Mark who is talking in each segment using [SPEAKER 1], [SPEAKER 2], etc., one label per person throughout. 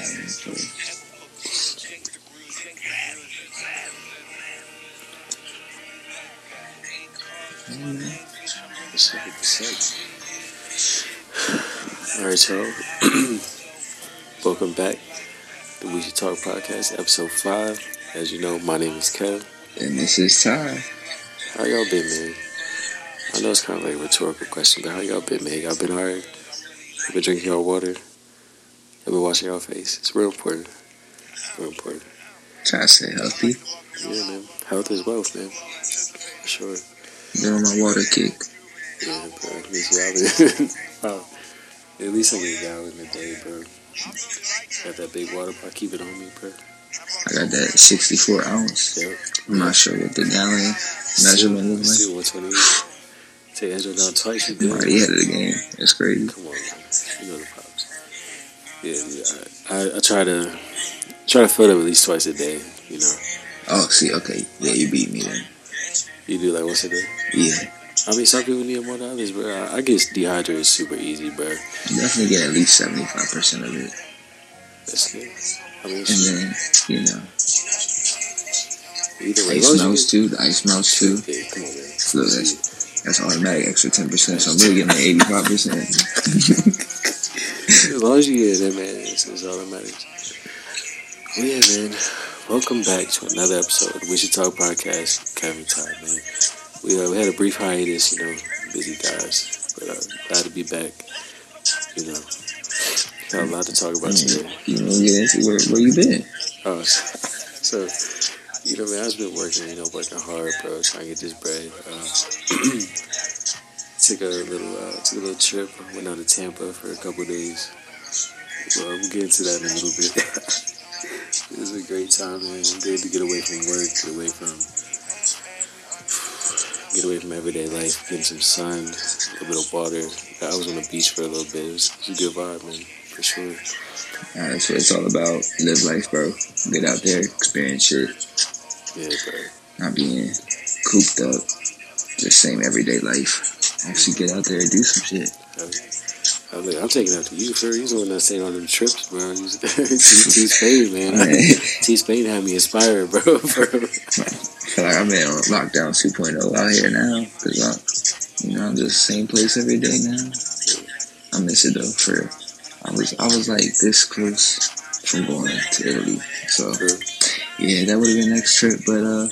[SPEAKER 1] All right, y'all. Welcome back to We Should Talk podcast, episode five. As you know, my name is Kev.
[SPEAKER 2] And this is Ty.
[SPEAKER 1] How y'all been, man? I know it's kind of like a rhetorical question, but how y'all been, man? Y'all been alright? Been drinking your water? You been washing your face? It's real important. Real important.
[SPEAKER 2] Try to stay healthy.
[SPEAKER 1] Yeah, man. Health is wealth, man. For sure.
[SPEAKER 2] On my water kick.
[SPEAKER 1] Yeah, bro. At least y'all been. wow. At least I get a gallon a day, bro. Got that big water pot. Keep it on me, bro.
[SPEAKER 2] I got that 64 ounce.
[SPEAKER 1] Yep.
[SPEAKER 2] I'm not sure what the gallon measurement looks like.
[SPEAKER 1] Still 128. Take Angela down twice, you
[SPEAKER 2] already ahead of the game. That's crazy.
[SPEAKER 1] Come on, man. You know the. Yeah. I, I, I try to try to fill it up at least twice a day. You know,
[SPEAKER 2] Oh, see, okay. Yeah, you beat me then.
[SPEAKER 1] you do like once a day.
[SPEAKER 2] Yeah.
[SPEAKER 1] I mean, some people need more than others, bro. I, I get dehydrated super easy, bro.
[SPEAKER 2] You definitely get at least 75% of it.
[SPEAKER 1] That's good. I mean,
[SPEAKER 2] And then, you know,
[SPEAKER 1] either way,
[SPEAKER 2] ice melts too. The ice melts too.
[SPEAKER 1] Yeah, come on, man.
[SPEAKER 2] So that's, that's automatic extra 10%. So I'm really getting like 85%.
[SPEAKER 1] As long as you get it, man, it's, it's all that matters. Well, yeah, man. Welcome back to another episode of Talk podcast. Kevin Todd, man. We, uh, we had a brief hiatus, you know, busy guys, but uh, glad to be back. You know, got a lot to talk about today.
[SPEAKER 2] You know, into where, where you been?
[SPEAKER 1] Oh, so, you know, man, I've been working, you know, working hard, bro, trying to get this bread. Uh, took a little, uh, took a little trip. Went out to Tampa for a couple days. Well, we'll get into that in a little bit. it was a great time, man. Good to get away from work, get away from, get away from everyday life, getting some sun, a little bit of water. I was on the beach for a little bit. It was, it was a good vibe, man, for sure.
[SPEAKER 2] That's what it's all about. Live life, bro. Get out there, experience shit.
[SPEAKER 1] Yeah, bro.
[SPEAKER 2] Not being cooped up. Just same everyday life. Actually get out there and do some shit.
[SPEAKER 1] I was like, I'm taking out to you for He's the one that's saying all them trips, bro. He's T Spain, man.
[SPEAKER 2] Man.
[SPEAKER 1] T Spain had me inspired, bro. bro.
[SPEAKER 2] feel like I'm in on lockdown 2.0 out here now. Cause I'm, you know, I'm just same place every day now. I miss it though. For I was, I was like this close from going to Italy. So yeah, that would have been next trip. But uh,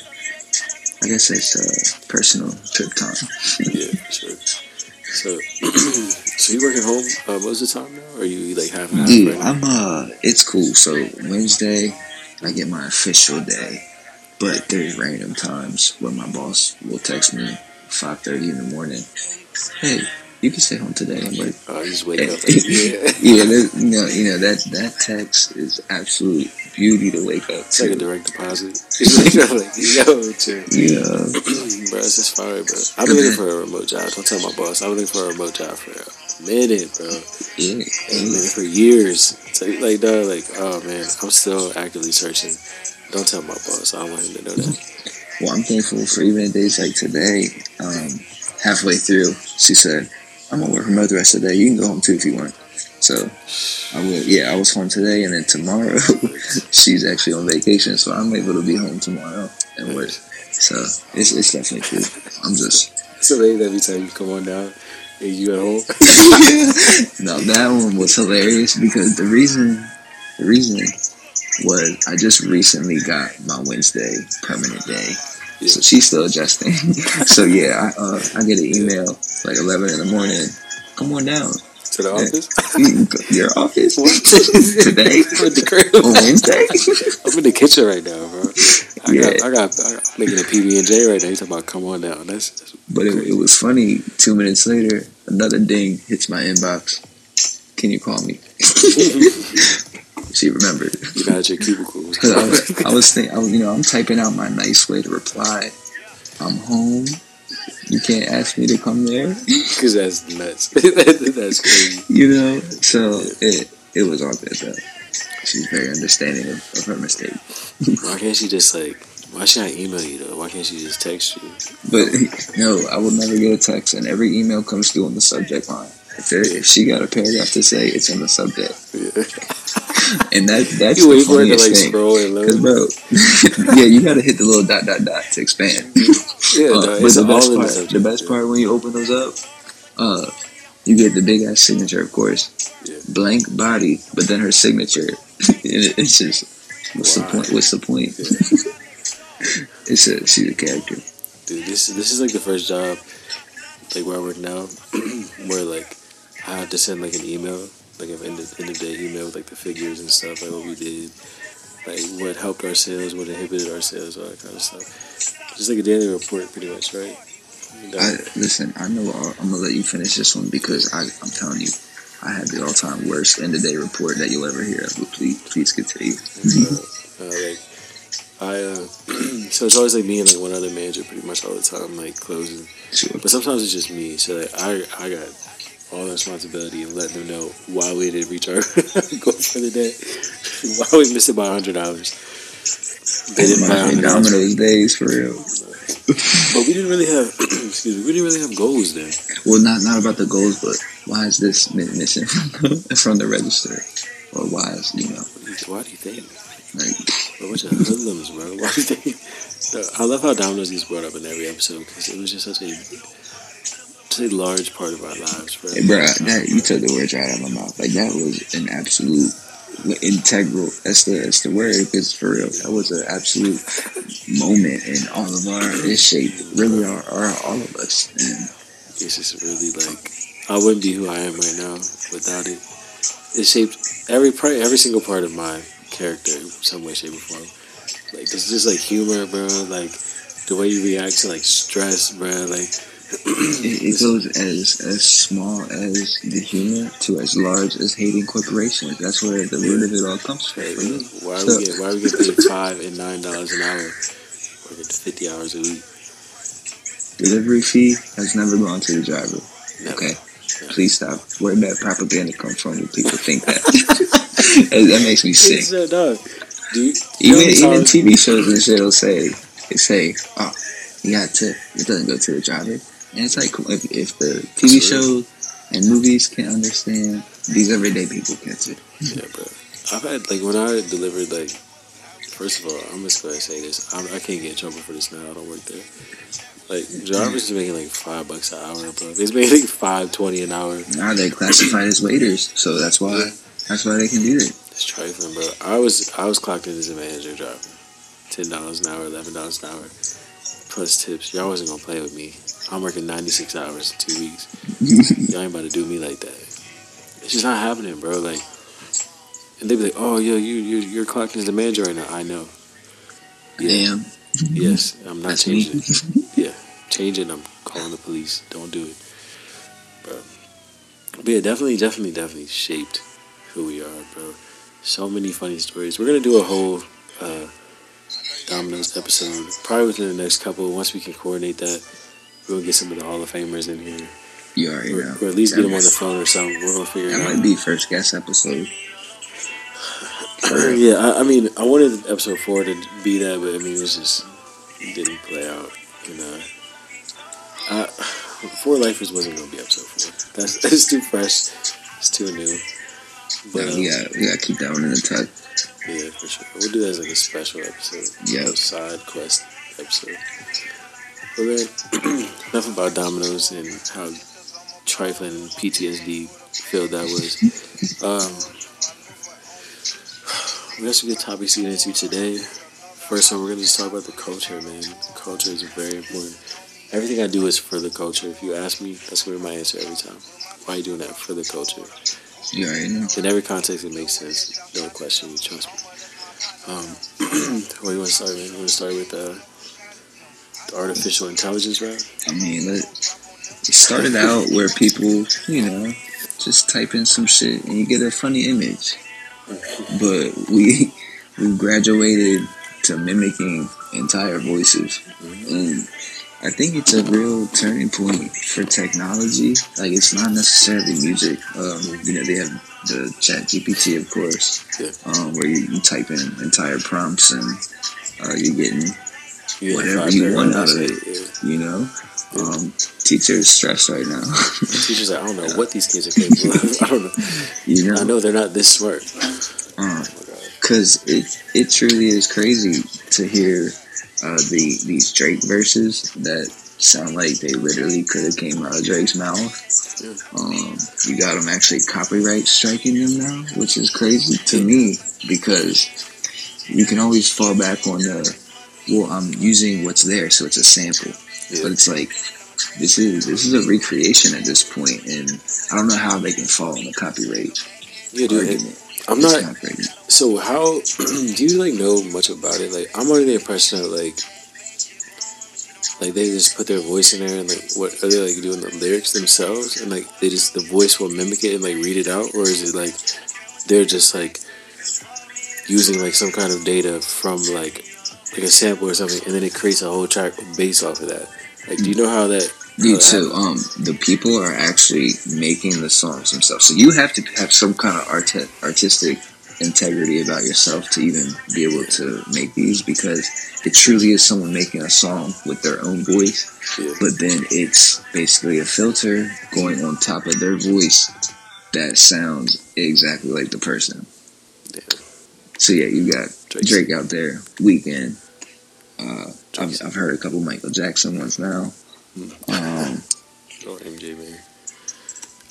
[SPEAKER 2] I guess it's uh personal trip time.
[SPEAKER 1] Yeah, sure. So, so you working home uh, most of the time now, or you like half and half?
[SPEAKER 2] Yeah,
[SPEAKER 1] right?
[SPEAKER 2] I'm uh, it's cool. So Wednesday, I get my official day, but there's random times when my boss will text me five thirty in the morning. Hey, you can stay home today. I'm like,
[SPEAKER 1] Oh, just wake up. Like, yeah,
[SPEAKER 2] yeah, that, you know, you know that that text is absolute beauty to wake up
[SPEAKER 1] it's like a
[SPEAKER 2] to.
[SPEAKER 1] direct deposit. It's like, like, yo, chill.
[SPEAKER 2] Yeah,
[SPEAKER 1] bro, it's just fire, bro. I've been looking for a remote job. Don't tell my boss. I've been looking for a remote job for a minute, bro.
[SPEAKER 2] yeah,
[SPEAKER 1] I've been looking for years. So, like, dog, like, oh man, I'm still actively searching. Don't tell my boss. I don't want him to know that.
[SPEAKER 2] Well, I'm thankful for even days like today. Um, halfway through, she said, "I'm gonna work remote the rest of the day. You can go home too if you want." So I will. Yeah, I was home today, and then tomorrow she's actually on vacation, so I'm able to be home tomorrow and work. So it's it's definitely cool. I'm just
[SPEAKER 1] So they every time you come on down and you at home.
[SPEAKER 2] no. That one was hilarious because the reason the reason was I just recently got my Wednesday permanent day. So she's still adjusting. so yeah, I, uh, I get an email like 11 in the morning. Come on down.
[SPEAKER 1] to the office.
[SPEAKER 2] You go to Your office today
[SPEAKER 1] I'm the crib.
[SPEAKER 2] on Wednesday.
[SPEAKER 1] I'm in the kitchen right now, bro. I
[SPEAKER 2] Yeah.
[SPEAKER 1] got, I got, I got I'm making a PB and J right now. You talking about come on down? That's, that's
[SPEAKER 2] But it, it was funny. Two minutes later, another ding hits my inbox. Can you call me? She remembered.
[SPEAKER 1] you at your.
[SPEAKER 2] Because I was, I was thinking, I you know, I'm typing out my nice way to reply. I'm home. You can't ask me to come there.
[SPEAKER 1] Because that's nuts. that's crazy.
[SPEAKER 2] You know. So it it was all good though. She's very understanding of, of her mistake.
[SPEAKER 1] Why can't she just like? Why should I email you though? Why can't she just text you?
[SPEAKER 2] But no, I will never get a text, and every email comes through on the subject line. If, she got a paragraph to say, it's in the subject.
[SPEAKER 1] Yeah.
[SPEAKER 2] And that that's
[SPEAKER 1] You
[SPEAKER 2] the
[SPEAKER 1] wait for to
[SPEAKER 2] funniest
[SPEAKER 1] like
[SPEAKER 2] thing. Cause bro, yeah, you gotta hit the little dot dot dot to expand.
[SPEAKER 1] Yeah,
[SPEAKER 2] Uh,
[SPEAKER 1] no,
[SPEAKER 2] but the best
[SPEAKER 1] the
[SPEAKER 2] part,
[SPEAKER 1] subject.
[SPEAKER 2] the best part when you open those up, uh, you get the big ass signature, of course,
[SPEAKER 1] Yeah.
[SPEAKER 2] blank body, but then her signature. and it- it's just, what's
[SPEAKER 1] Why?
[SPEAKER 2] the point? What's the point? it's a she's a character.
[SPEAKER 1] Dude, this this is like the first job, like where I work now, where like I have to send like an email, like an end of, end of day email with like the figures and stuff, like what we did, like what helped our sales, what inhibited our sales, all that kind of stuff. Just like a daily report, pretty much, right?
[SPEAKER 2] I listen. I know. I'll, I'm gonna let you finish this one because I, I'm telling you, I had the all time worst end of day report that you'll ever hear of. But please, please continue.
[SPEAKER 1] uh, uh, like I uh, so it's always like me and like one other manager pretty much all the time, like closing.
[SPEAKER 2] Sure.
[SPEAKER 1] But sometimes it's just me. So like I I got all the responsibility of letting them know why we didn't reach our goal for the day, why we missed it by hundred dollars. They didn't buy hundred dollars,
[SPEAKER 2] Domino's days for real.
[SPEAKER 1] but we didn't really have excuse me, we didn't really have goals then.
[SPEAKER 2] Well, not not about the goals, but why is this missing from the, register, or why is you know
[SPEAKER 1] What do you, why do you think?
[SPEAKER 2] like
[SPEAKER 1] a bunch of hoodlums, bro. Why do you think? I love how Domino's gets brought up in every episode because it was just such a a large part of our lives, bro.
[SPEAKER 2] Hey, bro, that you took the words right out of my mouth. Like that was an absolute integral. That's the that's the word. Because for real, that was an absolute moment in all of our. It shaped really our, our all of us. And
[SPEAKER 1] it's just really like I wouldn't be who I am right now without it. It shaped every part, every single part of my character in some way, shape, or form. Like it's just like humor, bro. Like the way you react to like stress, bro. Like
[SPEAKER 2] it, it goes as as small as the human to as large as hating corporations. That's where the root of it all comes from. For
[SPEAKER 1] why
[SPEAKER 2] So-
[SPEAKER 1] we get why we get paid five and nine dollars an hour, working fifty hours a week?
[SPEAKER 2] Delivery fee has never gone to the driver.
[SPEAKER 1] Never.
[SPEAKER 2] Okay. Please stop. Where did that propaganda come from when people think that? that, makes me sick.
[SPEAKER 1] Do you, you
[SPEAKER 2] Even even TV shows and shit will say they say, Oh, you got a tip. It doesn't go to the driver. It's like if, if the TV shows and movies can't understand, these everyday people get it.
[SPEAKER 1] Yeah, bro. I've had like when I delivered like. First of all, I'm just gonna say this. I'm, I can't get in trouble for this now. I don't work there. Like drivers is making like five bucks an hour, bro. They're making like five twenty an hour.
[SPEAKER 2] Now they're classified as waiters, so that's why that's why they can do that.
[SPEAKER 1] It's trifling, bro. I was I was clocked in as a manager driver. Ten dollars an hour, eleven dollars an hour, plus tips. Y'all wasn't gonna play with me. I'm working ninety six hours in two weeks. Y'all ain't about to do me like that. It's just not happening, bro. Like, and they be like, "Oh, yo, you you you're clocked in as a manager right now." I know. Yeah.
[SPEAKER 2] Damn.
[SPEAKER 1] Yes, I'm not
[SPEAKER 2] That's
[SPEAKER 1] changing it. Yeah, change it. I'm calling the police. Don't do it, bro. But yeah, definitely, definitely, definitely shaped who we are, bro. So many funny stories. We're gonna do a whole uh, Domino's episode probably within the next couple. Once we can coordinate that, we'll get some of the Hall of Famers in here,
[SPEAKER 2] You already
[SPEAKER 1] or,
[SPEAKER 2] know.
[SPEAKER 1] or at least
[SPEAKER 2] That
[SPEAKER 1] get them on the phone or something. We're gonna figure it
[SPEAKER 2] That
[SPEAKER 1] out.
[SPEAKER 2] might be first guest episode.
[SPEAKER 1] yeah, I, I mean, I wanted episode four to be that, but I mean, it was just it didn't play out. And uh, I, Four Lifers wasn't gonna be episode four. That's it's too fresh. It's too new. But
[SPEAKER 2] Yeah,
[SPEAKER 1] um,
[SPEAKER 2] we got we gotta keep that one in the tuck.
[SPEAKER 1] yeah, for sure. We'll do that as like a special episode.
[SPEAKER 2] Yep.
[SPEAKER 1] A side quest episode. But man, enough about Domino's and how trifling and PTSD filled that was. Um, we got some good topics to get into today. First one, we're gonna just talk about the culture, man. Culture is very important. Everything I do is for the culture. If you ask me, that's gonna be my answer every time. Why are you doing that for the culture?
[SPEAKER 2] You already know.
[SPEAKER 1] In every context, it makes sense. Don't question. Trust me. Um, where you want to start, man? You want to start with uh, the artificial intelligence right?
[SPEAKER 2] I mean, it started out where people, you know, just type in some shit and you get a funny image. But we we graduated to mimicking entire voices, and I think it's a real turning point for technology. Like it's not necessarily music. Um, you know, they have the Chat GPT, of course,
[SPEAKER 1] Yeah.
[SPEAKER 2] um, where you, you type in entire prompts and uh, you're getting
[SPEAKER 1] Yeah,
[SPEAKER 2] whatever you want out of it.
[SPEAKER 1] yeah.
[SPEAKER 2] You know, um, teacher is stressed right now.
[SPEAKER 1] Teacher's like, I don't know what these kids are capable of. I don't know.
[SPEAKER 2] you know,
[SPEAKER 1] I know they're not this smart.
[SPEAKER 2] Uh,
[SPEAKER 1] Oh my god.
[SPEAKER 2] Cause it it truly is crazy to hear uh, the these Drake verses that sound like they literally could have came out of Drake's mouth.
[SPEAKER 1] Yeah.
[SPEAKER 2] Um, you got them actually copyright striking them now, which is crazy to me because you can always fall back on the well, I'm using what's there, so it's a sample.
[SPEAKER 1] Yeah.
[SPEAKER 2] But it's like this is this is a recreation at this point, and I don't know how they can fall on the copyright
[SPEAKER 1] Yeah, dude.
[SPEAKER 2] argument.
[SPEAKER 1] I'm not.
[SPEAKER 2] not.
[SPEAKER 1] So how do you like know much about it? Like I'm under the impression that like like they just put their voice in there and like what are they like doing the lyrics themselves and like they just the voice will mimic it and like read it out or is it like they're just like using like some kind of data from like like a sample or something and then it creates a whole track based off of that. Like do you know how that How
[SPEAKER 2] so um, the people are actually making the songs themselves. So you have to have some kind of art- artistic integrity about yourself to even be able to make these because it truly is someone making a song with their own voice.
[SPEAKER 1] Yeah.
[SPEAKER 2] But then it's basically a filter going on top of their voice that sounds exactly like the person.
[SPEAKER 1] Yeah.
[SPEAKER 2] So yeah, you got
[SPEAKER 1] Drake's-
[SPEAKER 2] Drake out there, Weeknd. Uh, I've, I've heard a couple Michael Jackson ones now. Um,
[SPEAKER 1] or MJ man.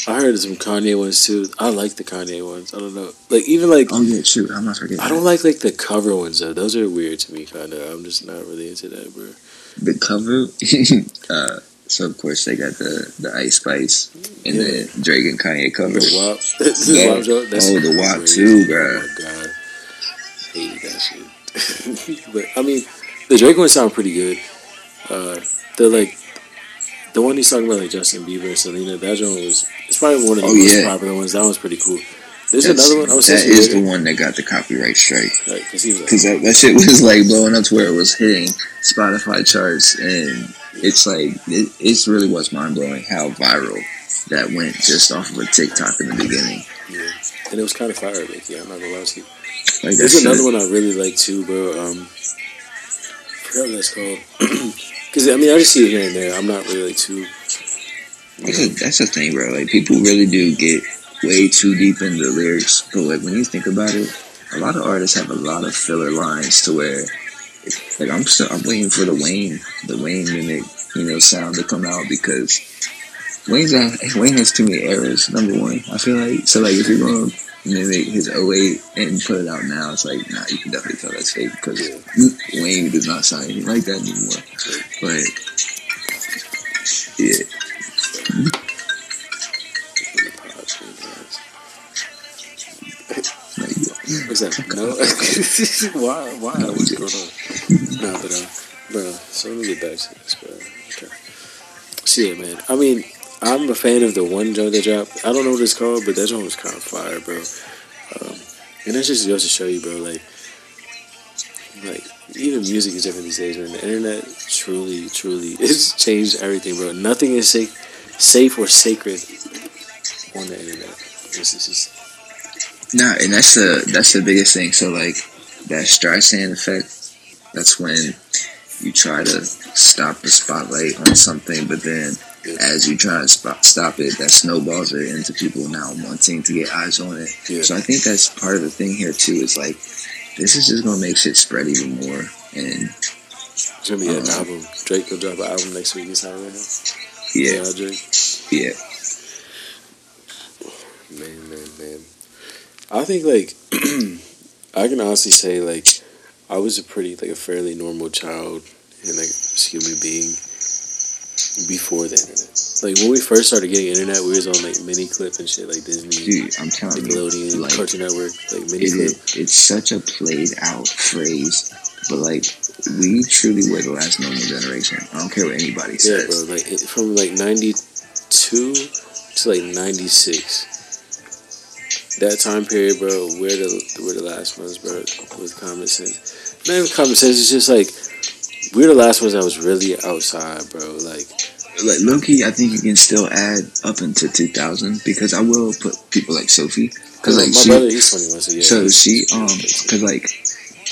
[SPEAKER 1] I heard some Kanye ones too. I like the Kanye ones. I don't know. Like even like
[SPEAKER 2] oh yeah, shoot, I'm not forgetting.
[SPEAKER 1] I don't like like the cover ones though. Those are weird to me, kind of. I'm just not really into that, bro.
[SPEAKER 2] the cover. uh, so of course they got the the Ice Spice and
[SPEAKER 1] Yeah.
[SPEAKER 2] the Drake and Kanye cover.
[SPEAKER 1] The WAP,
[SPEAKER 2] Yeah.
[SPEAKER 1] That's
[SPEAKER 2] Oh, the WAP too, bruh.
[SPEAKER 1] Oh my god, hate that shit. but I mean, the Drake ones sound pretty good. Uh, the like the one he's talking about, like Justin Bieber Selena. That one was it's probably one of the
[SPEAKER 2] Oh,
[SPEAKER 1] most
[SPEAKER 2] yeah.
[SPEAKER 1] popular ones. That one's pretty cool. There's
[SPEAKER 2] That's-
[SPEAKER 1] another one. I was
[SPEAKER 2] that is the one that got the copyright strike
[SPEAKER 1] like, 'cause he like,
[SPEAKER 2] because that, that shit was like blowing up to where it was hitting Spotify charts, and it's like it, it's really was mind blowing how viral that went just off of a TikTok in the beginning.
[SPEAKER 1] yeah. and it was kind of fire, like, yeah, I'm not gonna lie to you.
[SPEAKER 2] Like
[SPEAKER 1] There's another one I really like too, bro. Um, I forgot what that's called. Because I mean, I just see it here and there. I'm not really too.
[SPEAKER 2] That's, a, that's the thing, bro. Like people really do get way too deep in the lyrics, but like when you think about it, a lot of artists have a lot of filler lines to where, like I'm still I'm waiting for the Wayne the Wayne mimic you know sound to come out because Wayne's a, Wayne has too many errors. Number one, I feel like so like if you're going to mimic his 08 and put it out now, it's like nah, you can definitely tell that's fake because Wayne does not sound anything like that anymore. But yeah.
[SPEAKER 1] What's that? No. why? Why?
[SPEAKER 2] No,
[SPEAKER 1] What's going on? No, but um, bro. So let me get back to this, bro. Okay. See it, man. I mean, I'm a fan of the one joint that dropped. I don't know what it's called, but that joint was kind of fire, bro. Um, and that's just goes to show you, bro. Like, like even music is different these days, man. The internet truly, truly, it's changed everything, bro. Nothing is safe, safe or sacred on the internet. This is just
[SPEAKER 2] Nah, and that's the that's the biggest thing. So like that Streisand effect, that's when you try to stop the spotlight on something, but then as you try to spot, stop it, that snowballs it into people now wanting to get eyes on it.
[SPEAKER 1] Yeah.
[SPEAKER 2] So I think that's part of the thing here too. Is like this is just gonna make shit spread even more, and
[SPEAKER 1] It's gonna be an
[SPEAKER 2] Uh,
[SPEAKER 1] album. Drake will drop an album next week. Is that right now?
[SPEAKER 2] yeah,
[SPEAKER 1] Drake.
[SPEAKER 2] yeah.
[SPEAKER 1] Man, man, man. I think like I can honestly say like I was a pretty like a fairly normal child and like human being before the internet. Like when we first started getting internet, we was on like Miniclip and shit like Disney,
[SPEAKER 2] Dude, I'm telling you,
[SPEAKER 1] Nickelodeon,
[SPEAKER 2] like,
[SPEAKER 1] Cartoon Network, like mini
[SPEAKER 2] it it's such a played out phrase, but like we truly were the last normal generation. I don't care what anybody
[SPEAKER 1] Yeah,
[SPEAKER 2] says.
[SPEAKER 1] bro. Like it, from like ninety two to like ninety six. That time period, bro. We're the we're the last ones, bro. With common sense, not even common sense. It's just like we're the last ones that was really outside, bro. Like
[SPEAKER 2] Like Loki, I think you can still add up into 2000 because I will put people like Sophie because like
[SPEAKER 1] my
[SPEAKER 2] she,
[SPEAKER 1] brother, he's twenty one, so yeah.
[SPEAKER 2] so she um because like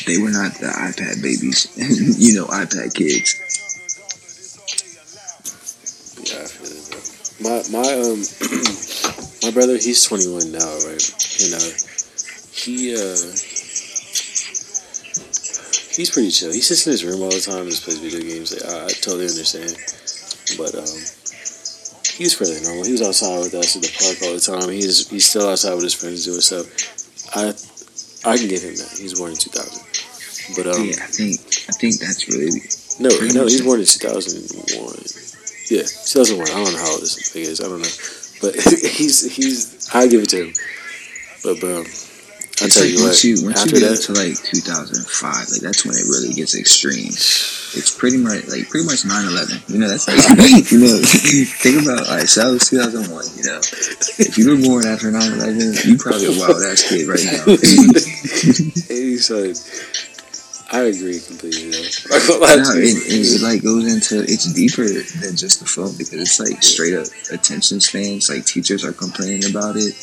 [SPEAKER 2] they were not the iPad babies, you know, iPad kids.
[SPEAKER 1] Yeah, I feel it, bro. My my um my brother, he's twenty one now, right? You uh, he uh he's pretty chill. He sits in his room all the time and just plays video games. Like, I, I totally understand, but um. He's fairly normal. He was outside with us at the park all the time. He's he's still outside with his friends doing stuff. I I can give him that. He's born in two thousand. But um,
[SPEAKER 2] yeah, I think I think that's really
[SPEAKER 1] no, no, he's born in 2001. Yeah, 2001. I don't know how old this thing is. I don't know. But he's, he's, I give it to him. But, bro, I
[SPEAKER 2] It's
[SPEAKER 1] tell
[SPEAKER 2] like
[SPEAKER 1] you what,
[SPEAKER 2] once you once you get
[SPEAKER 1] that,
[SPEAKER 2] up to like 2005, like that's when it really gets extreme. It's pretty much like pretty much 9/11. You know, that's like you know, think about right. So that was 2001. You know, if you were born after 9/11, you probably a wild ass kid right now.
[SPEAKER 1] hey, son, I agree completely, though. I'm not gonna lie
[SPEAKER 2] no, it, it, it like goes into it's deeper than just the phone because it's like straight up attention spans. Like teachers are complaining about it.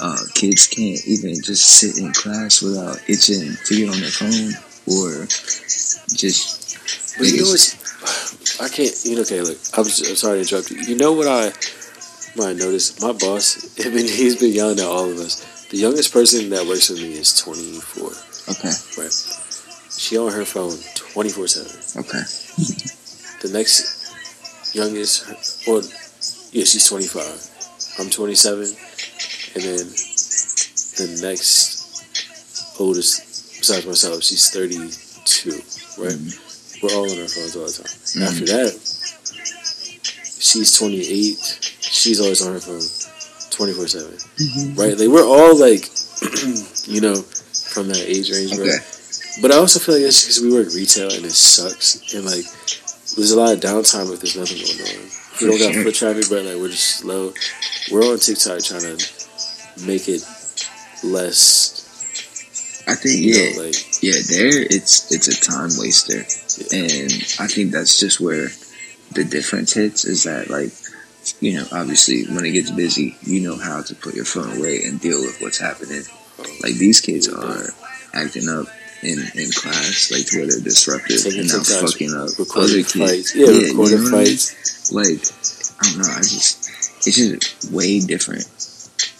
[SPEAKER 2] Uh, kids can't even just sit in class without itching to get on their phone or just.
[SPEAKER 1] But you know
[SPEAKER 2] it's-
[SPEAKER 1] what's, I can't, you know, okay, look, I'm, s- I'm sorry to interrupt you. You know what I, what I noticed? My boss, I mean, he's been yelling at all of us. The youngest person that works with me is 24.
[SPEAKER 2] Okay.
[SPEAKER 1] She on her phone 24 7.
[SPEAKER 2] Okay.
[SPEAKER 1] The next youngest, well, yeah, she's 25. I'm 27. And then the next oldest, besides myself, she's 32, right? We're all on our phones all the time.
[SPEAKER 2] Mhm.
[SPEAKER 1] After that, she's 28. She's always on her phone 24 7. Right? Like, we're all like, you know, from that age range, bro. But I also feel like it's because we work retail and it sucks. And like, there's a lot of downtime if there's nothing going on. We don't got foot traffic, but like we're just slow. We're on TikTok trying to make it less.
[SPEAKER 2] I think yeah,
[SPEAKER 1] know, like
[SPEAKER 2] yeah. There, it's it's a time waster,
[SPEAKER 1] Yeah.
[SPEAKER 2] and I think that's just where the difference hits. Is that like, you know, obviously when it gets busy, you know how to put your phone away and deal with what's happening. Oh, like these kids are acting up in in class, like to where they're disruptive and now
[SPEAKER 1] TikToks,
[SPEAKER 2] fucking up other
[SPEAKER 1] recording
[SPEAKER 2] kids.
[SPEAKER 1] fights. Yeah,
[SPEAKER 2] you
[SPEAKER 1] recording
[SPEAKER 2] know what I mean?
[SPEAKER 1] fights.
[SPEAKER 2] like I don't know. I just it's just way different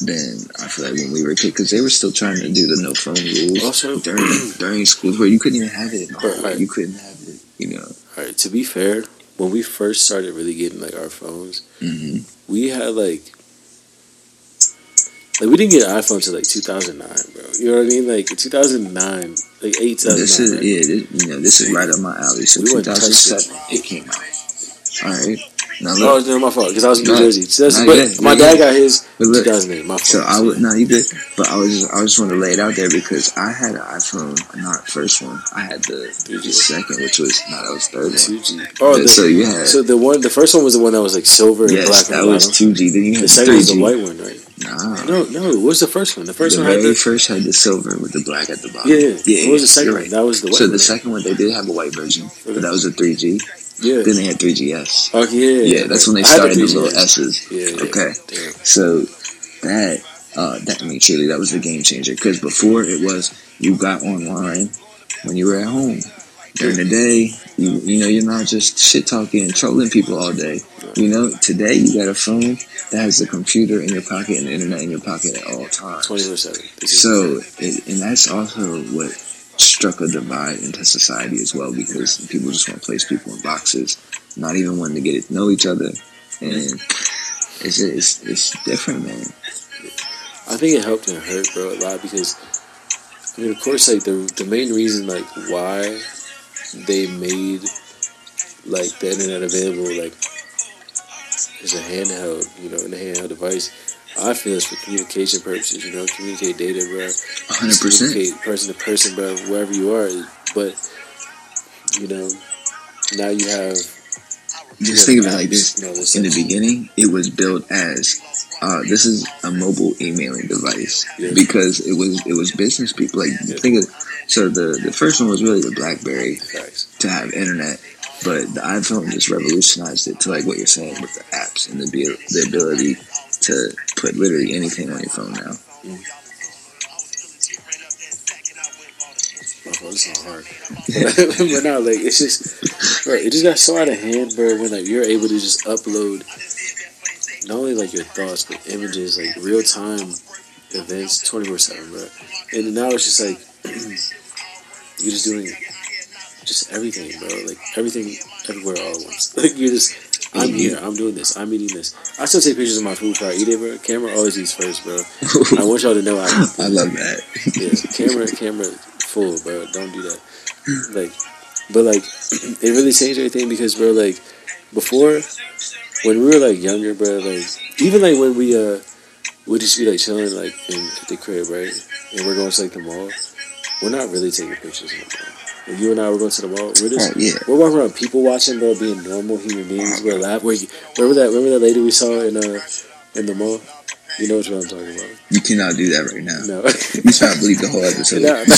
[SPEAKER 2] than I feel like when we were kids because they were still trying to do the no phone rules
[SPEAKER 1] Also-
[SPEAKER 2] during during schools where you couldn't even have it.
[SPEAKER 1] Right, right.
[SPEAKER 2] You couldn't have it. You know.
[SPEAKER 1] All right. To be fair, when we first started really getting like our phones,
[SPEAKER 2] hmm
[SPEAKER 1] we had like. Like we didn't get an iPhone till like 2009, bro. You know what I mean? Like 2009, like 8, 2009.
[SPEAKER 2] This is
[SPEAKER 1] right?
[SPEAKER 2] yeah. This, you know this is right up my alley. So
[SPEAKER 1] We wouldn't touch
[SPEAKER 2] 2007 it came out. All right. Now look.
[SPEAKER 1] no, my fault. Because I was in New
[SPEAKER 2] No,
[SPEAKER 1] Jersey. So that's-
[SPEAKER 2] no,
[SPEAKER 1] but
[SPEAKER 2] yeah,
[SPEAKER 1] my dad
[SPEAKER 2] yeah.
[SPEAKER 1] got his
[SPEAKER 2] look,
[SPEAKER 1] 2008. My fault.
[SPEAKER 2] So I would no, you good. But I was just, I just want to lay it out there because I had an iPhone, not first one. I had the, the
[SPEAKER 1] 3G.
[SPEAKER 2] second, which was no, that was third one.
[SPEAKER 1] 2G. Oh, the,
[SPEAKER 2] so you had
[SPEAKER 1] so the one, the first one was the one that was like silver and
[SPEAKER 2] yes,
[SPEAKER 1] black
[SPEAKER 2] that
[SPEAKER 1] and
[SPEAKER 2] was
[SPEAKER 1] white.
[SPEAKER 2] two G. Then you had
[SPEAKER 1] The second
[SPEAKER 2] three
[SPEAKER 1] was the white one, right?
[SPEAKER 2] Nah,
[SPEAKER 1] No, no. What was the first one? The first
[SPEAKER 2] the
[SPEAKER 1] one had the
[SPEAKER 2] first had the silver with the black at the bottom.
[SPEAKER 1] yeah, yeah.
[SPEAKER 2] yeah.
[SPEAKER 1] What was the second one?
[SPEAKER 2] right.
[SPEAKER 1] That was the white
[SPEAKER 2] So
[SPEAKER 1] one.
[SPEAKER 2] the second one they did have a white version, but that was a three G.
[SPEAKER 1] yeah.
[SPEAKER 2] Then they had three GS.
[SPEAKER 1] Oh yeah,
[SPEAKER 2] Yeah, that's when they started the
[SPEAKER 1] 3G.
[SPEAKER 2] little S's.
[SPEAKER 1] Yeah, yeah.
[SPEAKER 2] Okay. So that uh, that I mean, truly, that was the game changer. Because before it was you got online when you were at home. During the day, you you know you're not just shit talking and trolling people all day. You know, today you got a phone that has the computer in your pocket and the internet in your pocket at all times.
[SPEAKER 1] Twenty four seven.
[SPEAKER 2] So, it, and that's also what struck a divide into society as well because people just want to place people in boxes, not even wanting to get to know each other, and it's it's, it's different, man.
[SPEAKER 1] I think it helped and hurt, bro, a lot because I mean, of course, like the the main reason, like why they made like the internet available, like as a handheld, you know, in a handheld device. I feel it's for communication purposes, you know, communicate data, bro.
[SPEAKER 2] Hundred percent.
[SPEAKER 1] Communicate person to person, bro, wherever you are. But you know, now you have
[SPEAKER 2] Just think of it like this:
[SPEAKER 1] You know,
[SPEAKER 2] in the beginning, it was built as uh, this is a mobile emailing device
[SPEAKER 1] Yeah.
[SPEAKER 2] because it was it was business people. Like
[SPEAKER 1] Yeah.
[SPEAKER 2] think of so the the first one was really the BlackBerry
[SPEAKER 1] facts.
[SPEAKER 2] to have internet, but the iPhone just revolutionized it to like what you're saying with the apps and the the ability to put literally anything on your phone now.
[SPEAKER 1] My oh, this is hard. But, but now, like, it's just, bro, it just got so out of hand, bro. When like you're able to just upload not only like your thoughts, but images, like real time events, twenty four seven, bro. And now it's just like you're just doing just everything, bro. Like everything, everywhere, all at once. Like you're just. I'm here. I'm doing this. I'm eating this. I still take pictures of my food before I eat it, bro. Camera always eats first, bro. I want y'all to know I.
[SPEAKER 2] I love that.
[SPEAKER 1] Yeah, camera, camera full, bro. Don't do that. Like, but like, it really changed everything because, bro, like, before when we were like younger, bro, like even like when we uh we just be like chilling like in the crib, right, and we're going to like the mall. We're not really taking pictures. Anymore. When you and I were going to the mall, we're just
[SPEAKER 2] Oh, yeah.
[SPEAKER 1] we're walking around people watching, bro, being normal human beings. We're laughing. Where you, remember that? Remember that lady we saw in uh in the mall? You know what I'm talking about?
[SPEAKER 2] You cannot do that right now.
[SPEAKER 1] No.
[SPEAKER 2] You trying to believe the whole episode.
[SPEAKER 1] No, no.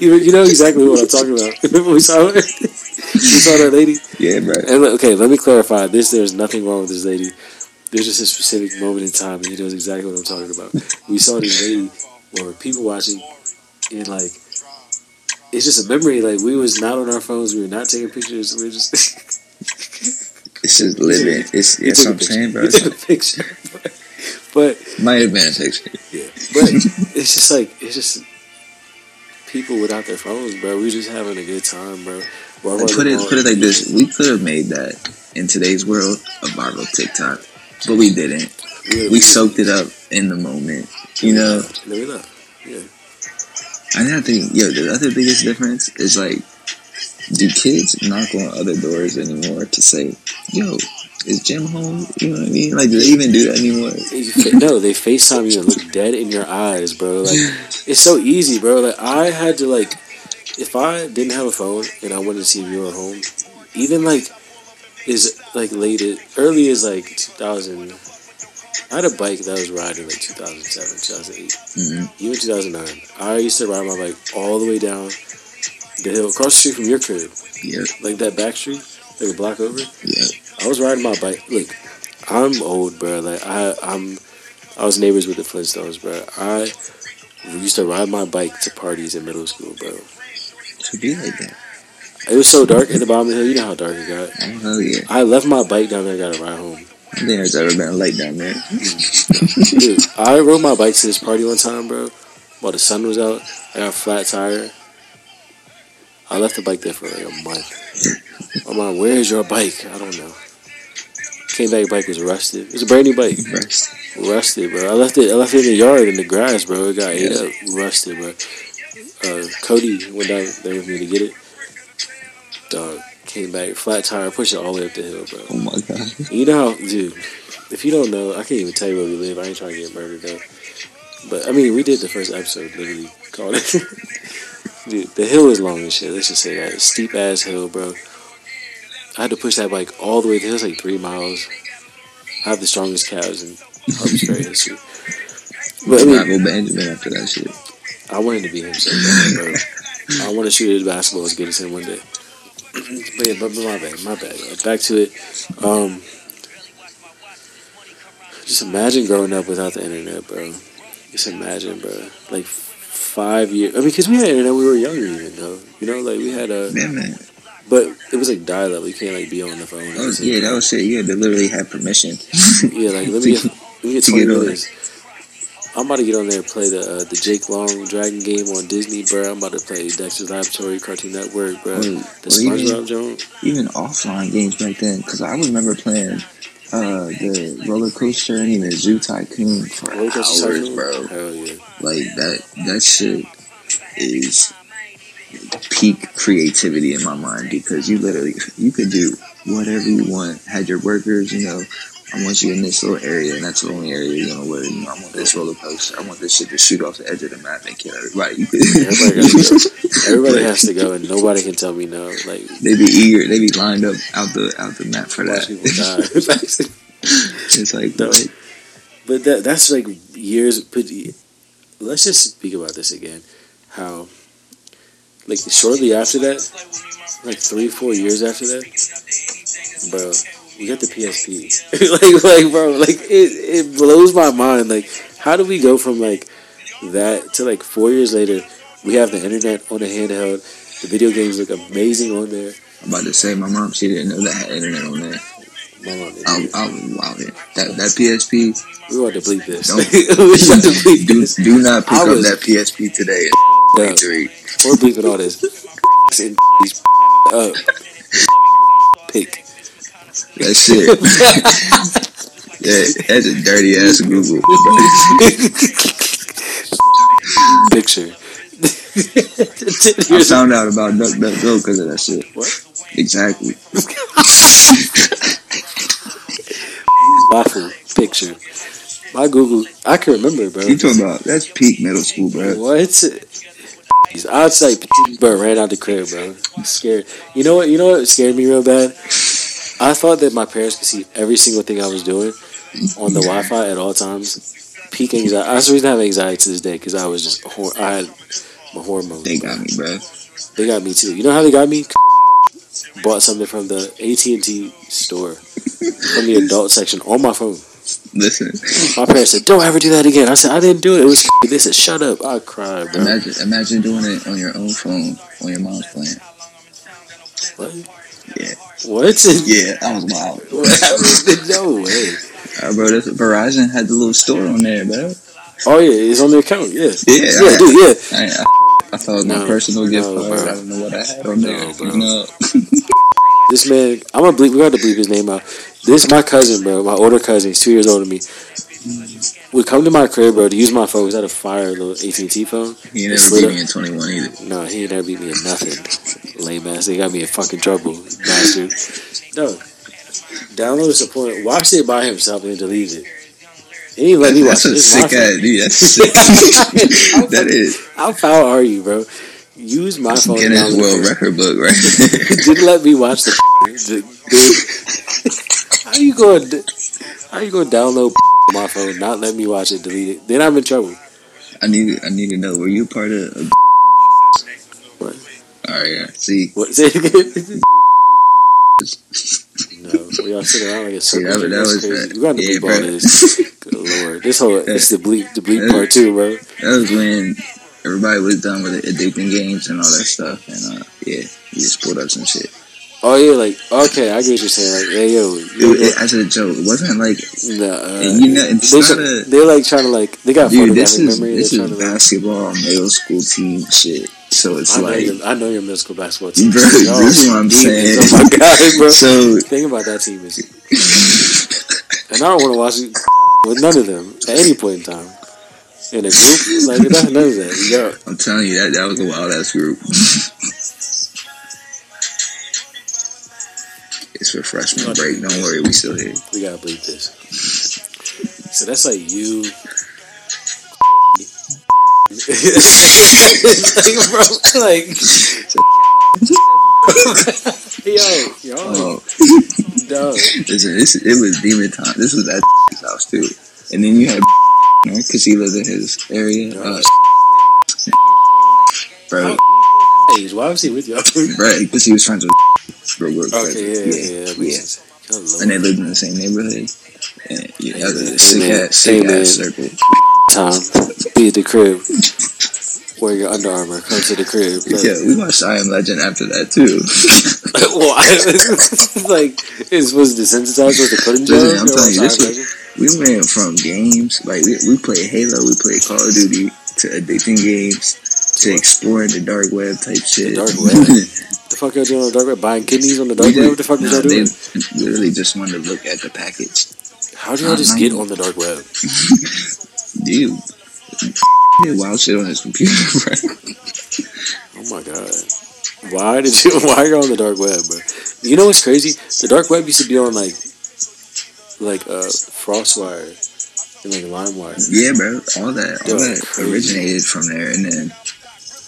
[SPEAKER 1] you, you know exactly what I'm talking about. Remember we saw her? we saw that lady.
[SPEAKER 2] Yeah, bro.
[SPEAKER 1] And okay, let me clarify. This there's nothing wrong with this lady. There's just a specific moment in time, and he knows exactly what I'm talking about. We saw this lady, or people watching, and like, it's just a memory. Like we was not on our phones. We were not taking pictures. We were just.
[SPEAKER 2] It's just living. It's
[SPEAKER 1] We
[SPEAKER 2] yeah, what I'm saying, bro.
[SPEAKER 1] We took a picture, but, but
[SPEAKER 2] Might have been a picture.
[SPEAKER 1] Yeah, but it's just like it's just people without their phones, bro. We just having a good time, bro.
[SPEAKER 2] Put it put it like this. We could have made that in today's world a viral TikTok, but we didn't.
[SPEAKER 1] Yeah,
[SPEAKER 2] We soaked it up in the moment. You know,
[SPEAKER 1] And then
[SPEAKER 2] I think, think, yo, the other biggest difference is like, do kids knock on other doors anymore to say, yo, is Jim home? You know what I mean? Like, do they even do that anymore?
[SPEAKER 1] No, they Facetime you and look dead in your eyes, bro. Like it's so easy, bro. Like I had to like, if I didn't have a phone and I wanted to see if you were home, even like, is like late as early as like 2000. I had a bike that was riding like 2007, 2008.
[SPEAKER 2] hmm
[SPEAKER 1] even 2009, I used to ride my bike all the way down the hill, across the street from your crib,
[SPEAKER 2] Yep,
[SPEAKER 1] like that back street, like a block over.
[SPEAKER 2] Yeah.
[SPEAKER 1] I was riding my bike. Look, I'm old, bro. Like I, I'm, I was neighbors with the Flintstones, bro. I used to ride my bike to parties in middle school, bro.
[SPEAKER 2] To be like that.
[SPEAKER 1] It was so dark at the bottom of the hill. You know how dark it got.
[SPEAKER 2] Oh, hell yeah.
[SPEAKER 1] I left my bike down there, got to ride home.
[SPEAKER 2] I think there's ever been a light down there.
[SPEAKER 1] Dude, I rode my bike to this party one time, bro. While the sun was out, I got a flat tire. I left the bike there for like a month. I'm like, where's your bike? I don't know. Came back, bike was rusted. It was a brand new bike,
[SPEAKER 2] Rest.
[SPEAKER 1] rusted, bro. I left it. I left it in the yard in the grass, bro. It got ate up, rusted, bro. Uh, Cody went down there with me to get it. Came back, flat tire, pushed it all the way up the hill, bro.
[SPEAKER 2] Oh my god.
[SPEAKER 1] You know how, dude. If you don't know, I can't even tell you where we live. I ain't trying to get murdered though. But I mean, we did the first episode literally called it. dude, the hill is long as shit. Let's just say that steep ass hill, bro. I had to push that bike all the way. The hill's like three miles. I have the strongest calves in Harvey's Ferry history. But I mean,
[SPEAKER 2] Benjamin after that shit.
[SPEAKER 1] I wanted to be him so bad, bro. I want to shoot his basketball as good as him one day. But yeah, but, but my bad, my bad. Back to it. Um, just imagine growing up without the internet, bro. Just imagine, bro. Like five years. I mean, because we had internet, we were younger, even though. You know, like we had a,
[SPEAKER 2] Man, man.
[SPEAKER 1] but it was like dial-up. You can't like be on the phone.
[SPEAKER 2] Was, yeah, that was shit. You had to literally have permission.
[SPEAKER 1] Yeah, like let me get, let me get
[SPEAKER 2] To
[SPEAKER 1] twenty minutes. I'm about to get on there and play the uh, the Jake Long Dragon game on Disney, bro. I'm about to play Dexter's Laboratory, Cartoon Network, bro.
[SPEAKER 2] Or,
[SPEAKER 1] The
[SPEAKER 2] even,
[SPEAKER 1] SpongeBob joint.
[SPEAKER 2] even offline games back then. Because I remember playing uh, the roller coaster and even Zoo Tycoon for
[SPEAKER 1] Roller
[SPEAKER 2] hours,
[SPEAKER 1] Tycoon?
[SPEAKER 2] bro.
[SPEAKER 1] Hell yeah.
[SPEAKER 2] Like that. That shit is peak creativity in my mind because you literally you could do whatever you want. Had your workers, you know. I want you in this little area, and that's the only area you're gonna wear. You know, I want this roller coaster. I want this shit to shoot off the edge of the map and kill everybody.
[SPEAKER 1] Everybody go. Everybody has to go, and nobody can tell me no. Like
[SPEAKER 2] They be eager. They be lined up out the out the map for that. it's like
[SPEAKER 1] No.
[SPEAKER 2] what?
[SPEAKER 1] but that that's like years. But let's just speak about this again. How like shortly after that, like three four years after that, bro, we got the PSP. like like bro, like it it blows my mind. Like how do we go from like that to like four years later? We have the internet on the handheld. The video games look amazing on there.
[SPEAKER 2] I'm about to say, my mom, she didn't know that had internet on there.
[SPEAKER 1] My mom did.
[SPEAKER 2] I, I was wow, yeah. That that PSP,
[SPEAKER 1] we want to bleep this.
[SPEAKER 2] Don't-
[SPEAKER 1] we want to bleep
[SPEAKER 2] do,
[SPEAKER 1] this.
[SPEAKER 2] do not pick
[SPEAKER 1] I
[SPEAKER 2] up that PSP today.
[SPEAKER 1] Yeah. We're bleeping all this. And these up. Pick.
[SPEAKER 2] That's it. yeah, that's a dirty ass Google.
[SPEAKER 1] Picture.
[SPEAKER 2] I found out about DuckDuckGo because of that shit.
[SPEAKER 1] What?
[SPEAKER 2] Exactly.
[SPEAKER 1] Waffle. Picture. My Google. I can remember, bro.
[SPEAKER 2] You talking about that's peak middle school, bro.
[SPEAKER 1] What? I'd say, bro, ran out the crib, bro. Scared. You know what? You know what scared me real bad? I thought that my parents could see every single thing I was doing on the Wi-Fi at all times. Peak anxiety. That's the reason I have anxiety to this day because I was just hor- I had my hormones.
[SPEAKER 2] They got me, bro.
[SPEAKER 1] They got me too. You know how they got me? Bought something from the AT and T store from the adult section on my phone.
[SPEAKER 2] Listen,
[SPEAKER 1] My parents said, "Don't ever do that again." I said, "I didn't do it. It was." They said, "Shut up." I cried, bro.
[SPEAKER 2] imagine imagine doing it on your own phone on your mom's plan.
[SPEAKER 1] What?
[SPEAKER 2] Yeah.
[SPEAKER 1] What?
[SPEAKER 2] Yeah, that was wild.
[SPEAKER 1] no way.
[SPEAKER 2] Uh, bro, that's, Verizon had the little store on there, bro.
[SPEAKER 1] Oh yeah, it's on the account. Yeah.
[SPEAKER 2] Yeah,
[SPEAKER 1] Yeah,
[SPEAKER 2] I,
[SPEAKER 1] dude. Yeah.
[SPEAKER 2] I, I, I thought it was my
[SPEAKER 1] No,
[SPEAKER 2] personal gift
[SPEAKER 1] no,
[SPEAKER 2] card.
[SPEAKER 1] bro.
[SPEAKER 2] I don't know what I had on
[SPEAKER 1] No,
[SPEAKER 2] there.
[SPEAKER 1] bro.
[SPEAKER 2] You
[SPEAKER 1] This man, I'm gonna bleep. We got to bleep his name out. This is my cousin, bro. My older cousin. He's two years older than me. Would come to my crib, bro, to use my phone. He's had a fire little AT and T phone.
[SPEAKER 2] he never beat me in 21 either.
[SPEAKER 1] No, he ain't never beat me in nothing. Lame ass. They got me in fucking trouble, bastard. No. Download the support. Watch it by himself and delete it. He didn't let me watch
[SPEAKER 2] That's
[SPEAKER 1] it.
[SPEAKER 2] a sick ass dude. That's sick. that is.
[SPEAKER 1] How foul are you, bro? Use my phone. and
[SPEAKER 2] Guinness World. Record book, right?
[SPEAKER 1] Didn't let me watch the. the- how you going? How you going to download my phone? Not let me watch it. Delete it. Then I'm in trouble.
[SPEAKER 2] I need. I need to know. Were you part of? of
[SPEAKER 1] What?
[SPEAKER 2] All right. Yeah. See,
[SPEAKER 1] What? Say it again. No, we all sitting around like a circle.
[SPEAKER 2] that, was- that was
[SPEAKER 1] crazy.
[SPEAKER 2] that.
[SPEAKER 1] We got to
[SPEAKER 2] yeah,
[SPEAKER 1] bleep
[SPEAKER 2] bro.
[SPEAKER 1] this. Good lord, this whole it's the bleep the bleep part too, bro.
[SPEAKER 2] That was when everybody was done with the addicting games and all that stuff, and uh, yeah, we just pulled up some shit.
[SPEAKER 1] Oh yeah, like okay, I get what you're saying. Like, hey yo,
[SPEAKER 2] It,
[SPEAKER 1] you,
[SPEAKER 2] it, as a joke, it wasn't like,
[SPEAKER 1] nah, uh,
[SPEAKER 2] and you know, it's
[SPEAKER 1] they,
[SPEAKER 2] not a
[SPEAKER 1] they're like trying to like they got
[SPEAKER 2] dude. This is
[SPEAKER 1] memory.
[SPEAKER 2] this
[SPEAKER 1] they're
[SPEAKER 2] is
[SPEAKER 1] to like,
[SPEAKER 2] basketball middle school team shit. So it's
[SPEAKER 1] I know,
[SPEAKER 2] like,
[SPEAKER 1] your, I know your middle school basketball team.
[SPEAKER 2] bro,
[SPEAKER 1] Y'all
[SPEAKER 2] this is what I'm saying.
[SPEAKER 1] Oh my god, bro.
[SPEAKER 2] so
[SPEAKER 1] Think about that team is, and I don't want to watch it with none of them at any point in time. In a group, like that's none of that. Yo,
[SPEAKER 2] I'm telling you that that was a wild ass group. it's for freshman break. Don't worry, we still here.
[SPEAKER 1] we gotta bleep this. So that's like you. it's like, bro, like, yo, yo,
[SPEAKER 2] Oh,
[SPEAKER 1] dog.
[SPEAKER 2] listen, this it was demon time. This was at house too, and then you had because he lived in his area. Uh, bro,
[SPEAKER 1] why was he with y'all?
[SPEAKER 2] bro, because he was friends with bro, real quick.
[SPEAKER 1] Okay, yeah, yeah, yeah.
[SPEAKER 2] yeah.
[SPEAKER 1] sense. Good lord.
[SPEAKER 2] and they lived in the same neighborhood. And yeah, that was a sick ass, sick ass circle.
[SPEAKER 1] time. Be at the crib. Wear your Under Armour. Come to the crib. Like,
[SPEAKER 2] Yeah, we watched I Am Legend after that too.
[SPEAKER 1] well, I, like, is was desensitized with the pudding jar?
[SPEAKER 2] I'm telling you, this was- we went from games like we we played Halo, we played Call of Duty to addicting games to exploring the dark web type shit.
[SPEAKER 1] dark web? The fuck y'all doing on the dark web? Buying kidneys on the dark web? What the fuck was
[SPEAKER 2] Nah,
[SPEAKER 1] y'all doing?
[SPEAKER 2] They literally just wanted to look at the package.
[SPEAKER 1] How do y'all just get on the dark web?
[SPEAKER 2] Dude, did wild shit on his computer, bro.
[SPEAKER 1] Oh my god. Why did you? Why are you on the dark web, bro? You know what's crazy? The dark web used to be on like, like uh, FrostWire and like LimeWire.
[SPEAKER 2] Yeah, bro. All that, all
[SPEAKER 1] Yo,
[SPEAKER 2] that
[SPEAKER 1] crazy.
[SPEAKER 2] originated from there, and then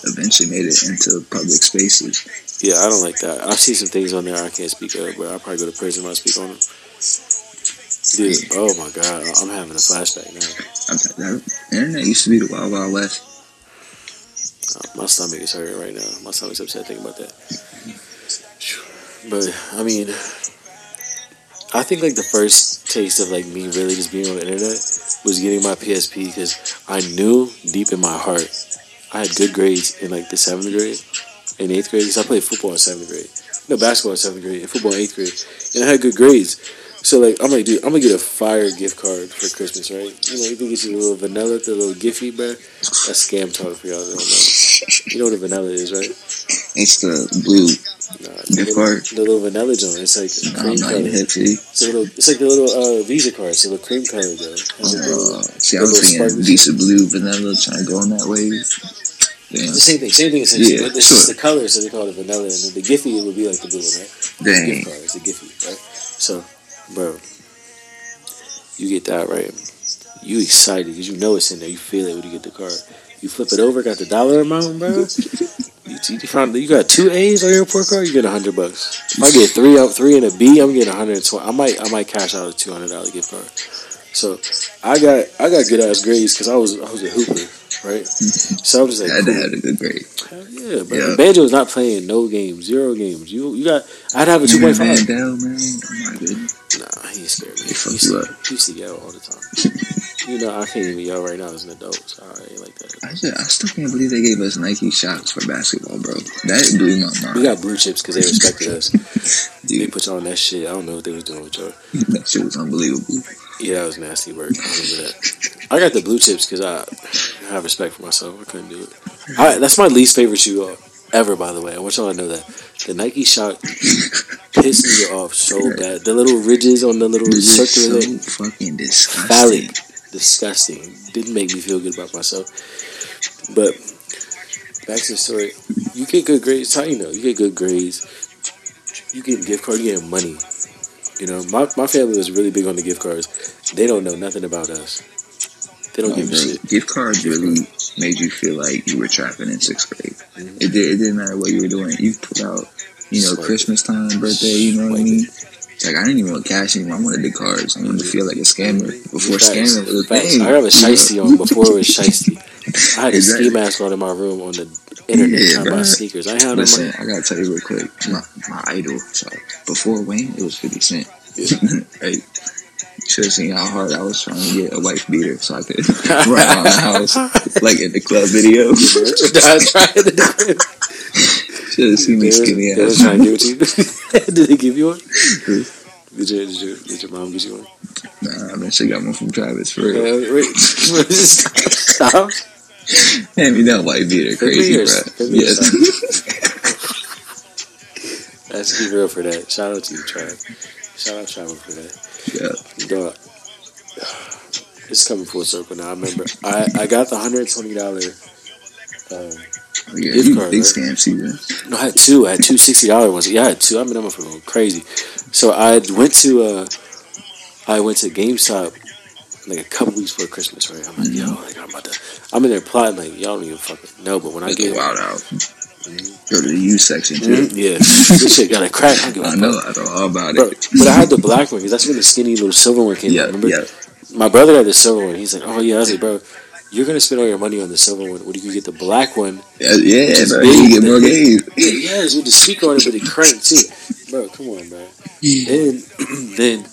[SPEAKER 2] eventually made it into public spaces.
[SPEAKER 1] Yeah, I don't like that. I see some things on there I can't speak of, but I'll probably go to prison when I speak on them. Dude, oh my god, I'm having a flashback now.
[SPEAKER 2] That, internet used to be the wild, wild west.
[SPEAKER 1] Uh, my stomach is hurting right now. My stomach's upset thinking about that. But I mean, I think like the first taste of like me really just being on the internet was getting my PSP because I knew deep in my heart I had good grades in like the seventh grade, in eighth grade because I played football in seventh grade. No, basketball in seventh grade and football in eighth grade, and I had good grades. So like I'm like, dude, I'm gonna get a fire gift card for Christmas, right? You know, you can get you a little vanilla, the little Giphy, bro. That's scam talk for y'all that don't know. You know what a vanilla is, right?
[SPEAKER 2] It's the blue.
[SPEAKER 1] Nah,
[SPEAKER 2] Gift
[SPEAKER 1] the,
[SPEAKER 2] card?
[SPEAKER 1] the little vanilla joint. It's like a cream
[SPEAKER 2] not
[SPEAKER 1] color. It's a little. It's like the little uh, Visa card. It's a little cream color though. Little-
[SPEAKER 2] Uh, see, I was
[SPEAKER 1] little
[SPEAKER 2] thinking. Visa Blue Vanilla, trying to go on that way. Damn.
[SPEAKER 1] It's the same thing. Same thing essentially.
[SPEAKER 2] Yeah,
[SPEAKER 1] but it's just the color, so they call it vanilla, and then the Giphy it would be like the blue one, right?
[SPEAKER 2] Dang.
[SPEAKER 1] gift card. It's a Giphy, right? So, bro, you get that right. You excited because you know it's in there. You feel it when you get the card. You flip it over, got the dollar amount, bro. You, you found you got two A's on your report card. You get a hundred bucks. If I get three out, three and a B, I'm getting a hundred and twenty. I might, I might cash out a two hundred dollar gift card. So, I got, I got good ass grades because I was, I was a hooper, right? So I'm just like,
[SPEAKER 2] I had a good grade.
[SPEAKER 1] Hell yeah, but
[SPEAKER 2] Yeah.
[SPEAKER 1] Banjo was not playing no games, zero games. You you got I'd have a two point five.
[SPEAKER 2] Mandel, man. Oh.
[SPEAKER 1] Nah, he scared me.
[SPEAKER 2] He fuck you up.
[SPEAKER 1] he used to yell all the time. you know, I can't even yell right now as an adult, so I ain't like that.
[SPEAKER 2] I, just, I still can't believe they gave us Nike Shox for basketball, bro. That blew my mind.
[SPEAKER 1] We got blue chips because they respected us. They put on that shit. I don't know what they was doing with y'all.
[SPEAKER 2] that shit was unbelievable.
[SPEAKER 1] Yeah, that was nasty work. I remember that. I got the blue chips because I have respect for myself. I couldn't do it. I, that's my least favorite shoe uh, ever, by the way. I want y'all to know that. The Nike shot pissed me off so bad. The little ridges on the little
[SPEAKER 2] It was
[SPEAKER 1] circular
[SPEAKER 2] so fucking disgusting.
[SPEAKER 1] phallic. Disgusting. Didn't make me feel good about myself. But back to the story. You get good grades. How you know? You get good grades. You get gift card. You get money. You know, my, my family was really big on the gift cards. They don't know nothing about us. They don't
[SPEAKER 2] No,
[SPEAKER 1] give a shit.
[SPEAKER 2] gift cards really made you feel like you were trapping in sixth grade.
[SPEAKER 1] Mhm.
[SPEAKER 2] It, did, it didn't matter what you were doing. You put out, you know,
[SPEAKER 1] Swipe.
[SPEAKER 2] Christmas time, birthday, you know what I mean? Like I didn't even want cash anymore. I wanted the cards. I wanted to feel like a scammer before
[SPEAKER 1] Facts.
[SPEAKER 2] scamming was a thing.
[SPEAKER 1] I have a shiesty on before it was shiesty. I had a
[SPEAKER 2] Exactly.
[SPEAKER 1] ski mask on in my room on the internet
[SPEAKER 2] Yeah,
[SPEAKER 1] trying to buy sneakers. I had
[SPEAKER 2] Listen,
[SPEAKER 1] like,
[SPEAKER 2] I gotta tell you real quick. My, my idol, so before Wayne, it was 50 Cent.
[SPEAKER 1] Yeah.
[SPEAKER 2] hey, should have seen how hard I was trying to get a wife beater so I could run around the house like in the club video.
[SPEAKER 1] I tried to do it.
[SPEAKER 2] Should have seen me
[SPEAKER 1] They
[SPEAKER 2] skinny
[SPEAKER 1] they was
[SPEAKER 2] ass.
[SPEAKER 1] trying to give it to you. did they give you one? Did your, did your, did your mom get you one?
[SPEAKER 2] Nah, man, she got one from Travis for real.
[SPEAKER 1] Uh, wait, stop.
[SPEAKER 2] Hand me that white beater, crazy, bro.
[SPEAKER 1] Give me yours,
[SPEAKER 2] Yes.
[SPEAKER 1] That's keep real for that. Shout out to you, Trav. Shout out Travis for that.
[SPEAKER 2] yeah.
[SPEAKER 1] Dog. It's coming full circle now. I remember I, I got the hundred twenty dollar. Um,
[SPEAKER 2] yeah,
[SPEAKER 1] Gift card,
[SPEAKER 2] big
[SPEAKER 1] right?
[SPEAKER 2] scam season.
[SPEAKER 1] no, I had two. I had two sixty dollar ones. Yeah, I had two. I mean, I'm going crazy. So I went to uh, I went to GameStop like a couple weeks before Christmas. Right? I'm like, yo, like I'm about to. I'm in there plotting like y'all don't even fucking know. But when I get
[SPEAKER 2] wild out. Go to the U section too.
[SPEAKER 1] Mhm, yeah, this shit got a crack. I don't give a
[SPEAKER 2] I know, I know all about
[SPEAKER 1] Bro,
[SPEAKER 2] it.
[SPEAKER 1] but I had the black one because that's when the skinny little silver one came
[SPEAKER 2] Yeah, yeah.
[SPEAKER 1] My brother had the silver one. He's like, oh yeah. I was like, bro, you're gonna spend all your money on the silver one. What do you get the black one?
[SPEAKER 2] Yeah, yeah, bro. You get more games.
[SPEAKER 1] Yeah, yes, with the speaker on it, but it cranked too. Bro, come on, bro. Then, then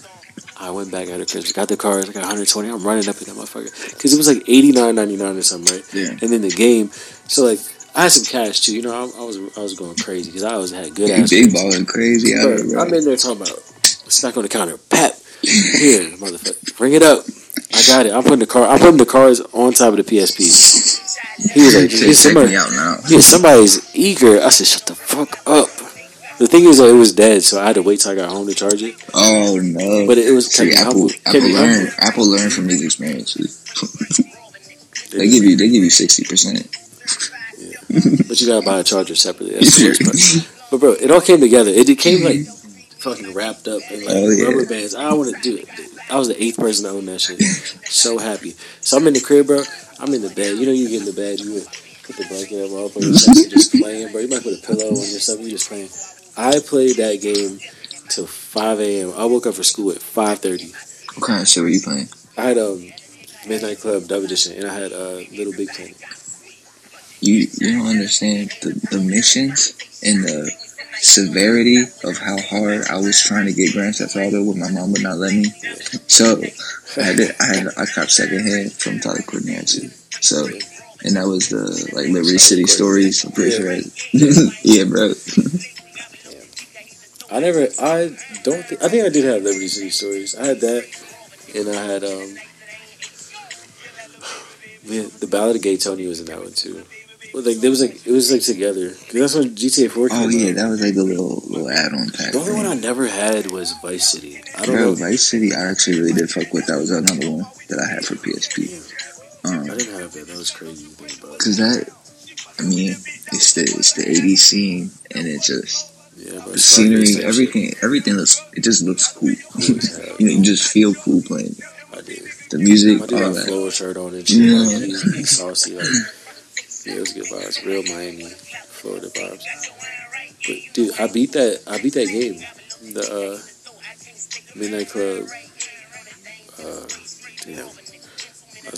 [SPEAKER 1] I went back out of Christmas, got the cars, I got 120. I'm running up in that motherfucker because it was like 89.99 or something, right?
[SPEAKER 2] Yeah.
[SPEAKER 1] And then the game, so like I had some cash too. You know, I, I was I was going crazy because I always had good
[SPEAKER 2] You
[SPEAKER 1] ass.
[SPEAKER 2] big balling crazy
[SPEAKER 1] bro. I'm in there talking about smack on the counter. Pap. Here, motherfucker. Bring it up. I got it. I'm putting the car I'm putting the cars on top of the PSP. He was like, yeah, somebody,
[SPEAKER 2] me out now.
[SPEAKER 1] yeah, somebody's eager. I said, shut the fuck up. The thing is, though, it was dead, so I had to wait till I got home to charge it.
[SPEAKER 2] Oh no!
[SPEAKER 1] But it was
[SPEAKER 2] See, Apple,
[SPEAKER 1] humble.
[SPEAKER 2] Apple
[SPEAKER 1] Kept me.
[SPEAKER 2] Apple learn from these experiences. they give you, they give you sixty percent.
[SPEAKER 1] But you gotta buy a charger separately. That's the worst part. But bro, it all came together. It, it came like fucking wrapped up in like
[SPEAKER 2] Oh, yeah.
[SPEAKER 1] rubber bands. I want to do it. I was the eighth person to own that shit. So happy. So I'm in the crib, bro. I'm in the bed. You know, you get in the bed, you put the blanket up on your chest and just playing, bro. You might put a pillow on yourself. you're just playing. I played that game till 5 a.m. I woke up for school at 5:30.
[SPEAKER 2] What kind of shit were you playing?
[SPEAKER 1] I had um Midnight Club Dub Edition, and I had uh, Little Big Planet.
[SPEAKER 2] You you don't understand the, the missions and the severity of how hard I was trying to get Grand Theft Auto when my mom would not let me. So I had to, I had I copped secondhand from Tyler Courtney actually. So and that was the like Liberty City stories. I'm pretty
[SPEAKER 1] Yeah.
[SPEAKER 2] sure. Yeah, bro.
[SPEAKER 1] I never. I don't. Think, I think I did have Liberty City stories. I had that, and I had um. Man, the Ballad of Gay Tony was in that one too. Well, like there was like it was like together. 'Cause that's when GTA Four came
[SPEAKER 2] Oh yeah,
[SPEAKER 1] out.
[SPEAKER 2] that was like the little little add-on pack.
[SPEAKER 1] The only one I never had was Vice City. I don't
[SPEAKER 2] Bro,
[SPEAKER 1] know.
[SPEAKER 2] Vice City, I actually really did fuck with. That was another one that I had for PSP.
[SPEAKER 1] I
[SPEAKER 2] Um,
[SPEAKER 1] didn't have that. That was crazy. to think
[SPEAKER 2] cause that, I mean, it's the it's the '80s scene, and it just
[SPEAKER 1] Yeah,
[SPEAKER 2] the scenery, everything, everything looks. It just looks cool.
[SPEAKER 1] shit. Cool as hell.
[SPEAKER 2] you know, you just feel cool playing it.
[SPEAKER 1] I did.
[SPEAKER 2] the music,
[SPEAKER 1] I did
[SPEAKER 2] all that.
[SPEAKER 1] flower shirt on and shit.
[SPEAKER 2] Yeah.
[SPEAKER 1] Like, saucy. Like, yeah, it was good vibes. Real Miami, Florida vibes. But dude, I beat that. I beat that game. The uh, Midnight Club. Uh, damn.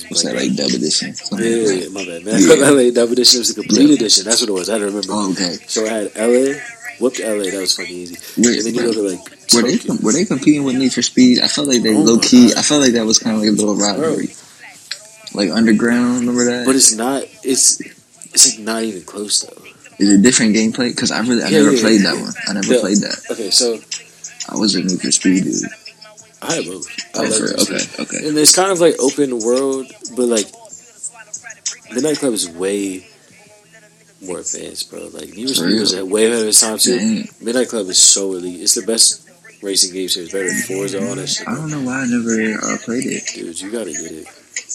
[SPEAKER 2] What's that like dub edition?
[SPEAKER 1] Yeah,
[SPEAKER 2] Something
[SPEAKER 1] yeah,
[SPEAKER 2] like
[SPEAKER 1] yeah, my bad. Midnight Club LA Dub Edition was a complete
[SPEAKER 2] Yeah.
[SPEAKER 1] edition. That's what it was. I don't remember.
[SPEAKER 2] Oh, okay.
[SPEAKER 1] So I had LA, whooped LA. That was fucking easy.
[SPEAKER 2] Wait,
[SPEAKER 1] And then you go to like
[SPEAKER 2] were they
[SPEAKER 1] Tokyo.
[SPEAKER 2] were they competing with Need for Speed? I felt like they
[SPEAKER 1] Oh
[SPEAKER 2] low key.
[SPEAKER 1] God.
[SPEAKER 2] I felt like that was kind of like a little rivalry. Like underground, remember that?
[SPEAKER 1] But it's not. It's it's like not even close though.
[SPEAKER 2] Is it different gameplay? Because I really I
[SPEAKER 1] Yeah,
[SPEAKER 2] never
[SPEAKER 1] yeah,
[SPEAKER 2] played
[SPEAKER 1] yeah.
[SPEAKER 2] that one. I never
[SPEAKER 1] The-
[SPEAKER 2] played that.
[SPEAKER 1] Okay, so
[SPEAKER 2] I was a Need for Speed dude.
[SPEAKER 1] I had both. I
[SPEAKER 2] Oh,
[SPEAKER 1] like
[SPEAKER 2] okay, okay.
[SPEAKER 1] And it's kind of like open world, but like Midnight Club is way more advanced, bro. Like Need for Speed was way ahead of its time too.
[SPEAKER 2] Dang.
[SPEAKER 1] Midnight Club is so elite. It's the best racing game series. Better than Forza, all that shit.
[SPEAKER 2] I don't know why I never uh, played it.
[SPEAKER 1] Dude, you gotta get it.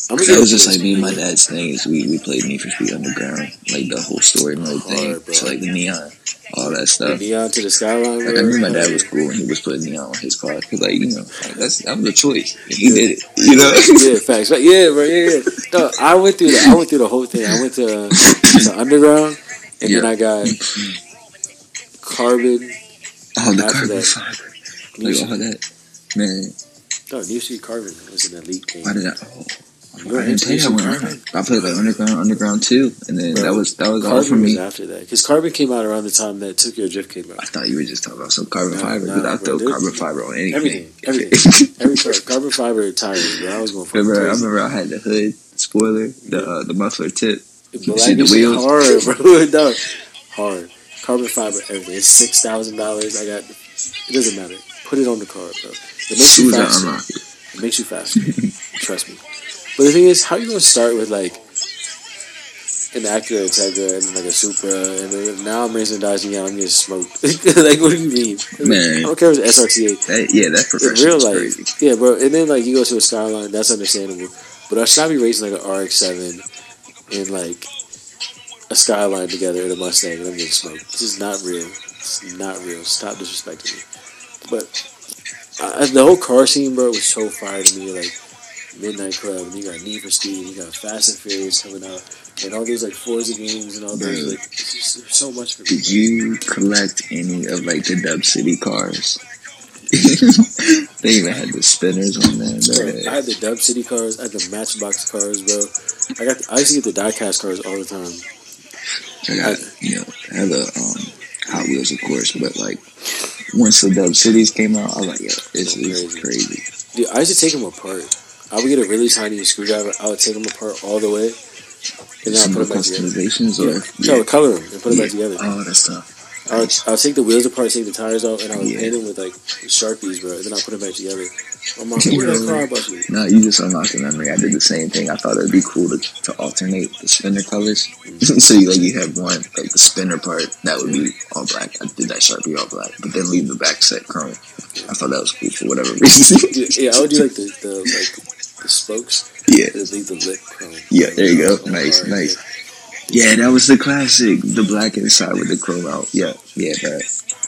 [SPEAKER 1] I'm
[SPEAKER 2] Cause
[SPEAKER 1] get
[SPEAKER 2] that was just like me and my dad's thing is we, we played Need for Speed Underground, like the whole story mode thing,
[SPEAKER 1] Hard, bro.
[SPEAKER 2] so like the neon, all that
[SPEAKER 1] The
[SPEAKER 2] stuff.
[SPEAKER 1] Neon to the skyline.
[SPEAKER 2] Like. I knew my dad was cool when he was putting neon on his car, cause like you know like, that's that was a choice. And he did it, you know.
[SPEAKER 1] yeah, facts. But yeah, bro, yeah, yeah. No, I went through the, I went through the whole thing. I went to, uh, to underground, and then I got carbon.
[SPEAKER 2] Oh, the carbon
[SPEAKER 1] that,
[SPEAKER 2] fiber,
[SPEAKER 1] New
[SPEAKER 2] like all that. Man,
[SPEAKER 1] No, New Street Carbon was an elite game.
[SPEAKER 2] why did I? Oh,
[SPEAKER 1] You were
[SPEAKER 2] I didn't play that
[SPEAKER 1] New
[SPEAKER 2] one.
[SPEAKER 1] Street
[SPEAKER 2] I, played like Underground, Underground two, and then
[SPEAKER 1] Bro,
[SPEAKER 2] that was that was all
[SPEAKER 1] Carbon
[SPEAKER 2] for
[SPEAKER 1] was
[SPEAKER 2] me.
[SPEAKER 1] after that because Carbon came out around the time that Tokyo Drift came out.
[SPEAKER 2] I thought you were just talking about some carbon
[SPEAKER 1] No,
[SPEAKER 2] fiber,
[SPEAKER 1] no,
[SPEAKER 2] I
[SPEAKER 1] bro,
[SPEAKER 2] throw carbon fiber on anything.
[SPEAKER 1] Everything, everything, every car, carbon fiber tires. Bro, I was going for
[SPEAKER 2] Remember, I remember I had the hood spoiler, the uh, the muffler tip.
[SPEAKER 1] But
[SPEAKER 2] see the wheels?
[SPEAKER 1] hard, bro. no, hard. Carbon fiber, everything. It's six thousand dollars. I got. It doesn't matter. Put it on the car, bro. It makes you
[SPEAKER 2] as
[SPEAKER 1] faster.
[SPEAKER 2] It
[SPEAKER 1] makes you faster. Trust me. But the thing is, how are you gonna start with like an Acura Integra and like a Supra, and then now I'm racing a Dodge Neon, I'm getting smoked. like, what do you mean?
[SPEAKER 2] Man, I
[SPEAKER 1] don't care if it's SRT8.
[SPEAKER 2] that, yeah, that
[SPEAKER 1] In real life,
[SPEAKER 2] crazy.
[SPEAKER 1] yeah, bro. And then like you go to a Skyline, that's understandable. But I should not be racing like an RX-7 and like a Skyline together in a Mustang, and I'm getting smoked. This is not real. It's not real. Stop disrespecting me. But I, the whole car scene, bro, was so fire to me. Like Midnight Club, and you got Need for Speed, you got Fast and Furious coming out, and all those like Forza games and all those like just so much for me.
[SPEAKER 2] Did you collect any of like the Dub City cars? they even had the spinners on there.
[SPEAKER 1] Bro. I had the Dub City cars, I had the Matchbox cars, bro. I got, I used to get the diecast cars all the time.
[SPEAKER 2] I got, you know, I had the um, Hot Wheels, of course, but like once the Dub Cities came out, I was like, yo, this
[SPEAKER 1] So
[SPEAKER 2] is
[SPEAKER 1] crazy.
[SPEAKER 2] crazy.
[SPEAKER 1] Dude, I used to take them apart. I would get a really tiny screwdriver. I would take them apart all the way, and then I put them back together.
[SPEAKER 2] customizations, or
[SPEAKER 1] Yeah, I would color them and put them
[SPEAKER 2] Yeah.
[SPEAKER 1] back together.
[SPEAKER 2] Oh, that's tough.
[SPEAKER 1] I would, I would take the wheels apart, take the tires off, and I would
[SPEAKER 2] Yeah.
[SPEAKER 1] paint them with like sharpies, bro. And then I put them back together. My mom, where that car?
[SPEAKER 2] No, you just unlocked the memory. I did the same thing. I thought it'd be cool to, to alternate the spinner colors. Mm-hmm. so you like you have one like the spinner part that would be all black. I did that sharpie all black, but then leave the back set chrome. I thought that was cool for whatever reason.
[SPEAKER 1] Yeah, I would do like the, the like the spokes.
[SPEAKER 2] yeah,
[SPEAKER 1] and leave the lip chrome.
[SPEAKER 2] yeah. There you uh, go.
[SPEAKER 1] Oh,
[SPEAKER 2] Nice, nice. Yeah, that was the classic. The black inside with the chrome out. Yeah, yeah, bro.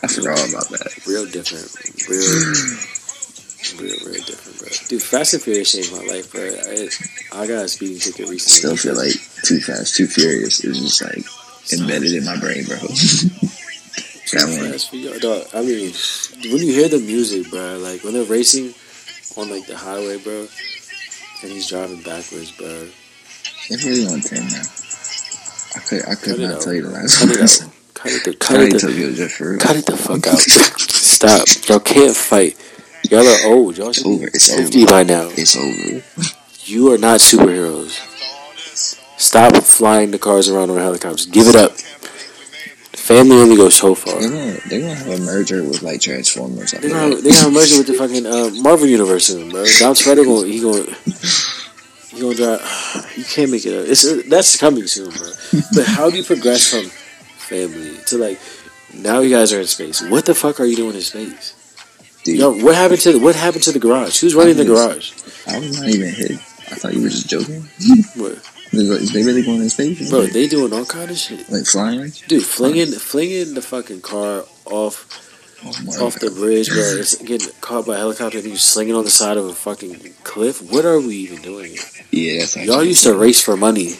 [SPEAKER 2] I forgot all about that.
[SPEAKER 1] Real different. Real, real, real different, bro. Dude, Fast and Furious changed my life, bro. I, I got a speeding ticket
[SPEAKER 2] I
[SPEAKER 1] recently.
[SPEAKER 2] still feel like Too Fast, Too Furious is just like embedded in my brain, bro. That one.
[SPEAKER 1] Dog, I mean, when you hear the music, bro, like when they're racing on like the highway, bro, and he's driving backwards, bro.
[SPEAKER 2] It's really on ten now. I could I could not
[SPEAKER 1] out.
[SPEAKER 2] tell you the last
[SPEAKER 1] Cut
[SPEAKER 2] one.
[SPEAKER 1] it out. Cut it the cut it the,
[SPEAKER 2] Tokyo Drift for real.
[SPEAKER 1] cut it the fuck out. Stop. Y'all can't fight. Y'all are old. Y'all should
[SPEAKER 2] over.
[SPEAKER 1] be
[SPEAKER 2] It's over.
[SPEAKER 1] by now.
[SPEAKER 2] It's over.
[SPEAKER 1] You are not superheroes. Stop flying the cars around on helicopters. Give it up. Family only goes so far.
[SPEAKER 2] They're gonna they're gonna have a merger with like Transformers. I they're
[SPEAKER 1] gonna,
[SPEAKER 2] like.
[SPEAKER 1] they gonna merge with the fucking uh, Marvel universe soon, bro. Dom Toretto going he going he gonna drive. You can't make it up. It's uh, that's coming soon, bro. But how do you progress from family to like now you guys are in space? What the fuck are you doing in space?
[SPEAKER 2] Dude,
[SPEAKER 1] Yo, what happened to the, what happened to the garage? Who's running the garage?
[SPEAKER 2] I was not even hit. I thought you were just joking.
[SPEAKER 1] What?
[SPEAKER 2] Is they really going in space?
[SPEAKER 1] Bro, they doing all kind of shit.
[SPEAKER 2] like flying?
[SPEAKER 1] Dude, flinging flinging the fucking car off
[SPEAKER 2] Oh
[SPEAKER 1] off the bridge, bro. It's getting caught by a helicopter and you slinging on the side of a fucking cliff. What are we even doing?
[SPEAKER 2] Yeah, that's
[SPEAKER 1] Y'all used to race for money.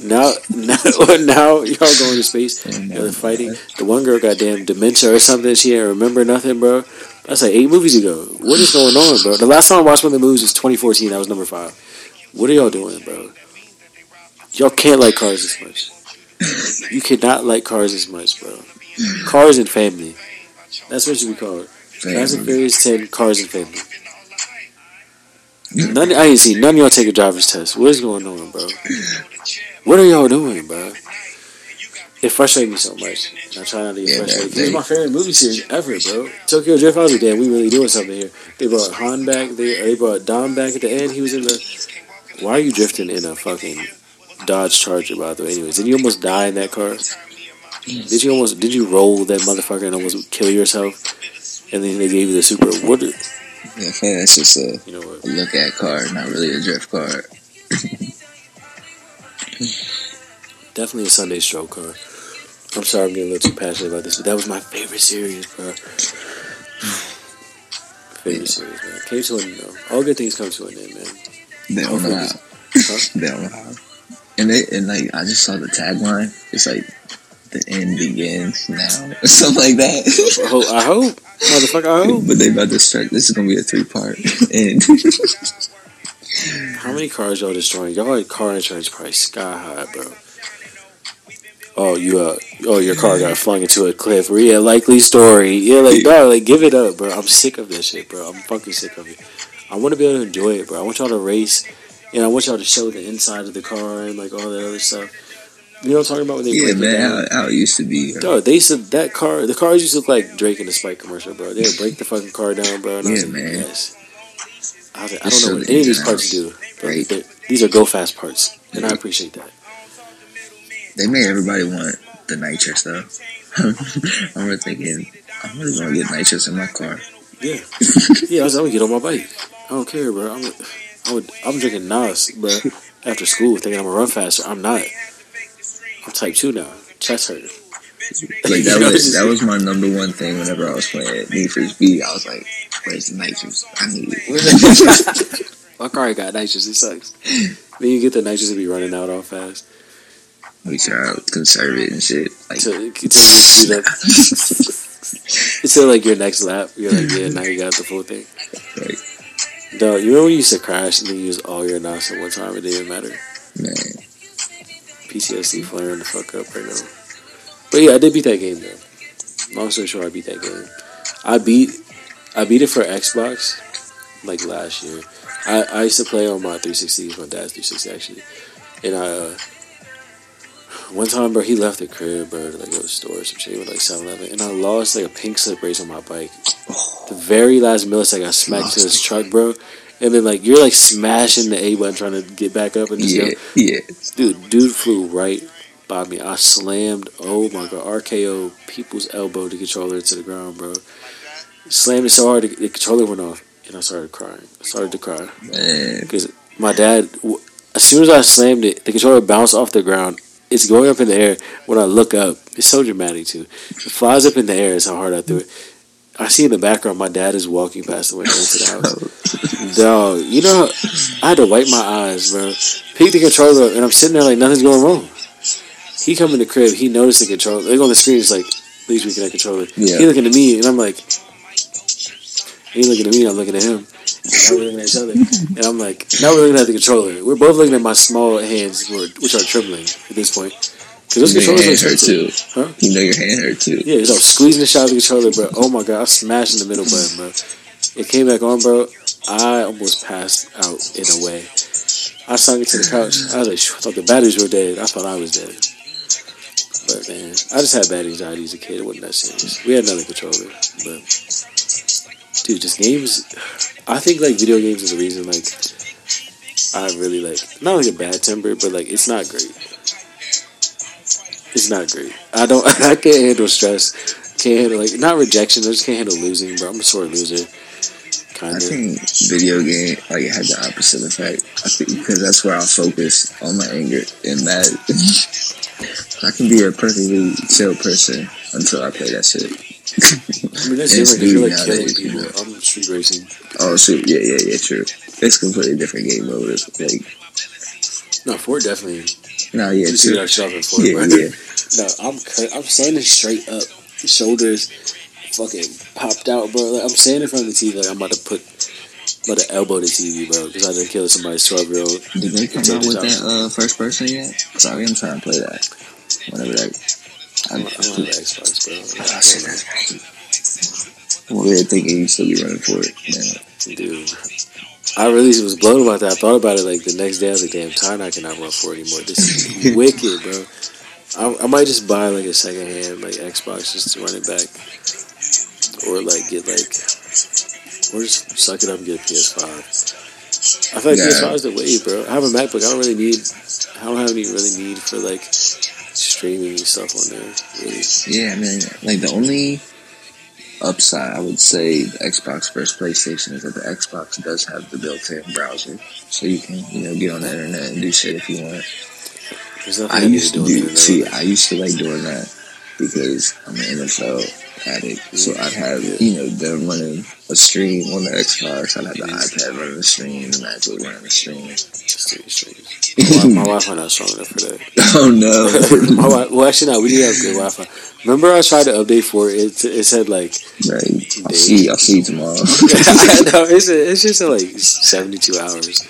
[SPEAKER 1] Now, now, now y'all going to space.
[SPEAKER 2] Oh
[SPEAKER 1] They're fighting. The one girl got damn dementia or something. She didn't remember nothing, bro. That's like eight movies ago. What is going on, bro? The last time I watched one of the movies was 2014. That was number five. What are y'all doing, bro? Y'all can't like cars as much. You cannot like cars as much, bro. Cars and family. That's what you be called. Fast and Furious 10, Cars and Family. None, I ain't seen none of y'all take a driver's test. What is going on, bro? What are y'all doing, bro? It frustrates me so much. And I try not to get
[SPEAKER 2] Yeah,
[SPEAKER 1] frustrated. This is my favorite movie series ever, bro. Tokyo Drift, I was like, damn, we really doing something here. They brought Han back. They, they brought Dom back at the end. He was in the. Why are you drifting in a fucking Dodge Charger, by the way? Anyways, did you almost die in that car? Did you almost? Did you roll that motherfucker and almost kill yourself? And then they gave you the super. What? did-
[SPEAKER 2] Yeah, I that's just a,
[SPEAKER 1] You know what?
[SPEAKER 2] a look at car, not really a drift car.
[SPEAKER 1] Definitely a Sunday stroke car. I'm sorry I'm getting a little too passionate about this, but that was my favorite series, bro. favorite series, man. Came to an end, though. All good things come to an end, man.
[SPEAKER 2] They don't know how.
[SPEAKER 1] Huh?
[SPEAKER 2] They don't know how. And they and like I just saw the tagline. It's like the end begins now, or something like that.
[SPEAKER 1] I hope, I hope. Motherfucker, I hope.
[SPEAKER 2] but they about to start. This is gonna be a three part end.
[SPEAKER 1] How many cars y'all destroying? Y'all like car insurance price sky high, bro. Oh, you uh, oh, your car got flung into a cliff. Yeah, likely story. Yeah, like bro, like give it up, bro. I'm sick of this shit, bro. I'm fucking sick of it. I want to be able to enjoy it, bro. I want y'all to race, and I want y'all to show the inside of the car and like all that other stuff. You know what I'm talking about when they
[SPEAKER 2] yeah, man, how, how it used to be.
[SPEAKER 1] Uh, Dog, they said that car. The cars used to look like Drake in the Spike commercial, bro. They would break the fucking car down, bro. And I was
[SPEAKER 2] Yeah,
[SPEAKER 1] like,
[SPEAKER 2] man.
[SPEAKER 1] yes. I was like, I don't know what any of these parts do.
[SPEAKER 2] Right.
[SPEAKER 1] These are go fast parts, and I appreciate that.
[SPEAKER 2] They made everybody want the nitrous though. I'm really thinking. I'm really gonna get nitrous in my car.
[SPEAKER 1] Yeah, yeah. I was, like, I'm gonna get on my bike. I don't care, bro. I'm, I would, I'm drinking NOS, bro. After school, thinking I'm gonna run faster. I'm not. I'm type two now. Chest hurt.
[SPEAKER 2] Like that was that was my number one thing whenever I was playing Need for Speed. I was like, "Where's the nitrous? I need it."
[SPEAKER 1] My car ain't got nitrous. It sucks. Then you get the nitrous and be running out all fast.
[SPEAKER 2] We try to conserve it and shit. Like,
[SPEAKER 1] To, to. Until like your next lap, you're like, yeah, now you got the full thing.
[SPEAKER 2] Right.
[SPEAKER 1] Dog, you remember when you used to crash and then use all your NOS at one time? It didn't matter.
[SPEAKER 2] man,
[SPEAKER 1] PTSD flaring the fuck up right now. But yeah, I did beat that game though. Long story short, I beat that game. I beat I beat it for Xbox like last year. I, I used to play on my 360, my dad's 360 actually, and I uh, one time, bro, he left the crib, bro, to like go to the store or some shit with like 7-Eleven, and I lost like a pink slip race on my bike. The very last millisecond, I smacked to his truck, bro, and then like you're like smashing the A button trying to get back up and just go
[SPEAKER 2] yeah, yeah.
[SPEAKER 1] dude, dude flew right by me. I slammed, oh my god, RKO people's elbow the controller to the ground, bro. Slammed it so hard, the, the controller went off, and I started crying. I started to cry because my dad, as soon as I slammed it, the controller bounced off the ground. It's going up in the air. When I look up, it's so dramatic too. It flies up in the air. Is how hard I threw it. I see in the background my dad is walking past the window into the house. Dog, you know, I had to wipe my eyes, bro. Pick the controller up, and I'm sitting there like nothing's going wrong. He come in the crib, he noticed the controller. Look on the screen, it's like, please reconnect controller.
[SPEAKER 2] Yeah.
[SPEAKER 1] He looking at me, and I'm like, he looking at me, I'm looking at him. Now we're looking at each other, and I'm like, now we're looking at the controller. We're both looking at my small hands, which are trembling at this point. Because those
[SPEAKER 2] your
[SPEAKER 1] controllers
[SPEAKER 2] hurt too.
[SPEAKER 1] Huh?
[SPEAKER 2] You know your hand hurt too.
[SPEAKER 1] Yeah, so I was squeezing the shit out of the controller, bro. Oh my god, I smashed the middle button, bro. It came back on, bro. I almost passed out in a way. I sunk into the couch. I was like, I thought the batteries were dead. I thought I was dead. But man, I just had bad anxiety as a kid. It wasn't that serious. We had another controller, but dude, just games. I think like video games is the reason like I really like not like a bad temper, but like it's not great. It's not great. I don't. I can't handle stress. Can't handle like not rejection. I just can't handle losing, bro. I'm a sore loser. Kind
[SPEAKER 2] I think video game like had the opposite effect. I think because that's where I focus on my anger and that. I can be a perfectly chill person until I play that shit.
[SPEAKER 1] I mean, that's
[SPEAKER 2] It's
[SPEAKER 1] different. You're like killing people.
[SPEAKER 2] you know.
[SPEAKER 1] I'm street racing.
[SPEAKER 2] Oh shoot, yeah, yeah, yeah, true. It's completely different game mode. It's like,
[SPEAKER 1] No, Ford definitely.
[SPEAKER 2] nah, yeah,
[SPEAKER 1] you see that shop in Ford,
[SPEAKER 2] Yeah,
[SPEAKER 1] bro.
[SPEAKER 2] yeah.
[SPEAKER 1] No, I'm cur- I'm standing straight up, shoulders fucking popped out, bro. Like, I'm standing in front of the TV like I'm about to put, about to elbow the TV, bro, because I done killed somebody's 12 year old.
[SPEAKER 2] Did they come out with that uh, first person yet? Sorry, I'm trying to play that. Whatever that.
[SPEAKER 1] I I don't have an Xbox, bro.
[SPEAKER 2] That's crazy. I'm over here thinking you still be running for it, man.
[SPEAKER 1] Dude, I really was blown about that. I thought about it like the next day. I was like, damn, time I cannot run for it anymore. This is wicked, bro. I, I might just buy like a second hand like Xbox just to run it back, or like get like, or just suck it up and get a PS5. I feel like
[SPEAKER 2] Yeah.
[SPEAKER 1] PS5 is the way, bro. I have a MacBook. I don't really need. I don't have any really need for like streaming stuff on there. Really.
[SPEAKER 2] Yeah, man. Like the only upside I would say the Xbox versus PlayStation is that the Xbox does have the built-in browser, so you can you know get on the internet and do shit if you want. I used
[SPEAKER 1] to do. on the
[SPEAKER 2] do
[SPEAKER 1] internet.
[SPEAKER 2] see, I used to like doing that because I'm an NFL So I'd have you know them running a stream on the Xbox. I'd have the iPad running the stream, the MacBook running the stream.
[SPEAKER 1] My, my Wi-Fi not strong enough for that.
[SPEAKER 2] oh no!
[SPEAKER 1] my wi- well, actually, no. We do have good Wi-Fi. Remember, I tried to update for it. It, it said like,
[SPEAKER 2] right. I'll see. I'll see you tomorrow.
[SPEAKER 1] no, it's a, it's just like seventy-two hours.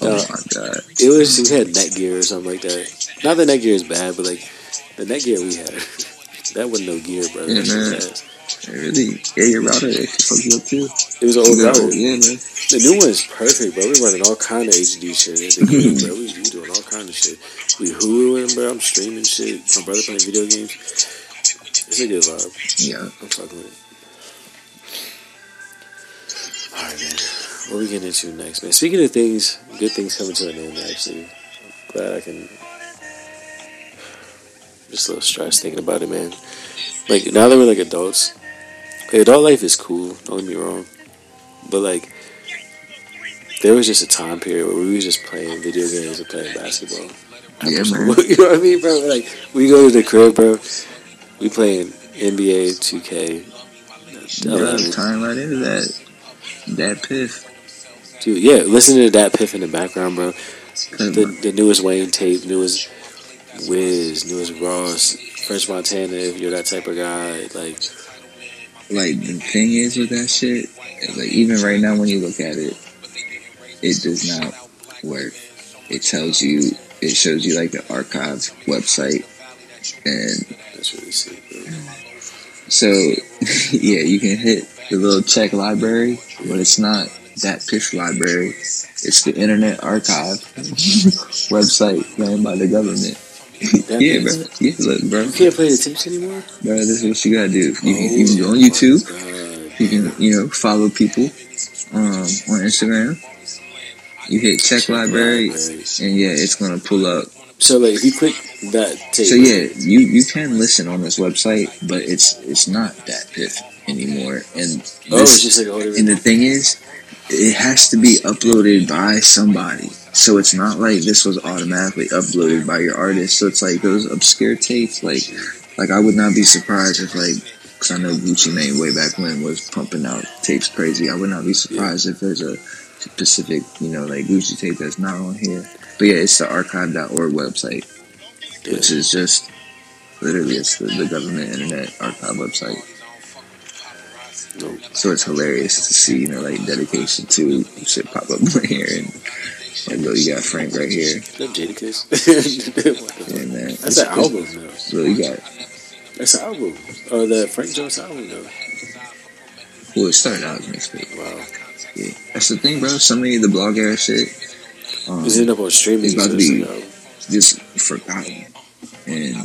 [SPEAKER 2] oh
[SPEAKER 1] No.
[SPEAKER 2] my uh, god!
[SPEAKER 1] It was we had Netgear or something like that. Not that Netgear is bad, but like the Netgear we had, that wasn't no gear, bro.
[SPEAKER 2] Yeah,
[SPEAKER 1] That shit was
[SPEAKER 2] man. Really? Yeah, your router it can fuck you up too.
[SPEAKER 1] It was an old router.
[SPEAKER 2] yeah, man.
[SPEAKER 1] The new one is perfect, bro. We running all kind of HD shit at the game, bro. We, we doing all kind of shit. We Huluing, bro. I'm streaming shit. My brother playing video games. It's a good vibe.
[SPEAKER 2] Yeah.
[SPEAKER 1] I'm fucking with it. Alright, man. What are we getting into next, man? Speaking of things, good things coming to an end, actually. I'm glad I can. Just a little stressed thinking about it, man. Like, now that we're like adults, like, adult life is cool, don't get me wrong. But, like, there was just a time period where we was just playing video games and playing basketball.
[SPEAKER 2] Yeah, man.
[SPEAKER 1] You know what I mean, bro? Like, we go to the crib, bro. We playing NBA 2K.
[SPEAKER 2] Yeah,
[SPEAKER 1] 11.
[SPEAKER 2] tying right into that. DatPiff.
[SPEAKER 1] Dude, yeah, listen to DatPiff in the background, bro. The, the newest Wayne tape, newest Wiz, newest Ross, French Montana, if you're that type of guy. Like,
[SPEAKER 2] like the thing is with that shit, like even right now when you look at it, it does not work. It tells you, it shows you like the archive website, and
[SPEAKER 1] that's really sick, bro.
[SPEAKER 2] so yeah, you can hit the little check library, but it's not DatPiff library. It's the Internet Archive website ran by the government. Yeah, bro. Yeah, look, bro.
[SPEAKER 1] You can't play the tapes anymore?
[SPEAKER 2] Bro, this is what you gotta do. You can,
[SPEAKER 1] Oh
[SPEAKER 2] you can go on YouTube.
[SPEAKER 1] God.
[SPEAKER 2] You can, you know, follow people um, on Instagram. You hit check library, and yeah, it's gonna pull up.
[SPEAKER 1] So, like, if you click that tape.
[SPEAKER 2] So yeah, you you can listen on this website, but it's it's not DatPiff anymore. And
[SPEAKER 1] Oh, it's just like older.
[SPEAKER 2] and the thing is, it has to be uploaded by somebody. So it's not like this was automatically uploaded by your artist. So it's like those obscure tapes, like like I would not be surprised if like because I know Gucci Mane way back when was pumping out tapes crazy. I would not be surprised if there's a specific you know like Gucci tape that's not on here. But yeah, it's the archive.org website, which is just literally it's the, the government internet archive website. So it's hilarious to see, you know, like dedication to shit pop up here and like, look, you got Frank right here.
[SPEAKER 1] No Jadakiss.
[SPEAKER 2] Yeah, man.
[SPEAKER 1] That's an album, though.
[SPEAKER 2] So you got,
[SPEAKER 1] That's an album. Oh, the Frank Jones album, though.
[SPEAKER 2] well, it started out as a mixtape.
[SPEAKER 1] Wow.
[SPEAKER 2] Yeah. That's the thing, bro. So many of the blog era shit, Um,
[SPEAKER 1] It's ended up on streaming.
[SPEAKER 2] It's about to be-
[SPEAKER 1] like, um,
[SPEAKER 2] just forgotten. And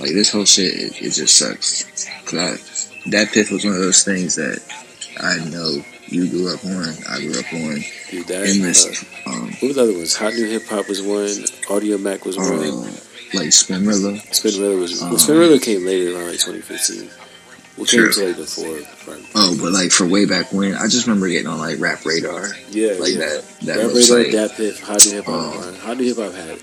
[SPEAKER 2] like this whole shit, it, it just sucks. Cause I, DatPiff was one of those things that I know you grew up on, I grew up on.
[SPEAKER 1] dude, that,
[SPEAKER 2] Endless,
[SPEAKER 1] uh,
[SPEAKER 2] um,
[SPEAKER 1] what was the other ones? Hot New Hip Hop was one. Audiomack was one.
[SPEAKER 2] um, like Spinrilla.
[SPEAKER 1] Spinrilla was. well,
[SPEAKER 2] um,
[SPEAKER 1] Spinrilla came later around like 2015. We came to like before. Right?
[SPEAKER 2] Oh, but like for way back when, I just remember getting on like Rap Radar,
[SPEAKER 1] Yeah,
[SPEAKER 2] like
[SPEAKER 1] yeah.
[SPEAKER 2] that that
[SPEAKER 1] Rap. Radar, Dat Piff, Hot New Hip Hop.
[SPEAKER 2] Um,
[SPEAKER 1] Hot New Hip Hop had.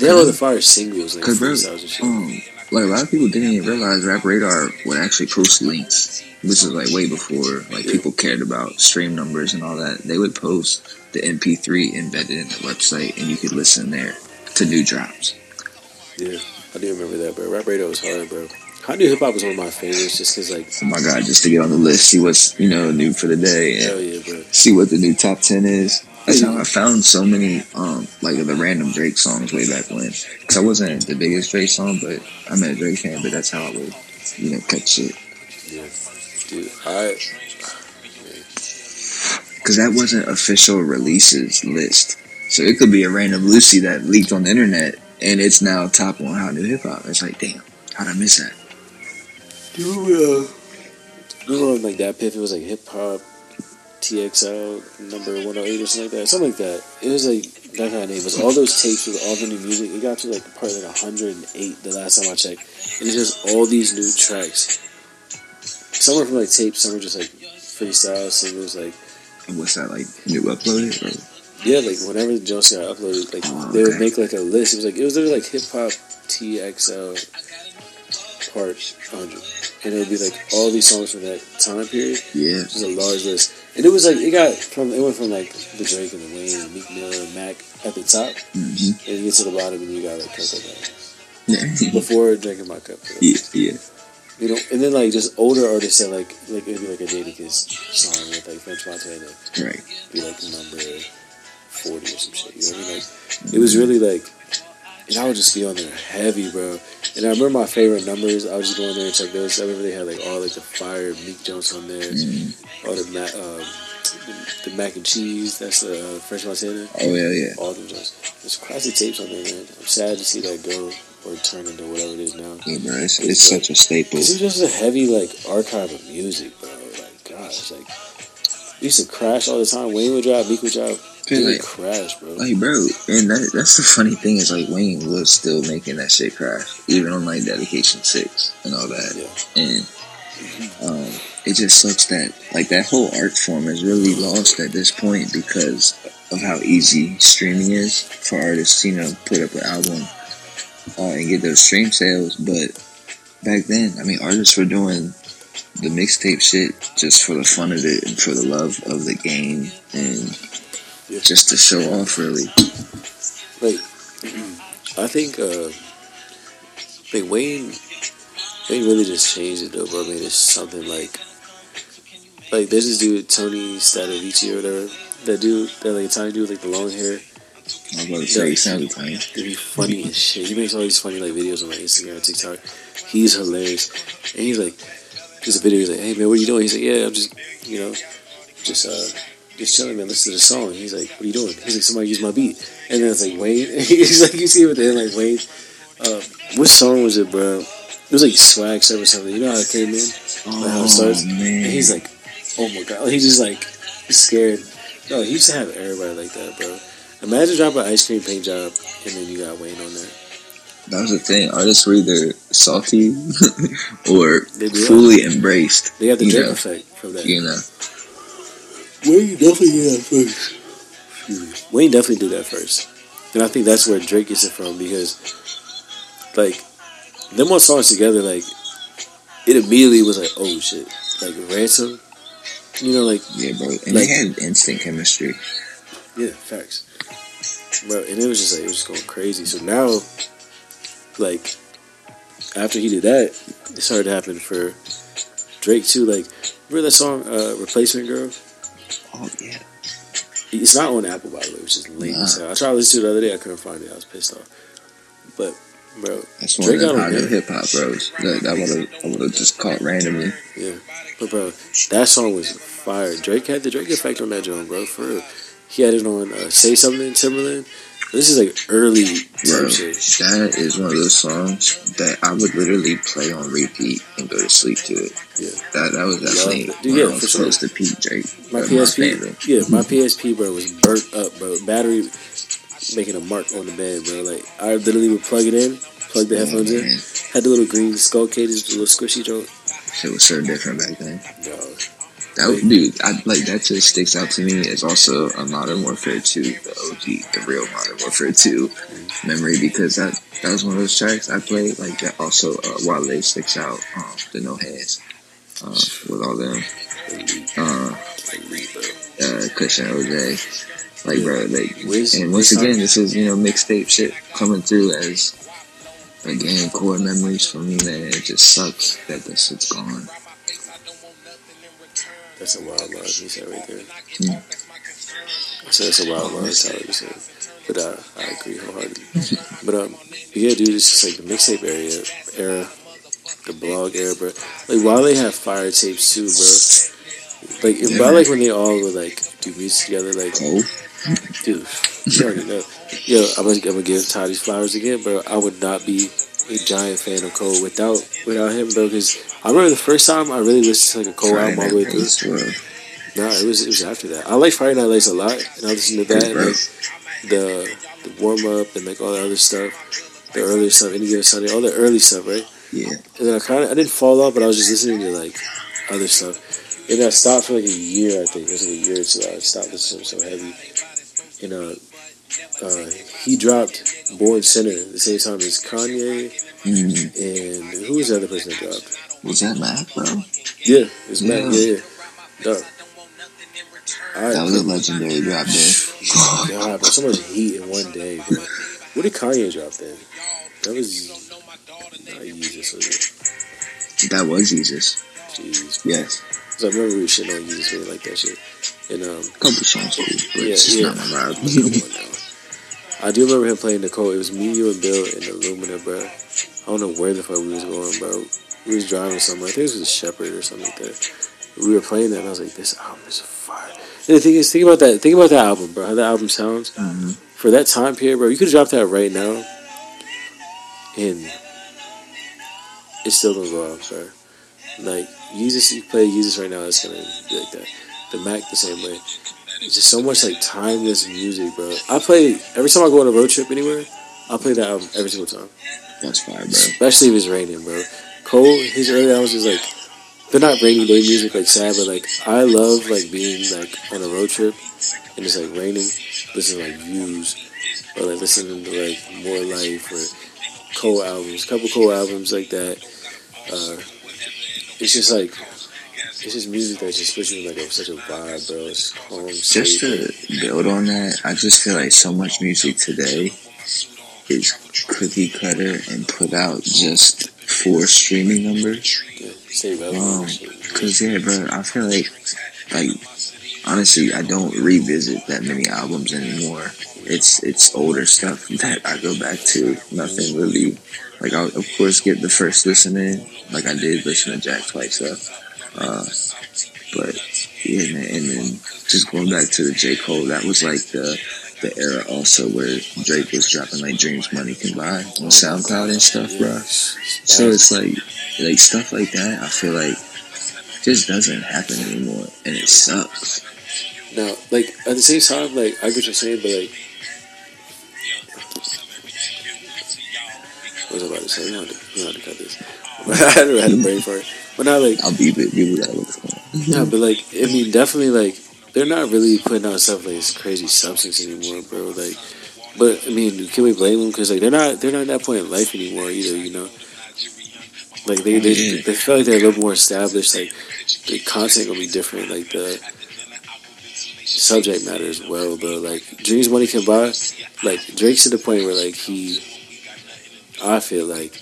[SPEAKER 1] They had all the fire singles like freestyles and shit.
[SPEAKER 2] um, like a lot of people didn't even realize Rap Radar would actually post links. which is like way before like people cared about stream numbers and all that. They would post the MP3 embedded in the website, and you could listen there to new drops.
[SPEAKER 1] Yeah, I do remember that, bro. Rap Radar was hard, bro. Hot New Hip Hop was one of my favorites just because, like,
[SPEAKER 2] Oh my god, just to get on the list, see what's you know new for the day, and
[SPEAKER 1] hell yeah, bro.
[SPEAKER 2] see what the new top ten is. That's how I found so many um like the random Drake songs way back when. Cause I wasn't the biggest Drake song, but I'm a Drake fan. But that's how I would you know catch shit.
[SPEAKER 1] Yeah. Dude, I.
[SPEAKER 2] Cause that wasn't official releases list, so it could be a random Lucy that leaked on the internet, and it's now top one Hot New Hip Hop. It's like, damn, how'd I miss that?
[SPEAKER 1] Dude, uh, on, like DatPiff? It was like hip hop TXL number 108 or something like that. Something like that. It was like that kind of name. It was all those tapes with all the new music. It got to like probably like 108 the last time I checked. And it's just all these new tracks. Some were from like tapes, some were just like freestyle singles. Like,
[SPEAKER 2] And what's that like? New uploaded? Or?
[SPEAKER 1] yeah, like whenever the Jones got uploaded, like
[SPEAKER 2] Oh,
[SPEAKER 1] they would make like a list. It was like, it was literally like hip hop TXL part 100. And it would be like all these songs from that time period.
[SPEAKER 2] Yeah,
[SPEAKER 1] It was a large list, and it was like it got from it went from like the Drake and the Wayne, and Meek Mill, and Mac at the top,
[SPEAKER 2] hmm
[SPEAKER 1] and you get to the bottom, and you got like Coco Bang
[SPEAKER 2] yeah,
[SPEAKER 1] before drinking my cup.
[SPEAKER 2] yeah, yeah.
[SPEAKER 1] You know, and then like just older artists that like like it'd be like a Jadakiss song with like French Montana,
[SPEAKER 2] Right.
[SPEAKER 1] be like number forty or some shit. You know what I mean? Like it was really like, and I would just be on there heavy, bro. And I remember my favorite numbers. I would just go on there and check those. I remember they had like all like the fire Meek Jones on there.
[SPEAKER 2] Mhm.
[SPEAKER 1] all the mac, um, the, the mac and cheese. That's the uh, French Montana.
[SPEAKER 2] Oh yeah, yeah.
[SPEAKER 1] All them joints. There's classic tapes on there, man. I'm sad to see that go or turn into whatever it is now.
[SPEAKER 2] Yeah, bro, it's, it's such a staple.
[SPEAKER 1] This is just a heavy like archive of music, bro. Like gosh, like we used to crash all the time. Wayne would drop, Meek would drop. They
[SPEAKER 2] like-
[SPEAKER 1] crash, bro.
[SPEAKER 2] Like, bro, and that, that's the funny thing is like Wayne was still making that shit crash, even on like Dedication Six and all that.
[SPEAKER 1] Yeah.
[SPEAKER 2] And um, it just sucks that like that whole art form is really lost at this point because of how easy streaming is for artists. You know, put up an album uh, and get those stream sales. But back then, I mean, artists were doing the mixtape shit just for the fun of it and for the love of the game and
[SPEAKER 1] Yeah.
[SPEAKER 2] just to show off, really.
[SPEAKER 1] Like I think uh think Wayne Wayne really just changed it though, bro. Made it something like like there's this dude Tony Stadavici or whatever. That dude, that like Italian dude, with, like the long hair.
[SPEAKER 2] I was about to say, he sounds Italian.
[SPEAKER 1] Dude, he's funny as shit. He makes all these funny like videos on like Instagram and TikTok. He's hilarious. And he's like, there's a video. He's like, "Hey man, what are you doing?" He's like, "Yeah, I'm just, you know, just uh, just chilling, man. Listen to the song." He's like, "What are you doing?" He's like, "Somebody used my beat." And then it's like Wayne. he's like, you see it with the end, like Wayne. Uh, what song was it, bro? It was like Swag Surf or something. You know how it came in? Like how it starts?
[SPEAKER 2] Oh, man.
[SPEAKER 1] And he's like, "Oh my god!" He's just like scared. No, he used to have everybody like that, bro. Imagine dropping an ice cream paint job and then you got Wayne on there.
[SPEAKER 2] that was the thing. Artists were either salty or fully embraced.
[SPEAKER 1] They have the
[SPEAKER 2] know.
[SPEAKER 1] effect from that.
[SPEAKER 2] You know,
[SPEAKER 1] Wayne definitely did that first. Wayne definitely did that first. And I think that's where Drake gets it from because, like, them one songs together, like, it immediately was like, oh shit. Like, Ransom, you know, like,
[SPEAKER 2] yeah, bro. And
[SPEAKER 1] Like-
[SPEAKER 2] they had instant chemistry.
[SPEAKER 1] yeah, facts. Bro, and it was just like, it was just going crazy. So now, like, after he did that, it started to happen for Drake too. Like, remember that song, uh, Replacement Girl?
[SPEAKER 2] Oh yeah,
[SPEAKER 1] It's not on Apple, by the way, which is lame as hell. I tried to listen to it the other day. I couldn't find it. I was pissed off. But, bro,
[SPEAKER 2] that's one
[SPEAKER 1] Drake
[SPEAKER 2] of
[SPEAKER 1] on
[SPEAKER 2] hip hop bros. That, that would have I would have just caught randomly.
[SPEAKER 1] yeah. But, bro, that song was fire. Drake had the Drake effect on that joint, bro. For real. he had it on uh, "Say Something" Timbaland. This is like early
[SPEAKER 2] Bro, that is one of those songs that I would literally play on repeat and go to sleep to it.
[SPEAKER 1] Yeah.
[SPEAKER 2] That that was definitely
[SPEAKER 1] Dude,
[SPEAKER 2] when
[SPEAKER 1] yeah,
[SPEAKER 2] I was
[SPEAKER 1] for sure.
[SPEAKER 2] close to Pete Drake.
[SPEAKER 1] My PSP,
[SPEAKER 2] favorite.
[SPEAKER 1] yeah, my PSP, bro, was burnt up, bro. Battery making a mark on the bed, bro. Like I literally would plug it in, plug the
[SPEAKER 2] Oh,
[SPEAKER 1] headphones in, had the little green skull cages, the little squishy joint.
[SPEAKER 2] Shit was so different back then.
[SPEAKER 1] Dog.
[SPEAKER 2] That dude, I, like that just sticks out to me as also a Modern Warfare 2, the OG, the real Modern Warfare 2 memory because that that was one of those tracks I played. Like that also uh, Wale sticks out, um, the No Hands, uh, with all them, uh, uh, Cushion OJ. Like bro, like and once again, this is you know mixtape shit coming through as again core memories for me. Man, it just sucks that this shit's gone.
[SPEAKER 1] That's a wild line he said right there.
[SPEAKER 2] Hmm.
[SPEAKER 1] I said that's a wild line, Tyler you said. But uh, I agree wholeheartedly. but um, yeah, dude, it's just like the mixtape area, era, the blog era, bro. Like while they have fire tapes too, bro. Like
[SPEAKER 2] Yeah,
[SPEAKER 1] I like when they all would like do music together, like
[SPEAKER 2] Cole,
[SPEAKER 1] dude, you already know. Yo, I'm gonna, I'm gonna give Todd flowers again, bro. I would not be a giant fan of Cole without without him, bro. Because I remember the first time I really listened to like a Cole
[SPEAKER 2] Friday
[SPEAKER 1] album all the way through. No, it was it was after that. I like Friday Night Lights a lot, and I listened to that and like the the warm up and like all the other stuff, the earlier stuff, any given Sunday, all the early stuff, right?
[SPEAKER 2] Yeah,
[SPEAKER 1] And then I kind of I didn't fall off, but I was just listening to like other stuff, and I stopped for like a year. I think it was like a year or two. I stopped listening to so heavy, and uh, uh, he dropped Born Sinner at the same time as Kanye,
[SPEAKER 2] mm.
[SPEAKER 1] and who was the other person that dropped?
[SPEAKER 2] was that Mac, bro?
[SPEAKER 1] Yeah, it was Mac.
[SPEAKER 2] Yeah.
[SPEAKER 1] Yeah, yeah. Dog. I,
[SPEAKER 2] That was a legendary drop there.
[SPEAKER 1] God, bro, so much heat in one day, bro. What did Kanye drop then? That was not Yeezus, was?
[SPEAKER 2] That was Yeezus.
[SPEAKER 1] Jeez.
[SPEAKER 2] Yes,
[SPEAKER 1] Cause I remember we were shitting on Yeezus really like that shit. And um,
[SPEAKER 2] couple songs but
[SPEAKER 1] Yeah,
[SPEAKER 2] it's just
[SPEAKER 1] yeah.
[SPEAKER 2] not my vibe.
[SPEAKER 1] come on now. I do remember him playing Nicole. It was me, you, and Bill in Illumina, bro. I don't know where the fuck we was going, bro. We was driving somewhere. I think it was a Shepherd or something like that. We were playing that, and I was like, "This album is fire." And the thing is, think about that. Think about that album, bro. How that album sounds.
[SPEAKER 2] Mhm.
[SPEAKER 1] for that time period, bro, you could drop that right now, and it's still gonna go off, bro. Like Yeezus, you play Yeezus right now, it's gonna be like that. The Mac the same way. It's just so much like timeless music, bro. I play every time I go on a road trip anywhere. I play that album every single time,
[SPEAKER 2] That's fine, bro.
[SPEAKER 1] especially if it's raining, bro. Cole, his early albums is like they're not rainy day music like sad, but like I love like being like on a road trip and it's like raining, listening to like views or like listening to like more life or Cole albums, couple Cole albums like that. Uh, it's just like it's just music that just puts you like a, such a vibe, bro. It's calm,
[SPEAKER 2] Just
[SPEAKER 1] safe.
[SPEAKER 2] to build on that, I just feel like so much music today is cookie cutter and put out just for streaming numbers.
[SPEAKER 1] yeah,
[SPEAKER 2] Um,
[SPEAKER 1] relevant. and shit.
[SPEAKER 2] Cause yeah, bro, I feel like, like honestly, I don't revisit that many albums anymore. It's it's older stuff that I go back to. Nothing really, like I'll of course get the first listen in, like I did listen to Jack twice though. Uh, but yeah, man, and then just going back to the J Cole, that was like the the era also where Drake was dropping like Dreams Money Can Buy on SoundCloud and stuff, bro. So it's like like stuff like that. I feel like just doesn't happen anymore, and it sucks.
[SPEAKER 1] Now, like at the same time, like I get what you're saying, but like, what was I about to say? Don't have to, we don't to cut this. I had a brain fart, but not like
[SPEAKER 2] I'll be with you that looks fun.
[SPEAKER 1] yeah, but like I mean, definitely like they're not really putting out stuff like this crazy substance anymore, bro. Like, but I mean, can we blame them? Because like they're not they're not at that point in life anymore either. You know, like they they,
[SPEAKER 2] Yeah.
[SPEAKER 1] they feel like they're a little more established. Like the content gonna be different. Like the subject matter as well. But like dreams money can buy. Like Drake's to the point where like he, I feel like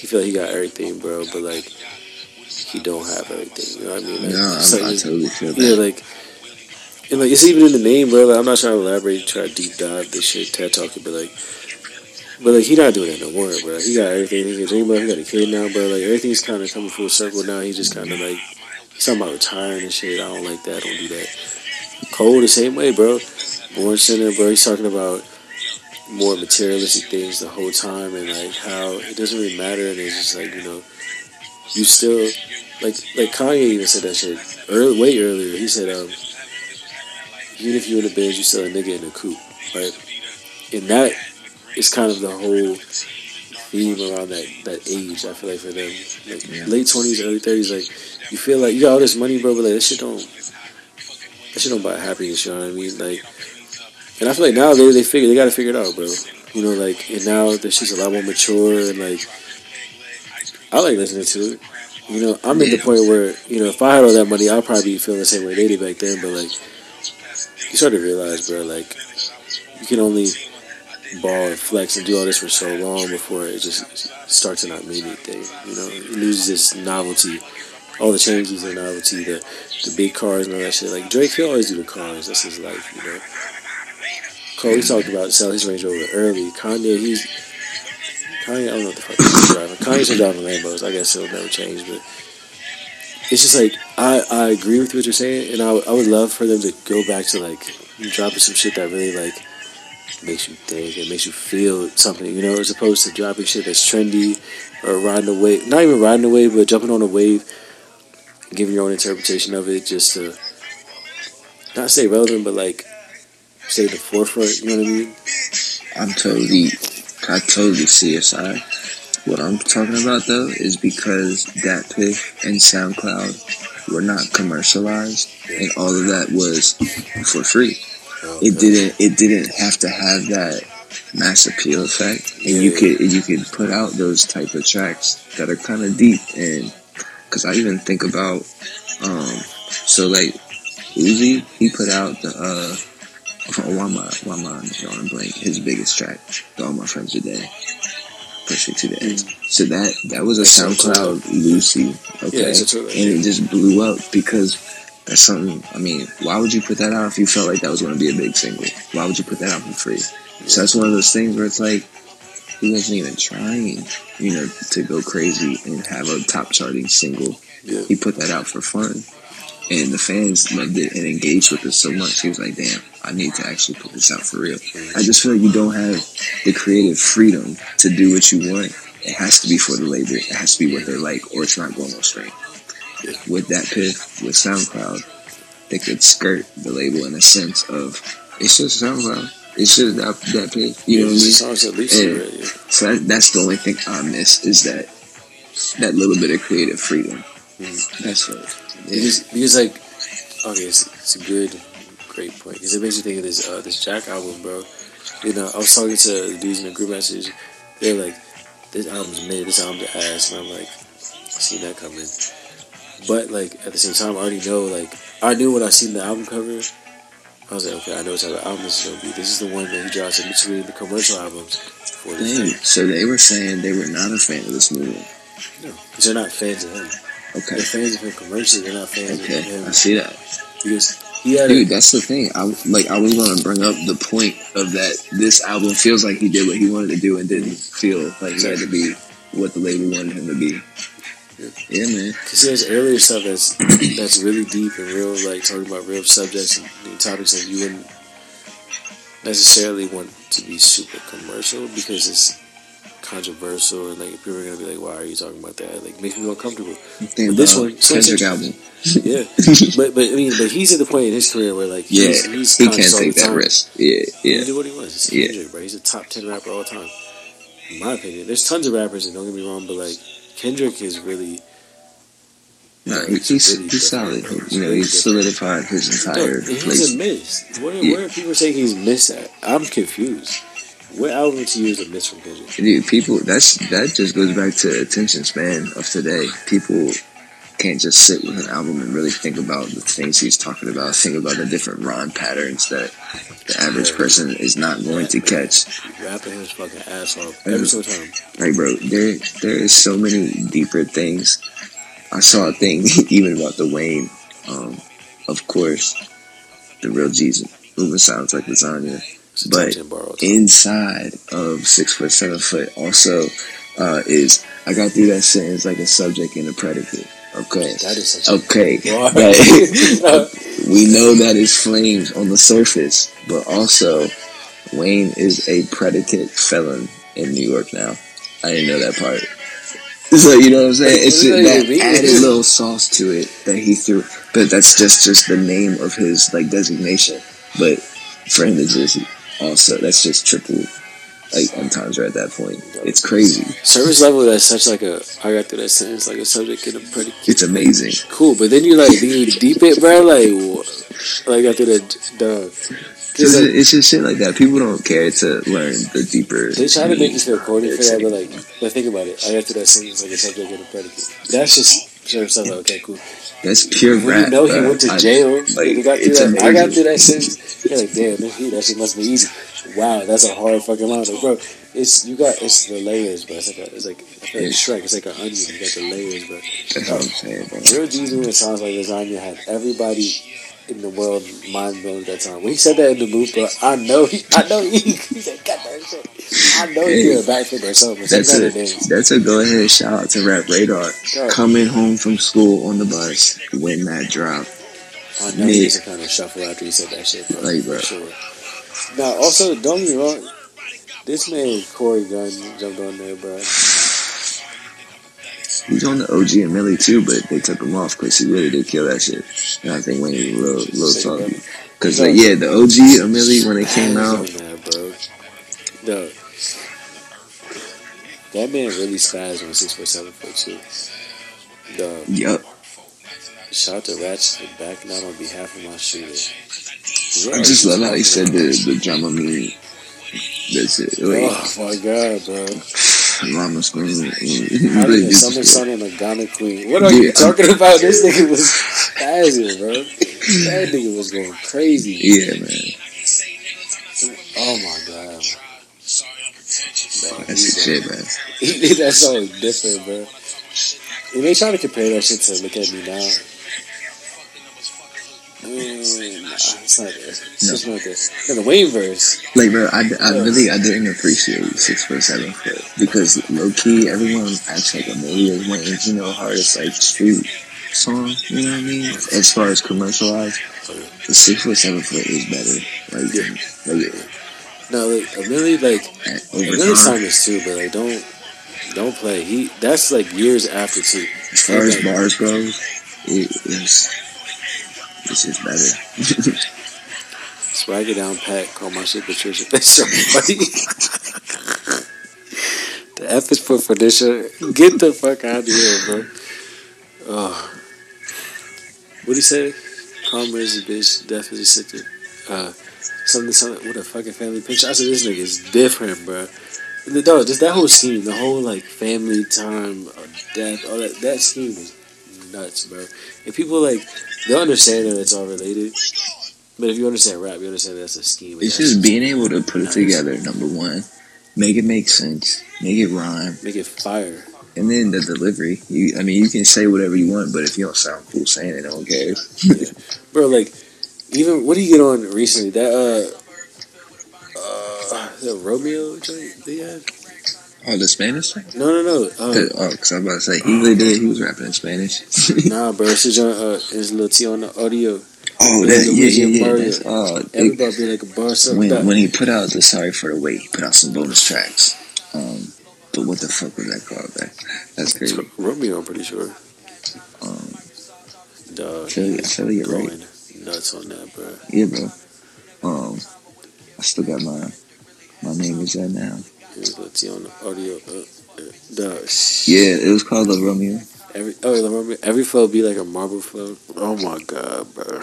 [SPEAKER 1] he feel like he got everything, bro. But like he don't have everything. You know what I mean? Like,
[SPEAKER 2] No,
[SPEAKER 1] it's
[SPEAKER 2] I, totally feel
[SPEAKER 1] yeah, like, and like it's even in the name, bro. Like, I'm not trying to elaborate, try to deep dive this shit, TED talking, but like, but like he not doing that no more, bro. He got everything. He got dream about. He got a kid now, bro. Like everything's kind of coming full circle now. He just kind of like he's talking about retiring and shit. I don't like that. I don't do that. Cole the same way, bro. Born Sinner, bro. He's talking about more materialistic things the whole time, and like how it doesn't really matter, and it's just like you know, you still like like Kanye even said that shit early, way earlier. He said, um, even if you're in a Benz, you still a nigga in a coupe, right? And that is kind of the whole theme around that that age. I feel like for them, like
[SPEAKER 2] Yeah.
[SPEAKER 1] late twenties, early thirties, like you feel like you got all this money, bro, but like that shit don't that shit don't buy happiness. You know what I mean? Like, and I feel like now they they figure they got to figure it out, bro. You know, like and now that she's a lot more mature and like I like listening to it. You know, I'm at the point where you know if I had all that money, I'll probably be feeling the same way they did back then. But like, you start to realize, bro, like you can only ball and flex and do all this for so long before it just starts to not mean anything. You know, it loses its novelty. All the changes and novelty, the the big cars and all that shit. Like Drake, he always do the cars. That's his life, you know. Cole, talked about selling his Range Rover early. Kanye, he's Kanye. I don't know what the fuck he's driving. Kanye's been driving Lambos. I guess it'll never change, but it's just like I I agree with what you're saying, and I I would love for them to go back to like dropping some shit that really like makes you think and makes you feel something, you know, as opposed to dropping shit that's trendy or riding a wave. Not even riding a wave, but jumping on a wave, giving your own interpretation of it, just to not say relevant, but like stay at the forefront. You know what I mean?
[SPEAKER 2] I'm totally, I totally see your side. What I'm talking about though is because DatPiff and SoundCloud were not commercialized, and all of that was for free. It didn't. It didn't have to have that mass appeal effect, and you
[SPEAKER 1] Yeah.
[SPEAKER 2] could you could put out those type of tracks that are kind of deep. And because I even think about, um, so like Uzi, he put out the uh, why am I why am I blank? His biggest track, All My Friends Are Dead. Push it to the end. So that that was a
[SPEAKER 1] so
[SPEAKER 2] SoundCloud Lucy, okay,
[SPEAKER 1] Yeah, it's
[SPEAKER 2] and it just blew up because that's something. I mean, why would you put that out if you felt like that was going to be a big single? Why would you put that out for free? So that's one of those things where it's like he wasn't even trying, you know, to go crazy and have a top charting single.
[SPEAKER 1] Yeah.
[SPEAKER 2] He put that out for fun, and the fans loved it and engaged with it so much. He was like, "Damn, I need to actually put this out for real." I just feel like you don't have the creative freedom to do what you want. It has to be for the label. It has to be what they like, or it's not going on.
[SPEAKER 1] Yeah.
[SPEAKER 2] With DatPiff, with SoundCloud, they could skirt the label in a sense of it's just SoundCloud. It's just that DatPiff. You know what I mean?
[SPEAKER 1] Songs at least,
[SPEAKER 2] Yeah. So that, that's the only thing I miss is that that little bit of creative freedom.
[SPEAKER 1] Mhm.
[SPEAKER 2] That's what.
[SPEAKER 1] Because, because like, okay, it's, it's a good, great point. Because it makes you think of this uh, this Jack album, bro. You know, I was talking to the dudes in the group message. They're like, "This album's mid. This album's ass," and I'm like, "See that coming." But like at the same time, I already know. Like I knew when I seen the album cover. I was like, okay, I know what type of album this is gonna be. This is the one that he drops in between the commercial albums for the
[SPEAKER 2] Dang. So they were saying they were not a fan of this movie.
[SPEAKER 1] No, because they're not fans of him.
[SPEAKER 2] Okay.
[SPEAKER 1] They're fans of him commercially. They're not fans of
[SPEAKER 2] Okay.
[SPEAKER 1] him
[SPEAKER 2] I see that.
[SPEAKER 1] because he had a
[SPEAKER 2] Dude, that's the thing. I like. I was going to bring up the point of that. This album feels like he did what he wanted to do and didn't feel like he had to be what the label wanted him to be. Yeah, man.
[SPEAKER 1] Cause he has earlier stuff that's that's really deep and real, like talking about real subjects and topics that you wouldn't necessarily want to be super commercial because it's controversial and like people are gonna be like, "Why are you talking about that?" Like makes me uncomfortable. This one,
[SPEAKER 2] Kendrick album.
[SPEAKER 1] Yeah, but but I mean, but he's at the point in his career where like
[SPEAKER 2] Yeah,
[SPEAKER 1] he's, he's
[SPEAKER 2] he can't take that risk. Yeah, yeah.
[SPEAKER 1] can do what he wants. It's
[SPEAKER 2] Yeah.
[SPEAKER 1] Kendrick, bro. He's a top ten rapper all the time. In my opinion, there's tons of rappers, and don't get me wrong, but like Kendrick is really.
[SPEAKER 2] No,
[SPEAKER 1] like,
[SPEAKER 2] he- he's
[SPEAKER 1] really
[SPEAKER 2] he's solid.
[SPEAKER 1] bro.
[SPEAKER 2] You know, he's solidified his entire
[SPEAKER 1] he's
[SPEAKER 2] place.
[SPEAKER 1] a miss. Where,
[SPEAKER 2] Yeah.
[SPEAKER 1] where are people saying he's missed at? I'm confused. What album to you is a miss from
[SPEAKER 2] Dude, people that's that just goes back to attention span of today. People can't just sit with an album and really think about the things he's talking about, think about the different rhyme patterns that the average person is not going to catch.
[SPEAKER 1] Rapping his fucking ass off every single time.
[SPEAKER 2] Like bro, there there is so many deeper things. I saw a thing even about the Wayne. Um, of course, the real Jesus moving sounds like lasagna.
[SPEAKER 1] It's
[SPEAKER 2] But
[SPEAKER 1] top 10 bar all time.
[SPEAKER 2] inside of six foot seven foot also uh, is I got through that sentence like a subject and a predicate. Okay.
[SPEAKER 1] That is such
[SPEAKER 2] Okay. Like, we know that is flames on the surface, but also Wayne is a predicate felon in New York now. I didn't know that part. So you know what I'm saying? It's just
[SPEAKER 1] that
[SPEAKER 2] added little sauce to it that he threw, but that's just just the name of his like designation. But for him to just also that's just triple like on times right at that point. It's crazy.
[SPEAKER 1] Service level, that's such like a, I got through that sentence, like a subject and a predicate.
[SPEAKER 2] It's amazing.
[SPEAKER 1] Cool, but then you like, then you deep it, bro, like, like after that, dog.
[SPEAKER 2] It's,
[SPEAKER 1] like,
[SPEAKER 2] it's just shit like that. People don't care to learn the deeper.
[SPEAKER 1] they try to make you feel corny for that, but like, but think about it. I got through that sentence, like a subject and a predicate. That's just service level, okay, cool.
[SPEAKER 2] That's pure
[SPEAKER 1] When
[SPEAKER 2] rap.
[SPEAKER 1] you know he went to jail,
[SPEAKER 2] like,
[SPEAKER 1] like, he got through that, I got through that sentence. You're like, damn, this shit, that shit must be easy. Wow, that's a hard fucking line, like, bro. It's you got it's the layers, bro. It's like a, it's like, I like Shrek. It's like an onion. You got the layers, bro.
[SPEAKER 2] That's what I'm saying, bro.
[SPEAKER 1] Real G's doing songs like Lasagna had everybody in the world mind blown at that time. When he said that in the booth, bro, I know he, I know he, he said, that shit. I know he did a backflip or something.
[SPEAKER 2] That's a that's a go ahead shout out to Rap Radar. Coming home from school on the bus, when that drop.
[SPEAKER 1] I know he was a kind of shuffle after he said that shit, bro.
[SPEAKER 2] Like, bro.
[SPEAKER 1] Sure. Now, also, don't get me wrong. This man, Cory Gunz, jumped on there, bro.
[SPEAKER 2] He's on the OG A Milli too, but they took him off because he really did kill that shit. And I think Wayne was a little, little salty. Because, like, yeah, the OG A Milli, when it came out,
[SPEAKER 1] on that, bro. No. That man really spazzed on 647 foot
[SPEAKER 2] yup.
[SPEAKER 1] Shout out to Ratchet for backing out on behalf of my shooter. Yeah,
[SPEAKER 2] I just love how he said the, the drama mean. That's it. Oh, like,
[SPEAKER 1] Oh my god, bro.
[SPEAKER 2] Mama screaming.
[SPEAKER 1] How
[SPEAKER 2] Really
[SPEAKER 1] did Summer. Sun and a Ghana Queen? What are you
[SPEAKER 2] Yeah,
[SPEAKER 1] talking about? This nigga was spazzing, bro. That nigga was going crazy.
[SPEAKER 2] Yeah, man.
[SPEAKER 1] Oh my god. Man,
[SPEAKER 2] That's shit, man.
[SPEAKER 1] He did that song different, bro. And they try to compare that shit to Look At Me Now. Mm, it's not there. It's
[SPEAKER 2] No.
[SPEAKER 1] not there. The Wayne verse.
[SPEAKER 2] Like, bro, I, I really I didn't appreciate six foot seven foot because low key everyone acts like A Milli Wayne's you know hardest like street song. You know what I mean? As far as commercialized, the six foot seven foot is better. Like, like
[SPEAKER 1] No, like, A Milli, like,
[SPEAKER 2] at- over
[SPEAKER 1] A Milli
[SPEAKER 2] time.
[SPEAKER 1] signed this too, but, like, don't, don't play. He, that's, like, years after, too.
[SPEAKER 2] As far as
[SPEAKER 1] Like,
[SPEAKER 2] bars goes, it is it's is better.
[SPEAKER 1] Swag it down, Pat. Call my shit Patricia. That's so funny. the F is for Phoenicia. Get the fuck out of here, bro. Oh. What he say? Karma is a bitch. Death is a sister. Uh, something, something. What a fucking family picture. I said this nigga is different, bro. And the dog, just that whole scene, the whole like family time, uh, death, all that. That scene was nuts, bro. And people like they'll understand that it's all related. But if you understand rap, you understand that's a scheme.
[SPEAKER 2] It's just being able to put it together. Number one, make it make sense, make it rhyme,
[SPEAKER 1] make it fire.
[SPEAKER 2] and then the delivery. You, I mean, you can say whatever you want, but if you don't sound cool saying it, no one cares.
[SPEAKER 1] Bro, like even what do you get on recently? That uh uh that Romeo joint they had?
[SPEAKER 2] Oh, the Spanish thing?
[SPEAKER 1] No no no. Um,
[SPEAKER 2] Cause, oh, because I'm about to say he really did. He was rapping in Spanish.
[SPEAKER 1] nah bro, it's a joint uh it's T on the audio.
[SPEAKER 2] oh, that yeah, yeah, yeah. That's, oh, it-
[SPEAKER 1] Everybody be like a bar
[SPEAKER 2] when when he put out the Sorry for the Wait, he put out some bonus tracks. Um, but what the fuck was that called? That that's crazy.
[SPEAKER 1] Romeo, I'm pretty sure.
[SPEAKER 2] Um,
[SPEAKER 1] Dog,
[SPEAKER 2] I feel, I feel right.
[SPEAKER 1] nuts on that, bro.
[SPEAKER 2] Yeah, bro. Um, I still got my my name is that now.
[SPEAKER 1] Here's Lil T on the audio. Uh, uh,
[SPEAKER 2] Yeah, it was called Love Romeo.
[SPEAKER 1] Every oh, the Romeo, every flow be like a marble flow. Oh my god, bro.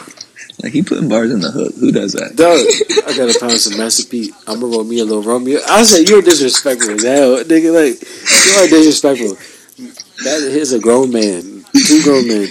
[SPEAKER 2] Like he putting bars in the hook. Who does that?
[SPEAKER 1] Dog, I gotta pound some Master P. I'm gonna roll me a little Romeo. I said you're disrespectful as hell, nigga. Like you are disrespectful. That is a grown man, two grown men.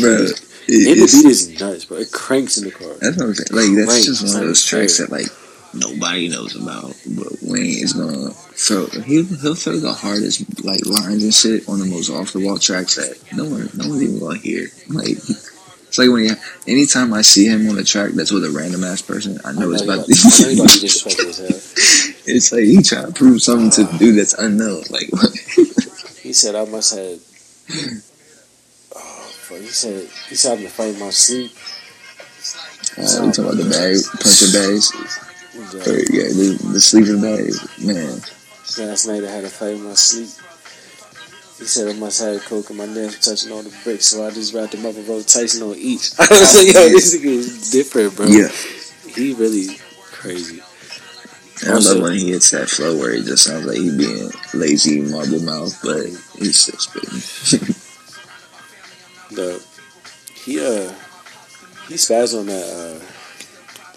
[SPEAKER 2] bro.
[SPEAKER 1] And
[SPEAKER 2] It,
[SPEAKER 1] the
[SPEAKER 2] it's,
[SPEAKER 1] beat is nuts, bro. It cranks in the car.
[SPEAKER 2] that's what I'm saying. Like that's just one of those tracks that like nobody knows about, but Wayne is gonna throw. He he'll throw the hardest like lines and shit on the most off the wall tracks that no one no one's even gonna hear. Like it's like when he, anytime I see him on a track that's with a random ass person, I know
[SPEAKER 1] I
[SPEAKER 2] it's
[SPEAKER 1] know
[SPEAKER 2] about.
[SPEAKER 1] know about to be hell.
[SPEAKER 2] it's like he trying to prove something to the dude that's unknown. Like
[SPEAKER 1] He said I must have. Oh fuck? He said he said I'm to fight my sleep.
[SPEAKER 2] Uh, we talking about the bag, punching bags. Or, yeah, the, the sleeping bag, Man,
[SPEAKER 1] Last night I had a fight in my sleep. He said I must have coke and my nails touching all the bricks, so I just wrapped them up and wrote Tyson on each. I was like, yo, this nigga is different, bro.
[SPEAKER 2] yeah.
[SPEAKER 1] He really crazy.
[SPEAKER 2] I
[SPEAKER 1] Also-
[SPEAKER 2] love when he hits that flow where it just sounds like he being lazy, marble mouth, but he's still spitting.
[SPEAKER 1] The he uh he spazzed on that uh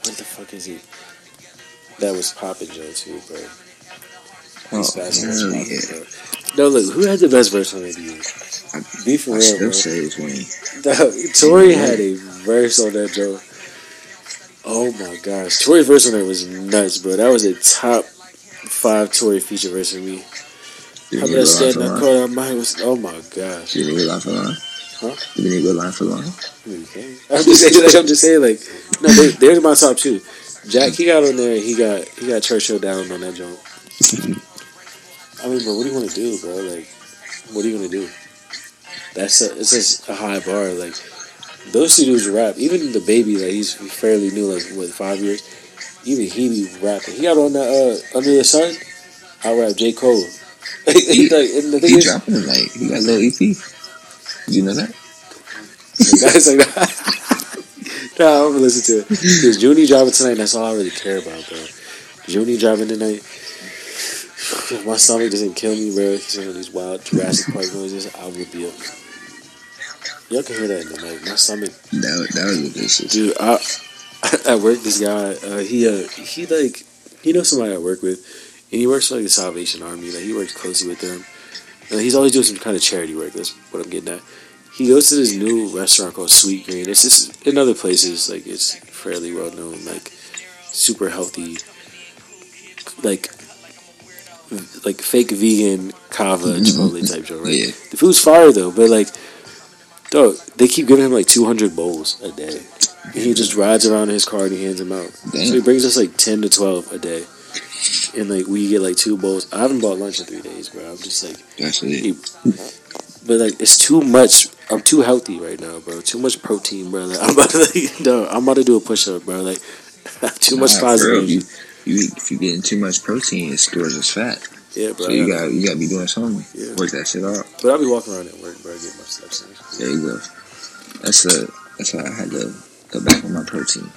[SPEAKER 1] what the fuck is he? That was popping Joe too, bro.
[SPEAKER 2] Oh, hell yeah.
[SPEAKER 1] bro. No, look, who had the best verse on that dude? Be for
[SPEAKER 2] I
[SPEAKER 1] real,
[SPEAKER 2] still
[SPEAKER 1] bro.
[SPEAKER 2] say it's Wayne.
[SPEAKER 1] Dog, Tory had a verse on that Joe. Oh my gosh, Tory's verse on that was nuts, bro. That was a top five Tory feature verse for me.
[SPEAKER 2] Did
[SPEAKER 1] How about I
[SPEAKER 2] go line
[SPEAKER 1] stand
[SPEAKER 2] for
[SPEAKER 1] that corner? Mine was oh my gosh.
[SPEAKER 2] Did he go line for line?
[SPEAKER 1] Huh?
[SPEAKER 2] Did he go line for line?
[SPEAKER 1] Okay. I'm just saying, like, I'm just saying, like, no, they, there's my top two. Jack, he got on there. He got he got Churchill down on that joint. I mean, but what do you want to do, bro? Like, what are you gonna do? That's a, it's just a high bar. Like, those two dudes rap. Even DaBaby, like, he's fairly new, like what five years. Even he be rapping. He got on that uh, Under the Sun. I rap J Cole. he, like, and the thing
[SPEAKER 2] He
[SPEAKER 1] is,
[SPEAKER 2] dropping like he got a little EP. Did you know that?
[SPEAKER 1] Guys like that. No, I'm gonna listen to it. Because Junie driving tonight, that's all I really care about, bro. Junie driving tonight. If my stomach doesn't kill me, bro, because of these wild Jurassic Park noises, I will be up. Y'all can hear that in the mic. My stomach,
[SPEAKER 2] That was, that was vicious.
[SPEAKER 1] dude. I, at work, this guy, uh, he, uh, he like, he knows somebody I work with, and he works for like the Salvation Army. Like he works closely with them. Uh, he's always doing some kind of charity work. That's what I'm getting at. He goes to this new restaurant called Sweetgreen. It's just in other places, like it's fairly well known, like super healthy, like like fake vegan Cava mm-hmm. chipotle type joint, right?
[SPEAKER 2] Yeah.
[SPEAKER 1] The food's fire though, but like, dog, they keep giving him like 200 bowls a day. And he just rides around in his car and he hands them out. So he brings us like 10 to 12 a day. And like we get like two bowls. I haven't bought lunch in three days, bro. I'm just like,
[SPEAKER 2] That's it.
[SPEAKER 1] he, but like it's too much. I'm too healthy right now, bro. Too much protein, bro. Like, I'm about to, like, dog, I'm about to do a push up, bro. Like too much
[SPEAKER 2] Nah, for real,
[SPEAKER 1] positive.
[SPEAKER 2] You, you if you getting too much protein, it stores as fat.
[SPEAKER 1] Yeah, bro.
[SPEAKER 2] So you got you got to be doing something.
[SPEAKER 1] Yeah.
[SPEAKER 2] Work that shit out.
[SPEAKER 1] but I'll be walking around at work, bro. Get my steps in.
[SPEAKER 2] There you go. That's a that's why I had to go back on my protein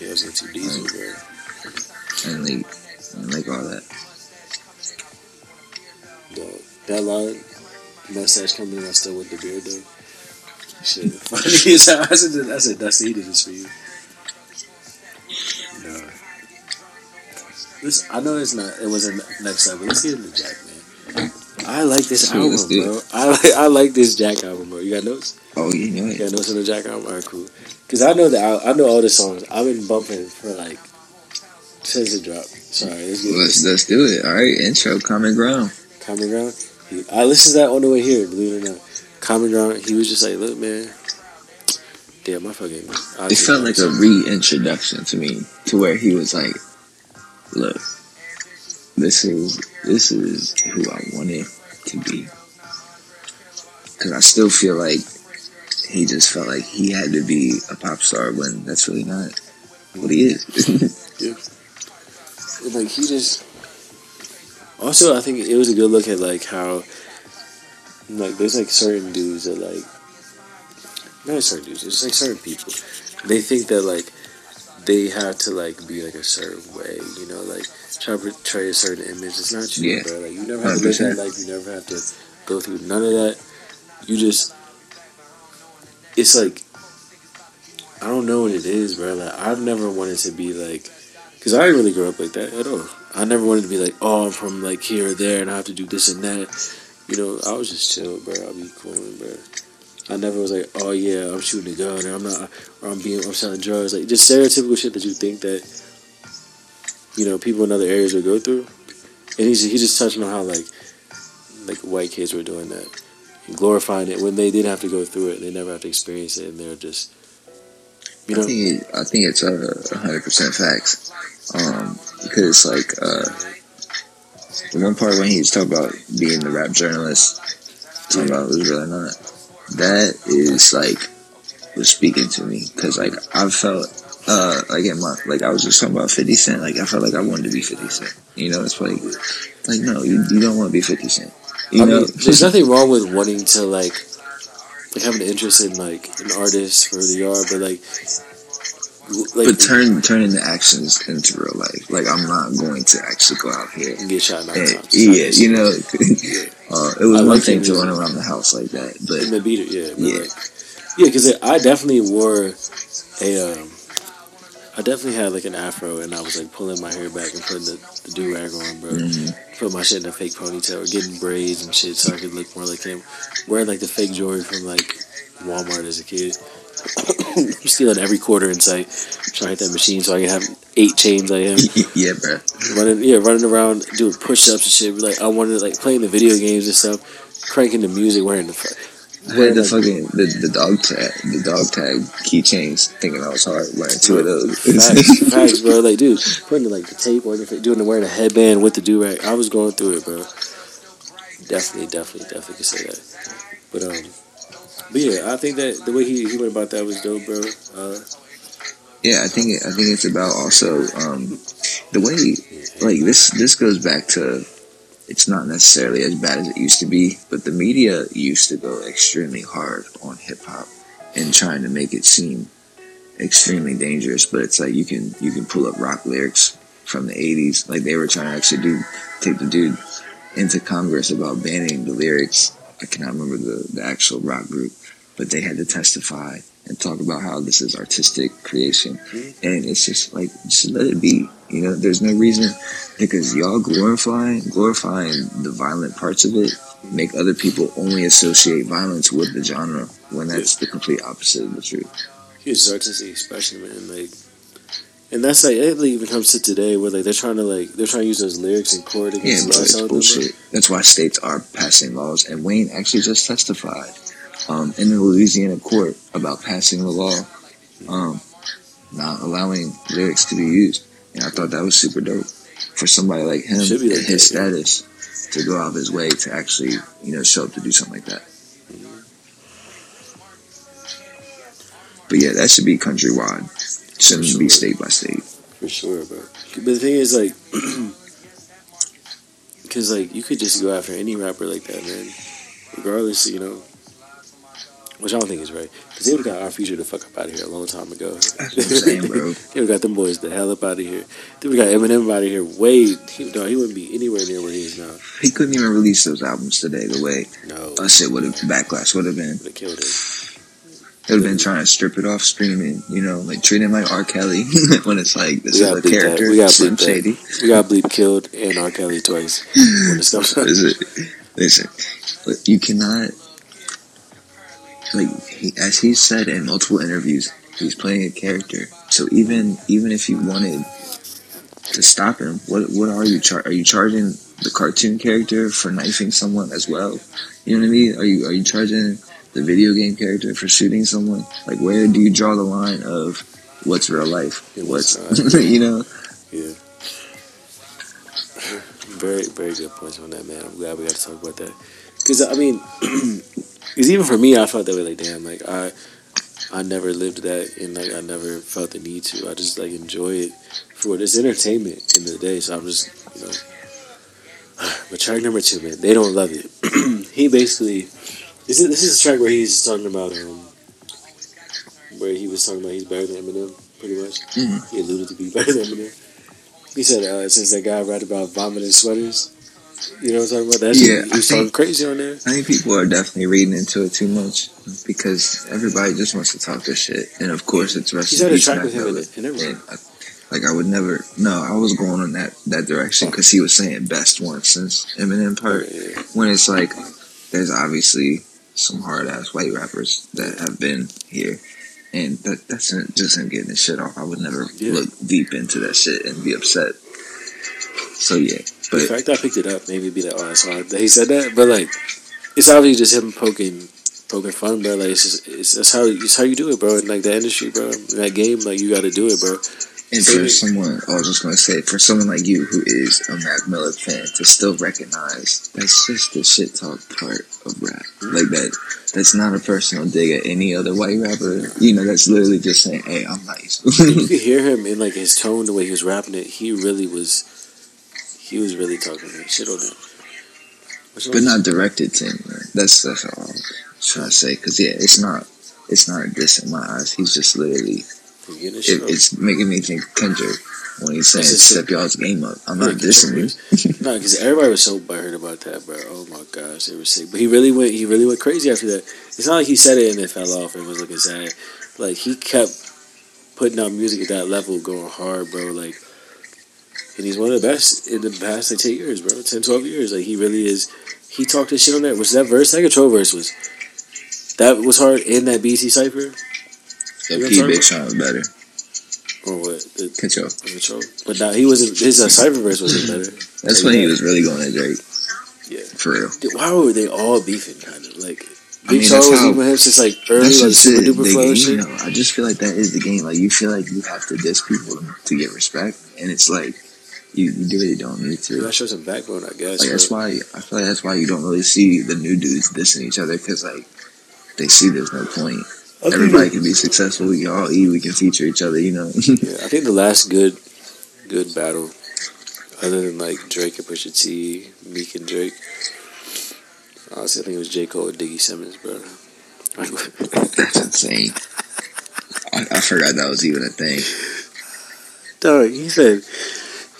[SPEAKER 1] Yeah, it's not too diesel, bro.
[SPEAKER 2] and like and like all that.
[SPEAKER 1] Dog, that line, mustache coming in, I still with the beard though. Shit, funny as. I said, I said, that's he did this for you. No. This, I know it's not. It wasn't next level. Let's get into Jack, man. I like this album,
[SPEAKER 2] let's do it.
[SPEAKER 1] bro. I like, I like this Jack album, bro. You got notes?
[SPEAKER 2] Oh, you know
[SPEAKER 1] You got notes on the Jack album? All right, cool. Because I know that I, I know all the songs. I've been bumping for like since it dropped. Sorry, let's
[SPEAKER 2] Let's let's do it. All right, intro, common ground.
[SPEAKER 1] Common Ground. I listened to that on the way here, believe it or not. Common Ground, he was just like, look, man. Damn, I fucking. I
[SPEAKER 2] It felt like a reintroduction to me, to where he was like, "Look, this is this is who I wanted to be." Because I still feel like he just felt like he had to be a pop star when that's really not what he is.
[SPEAKER 1] Like, he just. Also, I think it was a good look at, like, how. Like, there's, like, certain dudes that, like. Not certain dudes, it's, like, certain people. They think that, like, they have to, like, be, like, a certain way, you know? Like, try to portray a certain image. It's not true,
[SPEAKER 2] Yeah.
[SPEAKER 1] bro. Like, you never have to live that life. You never have to go through none of that. You just. It's like. I don't know what it is, bro. Like, I've never wanted to be, like. Because I didn't really grow up like that at all. I never wanted to be like, oh, I'm from like here or there and I have to do this and that. You know, I was just chill, bro. I'll be cool, bro. I never was like, oh yeah, I'm shooting a gun or I'm not, or I'm being, I'm selling drugs. Like just stereotypical shit that you think that, you know, people in other areas would go through. And he's he just touching on how like, like white kids were doing that, and glorifying it when they didn't have to go through it. They never have to experience it, and they're just, you
[SPEAKER 2] I
[SPEAKER 1] know,
[SPEAKER 2] think it, I think it's a hundred percent facts. Um, because like uh, the one part when he was talking about being the rap journalist, talking about was really not. that is like was speaking to me because like I felt uh like in my like I was just talking about Fifty Cent. Like I felt like I wanted to be Fifty Cent. You know, it's like like no, you, you don't want to be Fifty Cent. You
[SPEAKER 1] I
[SPEAKER 2] know,
[SPEAKER 1] mean, there's nothing wrong with wanting to like like having an interest in like an artist for who they are, but like like
[SPEAKER 2] but turn turning the actions into real life. Like I'm not going to actually go out here.
[SPEAKER 1] and get shot nine
[SPEAKER 2] And,
[SPEAKER 1] times.
[SPEAKER 2] yeah, you know, uh, it was
[SPEAKER 1] I
[SPEAKER 2] one
[SPEAKER 1] like
[SPEAKER 2] thing to run around the house like that,
[SPEAKER 1] In
[SPEAKER 2] but
[SPEAKER 1] the beater, yeah,
[SPEAKER 2] Yeah.
[SPEAKER 1] like, yeah, because I definitely wore a, um, I definitely had like an afro, and I was like pulling my hair back and putting the, the do rag on, bro.
[SPEAKER 2] mhm.
[SPEAKER 1] Put my shit in a fake ponytail, or getting braids and shit, so I could look more like him. Wearing like the fake jewelry from like Walmart as a kid. Stealing every quarter in sight, trying to hit that machine so I can have eight chains I am.
[SPEAKER 2] yeah, bro.
[SPEAKER 1] running yeah running around doing push-ups and shit. Like i wanted like playing the video games and stuff. Cranking the music wearing the
[SPEAKER 2] I had the fucking the, the dog tag the dog tag keychains thinking I was hard wearing two of those.
[SPEAKER 1] facts, facts bro. Like dude putting like the tape on your face doing the wearing a headband with the do-rag. I was going through it bro. Definitely definitely definitely could say that. But um but yeah i think that the way he, he went about that was dope bro uh
[SPEAKER 2] yeah, I think I think it's about also um, the way like this this goes back to it's not necessarily as bad as it used to be, but the media used to go extremely hard on hip hop and trying to make it seem extremely dangerous. But it's like you can you can pull up rock lyrics from the '80s, like they were trying to actually do take the dude into Congress about banning the lyrics. I cannot remember the, the actual rock group, but they had to testify and talk about how this is artistic creation. And it's just like, just let it be. You know, there's no reason because y'all glorifying, glorifying the violent parts of it make other people only associate violence with the genre when that's the complete opposite of the truth.
[SPEAKER 1] huge artistic expression man like and that's like it even comes to today where like they're trying to like they're trying to use those lyrics in court
[SPEAKER 2] Yeah,
[SPEAKER 1] against
[SPEAKER 2] bro,
[SPEAKER 1] law
[SPEAKER 2] it's
[SPEAKER 1] bro.
[SPEAKER 2] bullshit. That's why states are passing laws, and Wayne actually just testified um, in the Louisiana court about passing the law, um, not allowing lyrics to be used. And I thought that was super dope for somebody like him
[SPEAKER 1] like
[SPEAKER 2] his
[SPEAKER 1] that, yeah.
[SPEAKER 2] status to go out of his way to actually, you know, show up to do something like that. But yeah, that should be countrywide. Shouldn't
[SPEAKER 1] Sure.
[SPEAKER 2] be state by state.
[SPEAKER 1] For sure, bro. But the thing is, like, because like you could just go after any rapper like that, man. Regardless, you know. Which I don't think is right, because they would have got our future the fuck up out of here a long time ago.
[SPEAKER 2] That's saying, bro.
[SPEAKER 1] they would have got them boys the hell up out of here. They would have got Eminem out of here way. He, no, he wouldn't be anywhere near where he is now.
[SPEAKER 2] He couldn't even release those albums today the way
[SPEAKER 1] No,
[SPEAKER 2] that shit would have backlash would have been.
[SPEAKER 1] would have killed him.
[SPEAKER 2] Have been trying to strip it off streaming, you know, like treat him like R. Kelly when it's like this is a
[SPEAKER 1] that.
[SPEAKER 2] character,
[SPEAKER 1] We gotta
[SPEAKER 2] Slim. Shady.
[SPEAKER 1] We got bleep killed and R. Kelly twice when this comes.
[SPEAKER 2] Is it? Listen, but you cannot, like, he, as he said in multiple interviews, he's playing a character. So even even if you wanted to stop him, what what are you char- are you charging the cartoon character for knifing someone as well? You know what I mean? Are you are you charging the video game character for shooting someone? Like, where do you draw the line of what's real life? What's
[SPEAKER 1] what's
[SPEAKER 2] you know?
[SPEAKER 1] Yeah. Very, very good points on that, man. I'm glad we got to talk about that. Because, I mean, because even for me, I felt that way. Like, damn, like, I I never lived that and, like, I never felt the need to. I just, like, enjoy it for what it's entertainment in the day. So I'm just, you know. But track number two, man, they don't love it. he basically, this is, this is a track where he's talking about, um, where he was talking about he's better than Eminem, pretty much.
[SPEAKER 2] Mhm.
[SPEAKER 1] He alluded to be better than Eminem. He said, uh, since that guy read about vomiting sweaters, you know what I'm talking about? That
[SPEAKER 2] Yeah,
[SPEAKER 1] he was
[SPEAKER 2] think-
[SPEAKER 1] crazy on there.
[SPEAKER 2] I think people are definitely reading into it too much because everybody just wants to talk this shit, and of course it's rest
[SPEAKER 1] He's had a track with him in and.
[SPEAKER 2] I, like I would never. No, I was going on that that direction because he was saying best once since Eminem part. When it's like there's obviously some hard ass white rappers that have been here. And that, that's just him getting his shit off. I would never
[SPEAKER 1] Yeah.
[SPEAKER 2] look deep into that shit and be upset. So yeah,
[SPEAKER 1] the
[SPEAKER 2] but
[SPEAKER 1] fact I picked it up made me be like, oh, that's hard that he said that. But like, it's obviously just him poking, poking fun, bro. Like, it's just, it's that's how it's how you do it, bro. In like the industry, bro. In that game, like you got to do it, bro.
[SPEAKER 2] And for someone, I was just gonna say, for someone like you who is a Mac Miller fan, to still recognize that's just the shit talk part of rap, like that. that's not a personal dig at any other white rapper. You know, that's literally just saying, "Hey, I'm nice."
[SPEAKER 1] you could hear him in like his tone, the way he was rapping it. He really was. He was really talking that shit on it. Which
[SPEAKER 2] but not directed to him. man. That's that's all I'm trying to say. Because yeah, it's not it's not a diss in my eyes. He's just literally
[SPEAKER 1] You getting this shit
[SPEAKER 2] it, it's making me think Kendrick when he's saying step y'all's game up. I'm not dissing you.
[SPEAKER 1] No, because everybody was so butthurt about that, bro. Oh my gosh, they were sick. But he really went. He really went crazy after that. It's not like he said it and it fell off and was looking sad. Like he kept putting out music at that level, going hard, bro. Like, and he's one of the best in the past like ten years, bro. 10, 12 years. Like he really is. He talked his shit on that. Was that verse? That control verse was. That was hard in that BET cipher
[SPEAKER 2] The
[SPEAKER 1] You
[SPEAKER 2] P
[SPEAKER 1] know
[SPEAKER 2] Big Sean was better.
[SPEAKER 1] or what? The,
[SPEAKER 2] Control.
[SPEAKER 1] the control. But now he wasn't. His uh, cipher verse wasn't better.
[SPEAKER 2] That's
[SPEAKER 1] Like
[SPEAKER 2] when he was really going at Drake.
[SPEAKER 1] Yeah.
[SPEAKER 2] For real.
[SPEAKER 1] Dude, why were they all beefing? Kind of like
[SPEAKER 2] I
[SPEAKER 1] Big
[SPEAKER 2] mean,
[SPEAKER 1] Sean
[SPEAKER 2] that's
[SPEAKER 1] was
[SPEAKER 2] how-
[SPEAKER 1] even him since like early, like super
[SPEAKER 2] it.
[SPEAKER 1] duper
[SPEAKER 2] The
[SPEAKER 1] flow and
[SPEAKER 2] game,
[SPEAKER 1] shit.
[SPEAKER 2] though. I just feel like that is the game. Like you feel like you have to diss people to get respect, and it's like you, you really don't need to.
[SPEAKER 1] gotta show some backbone, I guess.
[SPEAKER 2] Like that's why I feel like that's why you don't really see the new dudes dissing each other because like they see there's no point. Everybody can be successful. We can all eat. We can feature each other. You know.
[SPEAKER 1] Yeah, I think the last good, good battle, other than like Drake and Pusha T, Meek and Drake. Honestly, I think it was J Cole and Diggy Simmons, bro.
[SPEAKER 2] That's insane. I, I forgot that was even a thing.
[SPEAKER 1] Dog, he said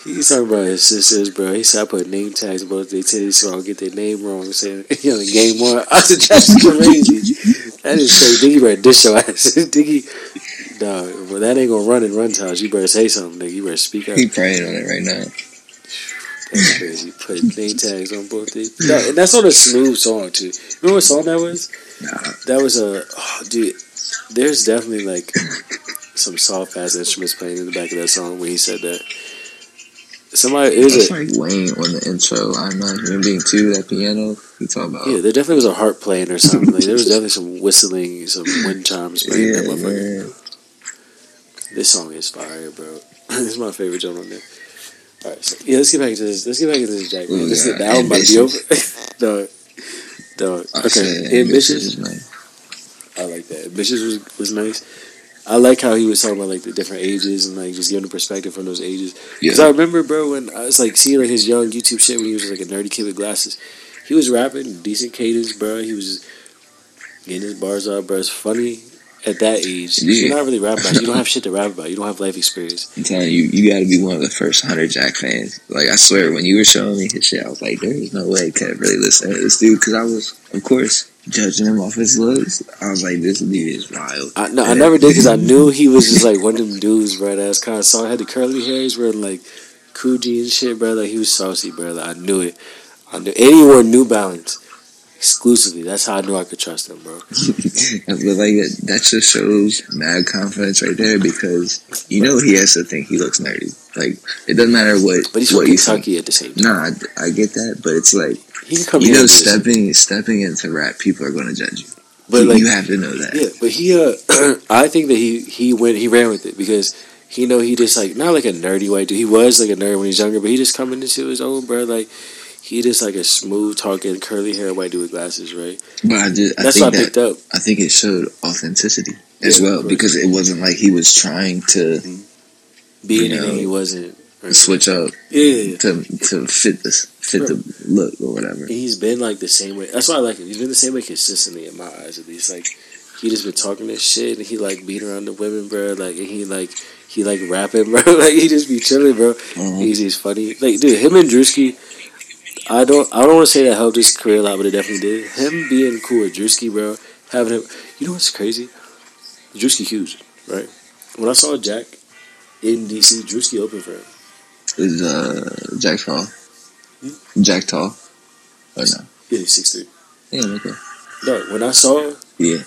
[SPEAKER 1] he's talking about his sisters, bro. He said I put name tags both their titties so I don't get their name wrong. Saying you know, game one. I said that's crazy. That is crazy. Diggy better dish your ass. Diggy, dog. Well, that ain't gonna run in run times. You better say something, nigga. You better speak up.
[SPEAKER 2] He praying on it right now.
[SPEAKER 1] That's crazy. Put name tags on both their. Dog, and that's on a smooth song too. Remember what song that was?
[SPEAKER 2] Nah,
[SPEAKER 1] That was a oh, dude. There's definitely like some soft ass instruments playing in the back of that song when he said that. Somebody it was
[SPEAKER 2] that's
[SPEAKER 1] a
[SPEAKER 2] like Wayne on the intro. I'm not human being too. That piano he talking about.
[SPEAKER 1] yeah. There definitely was a harp playing or something. Like there was definitely some whistling, some wind chimes playing.
[SPEAKER 2] Yeah,
[SPEAKER 1] that motherfucker.
[SPEAKER 2] man.
[SPEAKER 1] This song is fire, bro. this is my favorite joint on there. All right, so yeah, let's get back into this. Let's get back into this, Jack. Man.
[SPEAKER 2] Ooh,
[SPEAKER 1] This is
[SPEAKER 2] yeah,
[SPEAKER 1] the album be over. Dog, dog. Okay, ambitious. I like that. Ambitious was was nice. I like how he was talking about like the different ages and like just giving a perspective from those ages. Because I remember, bro, when uh, I was like seeing like his young YouTube shit when he was just, like a nerdy kid with glasses. He was rapping decent cadence, bro. He was getting his bars out, bro. It's funny at that age.
[SPEAKER 2] Yeah.
[SPEAKER 1] You're not really rapping about. You don't have shit to rap about. You don't have life experience.
[SPEAKER 2] I'm telling you, you got to be one of the first Hunter Jack fans. Like I swear, when you were showing me his shit, I was like, there is no way Kev really listen to this dude because I was, of course, judging him off his looks. I was like, this dude is wild.
[SPEAKER 1] I, no, I never did because I knew he was just like one of them dudes, bro. That's kind of saw had the curly hair. He's wearing like Coogi and shit, bro. Like he was saucy, bro. Like, I knew it. I knew. And he wore New Balance exclusively. That's how I knew I could trust him, bro.
[SPEAKER 2] but like that just shows mad confidence right there because you know he has to think he looks nerdy. Like it doesn't matter what
[SPEAKER 1] But he's
[SPEAKER 2] what
[SPEAKER 1] from. Kentucky at the same time.
[SPEAKER 2] Nah, I, I get that, but it's like
[SPEAKER 1] He can come
[SPEAKER 2] you know, stepping stepping into rap, people are going to judge you.
[SPEAKER 1] but
[SPEAKER 2] you,
[SPEAKER 1] like
[SPEAKER 2] you have to know that.
[SPEAKER 1] Yeah, but he, uh, I think that he he went he ran with it because he know he just like not like a nerdy white dude. He was like a nerd when he was younger, but he just coming into his own, bro. Like he just like a smooth talking curly hair white dude with glasses, right?
[SPEAKER 2] But I just I
[SPEAKER 1] That's
[SPEAKER 2] think
[SPEAKER 1] what I
[SPEAKER 2] that
[SPEAKER 1] picked up.
[SPEAKER 2] I think it showed authenticity as
[SPEAKER 1] Yeah,
[SPEAKER 2] well because it wasn't like he was trying to you know,
[SPEAKER 1] anything he wasn't.
[SPEAKER 2] Switch up
[SPEAKER 1] Yeah,
[SPEAKER 2] to to fit this fit the look or whatever.
[SPEAKER 1] He's been like the same way. That's why I like him. He's been the same way consistently in my eyes, at least. Like he just been talking this shit, and he like beating around the women, bro. Like and he like he like rapping, bro. like he just be chilling, bro.
[SPEAKER 2] Mhm.
[SPEAKER 1] He's he's funny. Like dude, him and Drewski. I don't I don't want to say that helped his career a lot, but it definitely did. Him being cool with Drewski, bro, having him. You know what's crazy? Drewski huge, right? When I saw Jack in DC, Drewski opened for him.
[SPEAKER 2] Is uh Jack Tall?
[SPEAKER 1] Hmm?
[SPEAKER 2] Jack Tall? Or no?
[SPEAKER 1] Yeah, he's six three.
[SPEAKER 2] Yeah, okay.
[SPEAKER 1] No, when I saw
[SPEAKER 2] Yeah.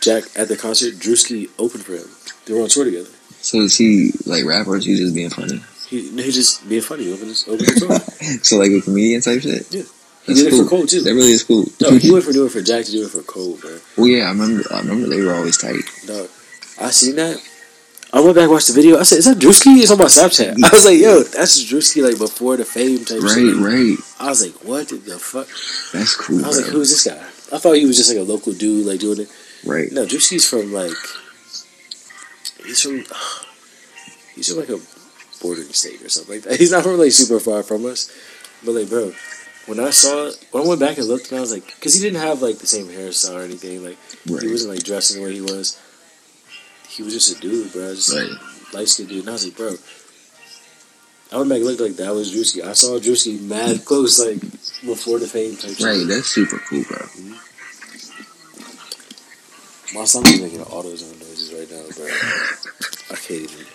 [SPEAKER 1] Jack at the concert, Drewski opened for him. They were on tour together.
[SPEAKER 2] So is he like rap or is he just being funny?
[SPEAKER 1] He he just being funny. He opened his opened the tour.
[SPEAKER 2] So like a comedian type shit?
[SPEAKER 1] Yeah. He
[SPEAKER 2] That's
[SPEAKER 1] did it for Cole too.
[SPEAKER 2] That really is cool.
[SPEAKER 1] No, he went from doing it for Jack to do it for Cole, bro.
[SPEAKER 2] well yeah, I remember I remember they were always tight.
[SPEAKER 1] No, I seen that. I went back and watched the video. I said, "Is that Drewski?" It's on my Snapchat. I was like, "Yo, that's Drewski like before the fame type
[SPEAKER 2] Right,
[SPEAKER 1] shit."
[SPEAKER 2] right.
[SPEAKER 1] I was like, "What the fuck?"
[SPEAKER 2] That's cool.
[SPEAKER 1] I was like, "Who's this guy?" I thought he was just like a local dude, like doing it.
[SPEAKER 2] Right.
[SPEAKER 1] No, Drewski's from like he's from he's from like a bordering state or something like that. He's not from like super far from us, but like bro, when I saw it, when I went back and looked, and I was like, because he didn't have like the same hairstyle or anything. Like
[SPEAKER 2] Right.
[SPEAKER 1] he wasn't like dressing the way he was. He was just a dude, bro. Just
[SPEAKER 2] Right.
[SPEAKER 1] light skinned dude. And I was like, bro. I went back and looked like that was Drewski. I saw Drewski mad close, like before the fame type shit.
[SPEAKER 2] Right. That's super cool, bro. Mm-hmm.
[SPEAKER 1] My son is making AutoZone noises right now, bro. I can't even.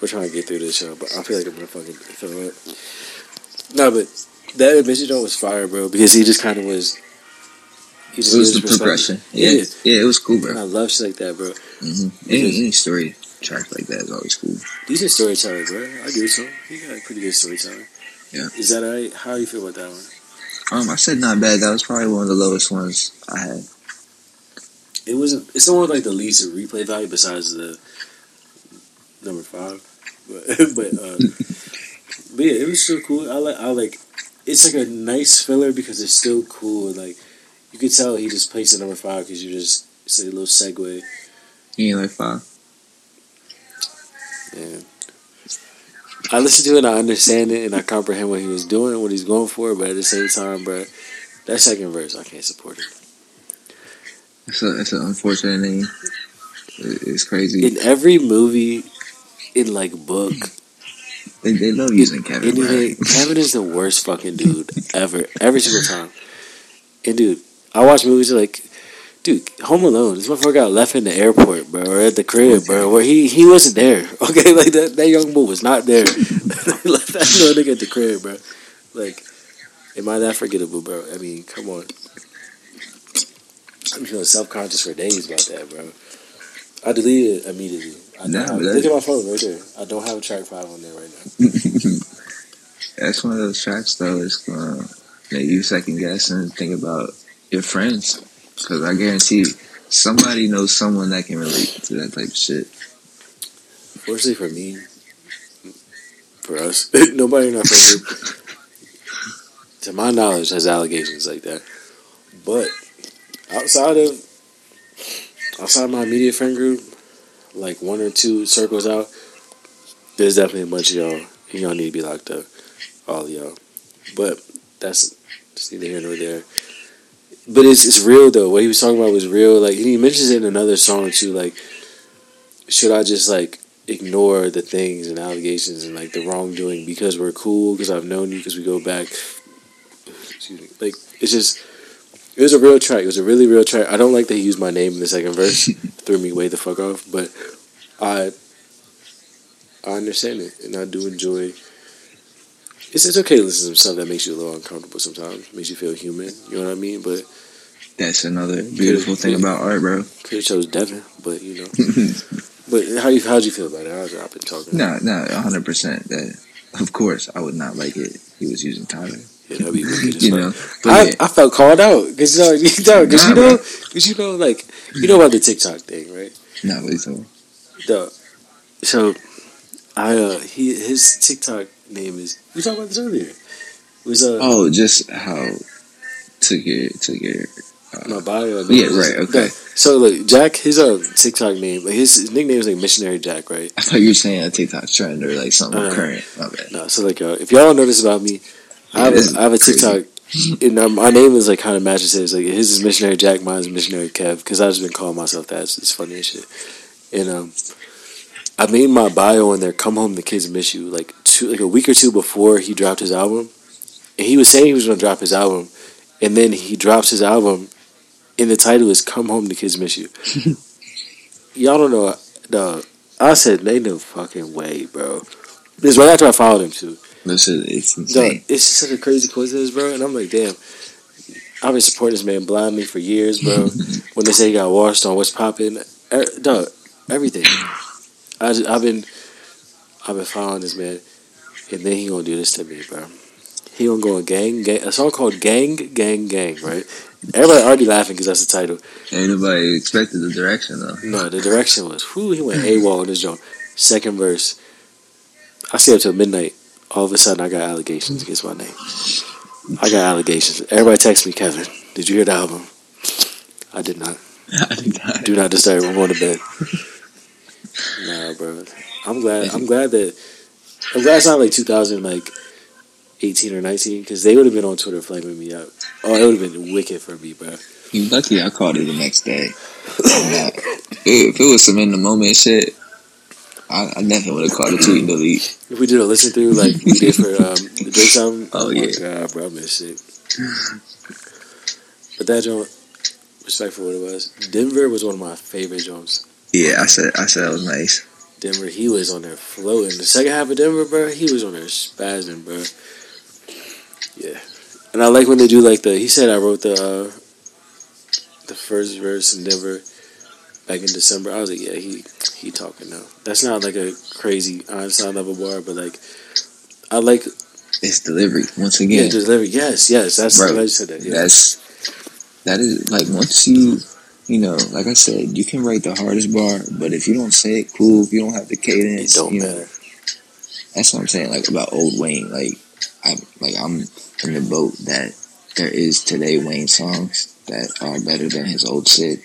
[SPEAKER 1] We're trying to get through this show, but I feel like I'm gonna fucking throw it. No, but that admission joint was fire, bro, because he just kind of was. He
[SPEAKER 2] It was the progression. Yeah.
[SPEAKER 1] Yeah.
[SPEAKER 2] Yeah. It was cool,
[SPEAKER 1] And I love shit like that, bro.
[SPEAKER 2] Hmm Any, any story track like that is always cool.
[SPEAKER 1] Decent storyteller, bro. I give it to him. He got a pretty good storyteller.
[SPEAKER 2] Yeah.
[SPEAKER 1] Is that alright? How you feel about that one?
[SPEAKER 2] Um, I said not bad. That was probably one of the lowest ones I had.
[SPEAKER 1] It wasn't. It's the like the least replay value besides the number five, but but uh, but yeah, it was still cool. I like I like. It's like a nice filler because it's still cool. Like you could tell he just placed the number five because you just it's a little segue.
[SPEAKER 2] Ain't like five.
[SPEAKER 1] And I listen to it, and I understand it, and I comprehend what he was doing, and what he's going for. But at the same time, bro, that second verse, I can't support it.
[SPEAKER 2] It's a, it's an unfortunate name. It's crazy.
[SPEAKER 1] In every movie, in like book,
[SPEAKER 2] They, they love using Kevin.
[SPEAKER 1] anything, Kevin is the worst fucking dude ever, every single time. And dude, I watch movies like, dude, Home Alone. This motherfucker got left in the airport, bro, or at the crib, bro, where he he wasn't there. Okay, like that that young boy was not there. left that little nigga at the crib, bro. Like, am I that forgettable, bro? I mean, come on. I'm feeling self conscious for days about that, bro. I deleted it immediately. I
[SPEAKER 2] Nah,
[SPEAKER 1] have, look at my phone right there. I don't have a track five on there right now.
[SPEAKER 2] That's one of those tracks though. It's gonna make you second guess and think about your friends. Because I guarantee somebody knows someone that can relate to that type of shit.
[SPEAKER 1] Fortunately for me, for us, nobody in our friend group, to my knowledge, has allegations like that. But outside of outside my immediate friend group, like one or two circles out, there's definitely a bunch of y'all. Y'all need to be locked up, all of y'all. But that's just neither here nor there. But it's it's real though. What he was talking about was real. Like he mentions it in another song too. Like, should I just like ignore the things and allegations and like the wrongdoing because we're cool because I've known you because we go back. Excuse me. Like it's just it was a real track. It was a really real track. I don't like that he used my name in the second verse. Threw me way the fuck off. But I I understand it and I do enjoy. It's, it's okay to listen to some stuff that makes you a little uncomfortable sometimes. Makes you feel human. You know what I mean? But
[SPEAKER 2] That's another beautiful thing about art, bro.
[SPEAKER 1] could have chose Devin. But you know. but how you how'd you feel about it? How's I've been talking.
[SPEAKER 2] no, no, hundred percent. That of course I would not like it. He was using Tyler.
[SPEAKER 1] Yeah, that'd be wicked
[SPEAKER 2] You know,
[SPEAKER 1] I,
[SPEAKER 2] yeah,
[SPEAKER 1] I felt called out because you know, you know, cause you know, cause you know, like you know about the TikTok thing, right?
[SPEAKER 2] no, talking-
[SPEAKER 1] The so I uh he his TikTok name is we talked about this earlier. It was uh
[SPEAKER 2] Oh, just how to get to get.
[SPEAKER 1] my bio.
[SPEAKER 2] Yeah, right, okay.
[SPEAKER 1] So look, Jack, his uh TikTok name, like his, his nickname is like Missionary Jack, right?
[SPEAKER 2] I thought you were saying a TikTok trend or like something
[SPEAKER 1] Uh,
[SPEAKER 2] current. My bad.
[SPEAKER 1] No, so like uh, if y'all don't know this about me, I have
[SPEAKER 2] this
[SPEAKER 1] a, I have a. TikTok. And um, my name is like kind of matches his. Like his is missionary Jack, mine is missionary Kev. Because I've just been calling myself that. It's, it's funny as shit. And um, I made my bio in there. Come home, the kids miss you. Like two, like a week or two before he dropped his album, and he was saying he was going to drop his album, and then he drops his album, and the title is "Come Home, the Kids Miss You." Y'all don't know. The I said, "They no fucking way, bro." This right after I followed him too.
[SPEAKER 2] This is it's
[SPEAKER 1] Dog,
[SPEAKER 2] insane.
[SPEAKER 1] it's just such a crazy coincidence, bro. And I'm like, damn. I've been supporting this man blindly for years, bro. when they say he got washed on what's popping, er, dog, everything. I I've been, I've been following this man, and then he gonna do this to me, bro. He gonna go on gang, gang, a song called "Gang, Gang, Gang," right? Everybody already laughing because that's the title.
[SPEAKER 2] Ain't nobody expected the direction though.
[SPEAKER 1] No, the direction was, whoo, he went AWOL in this joint. Second verse, I stayed up till midnight. All of a sudden, I got allegations against my name. I got allegations. Everybody text me, Kevin. Did you hear the album? I did not.
[SPEAKER 2] I did not.
[SPEAKER 1] Do not disturb. I'm going to bed. Nah, bro. I'm glad. I'm glad that. I'm glad it's not like 2000, like 18 or 19, because they would have been on Twitter flaming me up. Oh, it would have been wicked for me, bro.
[SPEAKER 2] You lucky I called it the next day. If it was some in the moment shit, I, I definitely would have called it tweet delete.
[SPEAKER 1] If we did a listen through like we did for um, the Drake album,
[SPEAKER 2] Oh,
[SPEAKER 1] my
[SPEAKER 2] yeah.
[SPEAKER 1] God, bro, I miss it. But that joint, respect for what it was. Denver was one of my favorite joints.
[SPEAKER 2] Yeah, I said I said that was nice.
[SPEAKER 1] Denver, he was on there floating. The second half of Denver, bro, he was on there spazzing, bro. Yeah, and I like when they do like the. He said I wrote the uh, the first verse in Denver back in December. I was like, yeah, he he talking now. That's not like a crazy Einstein level bar, but like I like
[SPEAKER 2] It's delivery once again.
[SPEAKER 1] yeah, delivery. Yes, yes, that's
[SPEAKER 2] Bro,
[SPEAKER 1] I said that. Yeah.
[SPEAKER 2] That's that is like once you you know, like I said, you can write the hardest bar, but if you don't say it cool, if you don't have the
[SPEAKER 1] It
[SPEAKER 2] cadence,
[SPEAKER 1] don't
[SPEAKER 2] you know,
[SPEAKER 1] matter.
[SPEAKER 2] that's what I'm saying. Like about old Wayne, like I like I'm in the boat that there is today Wayne songs that are better than his old shit,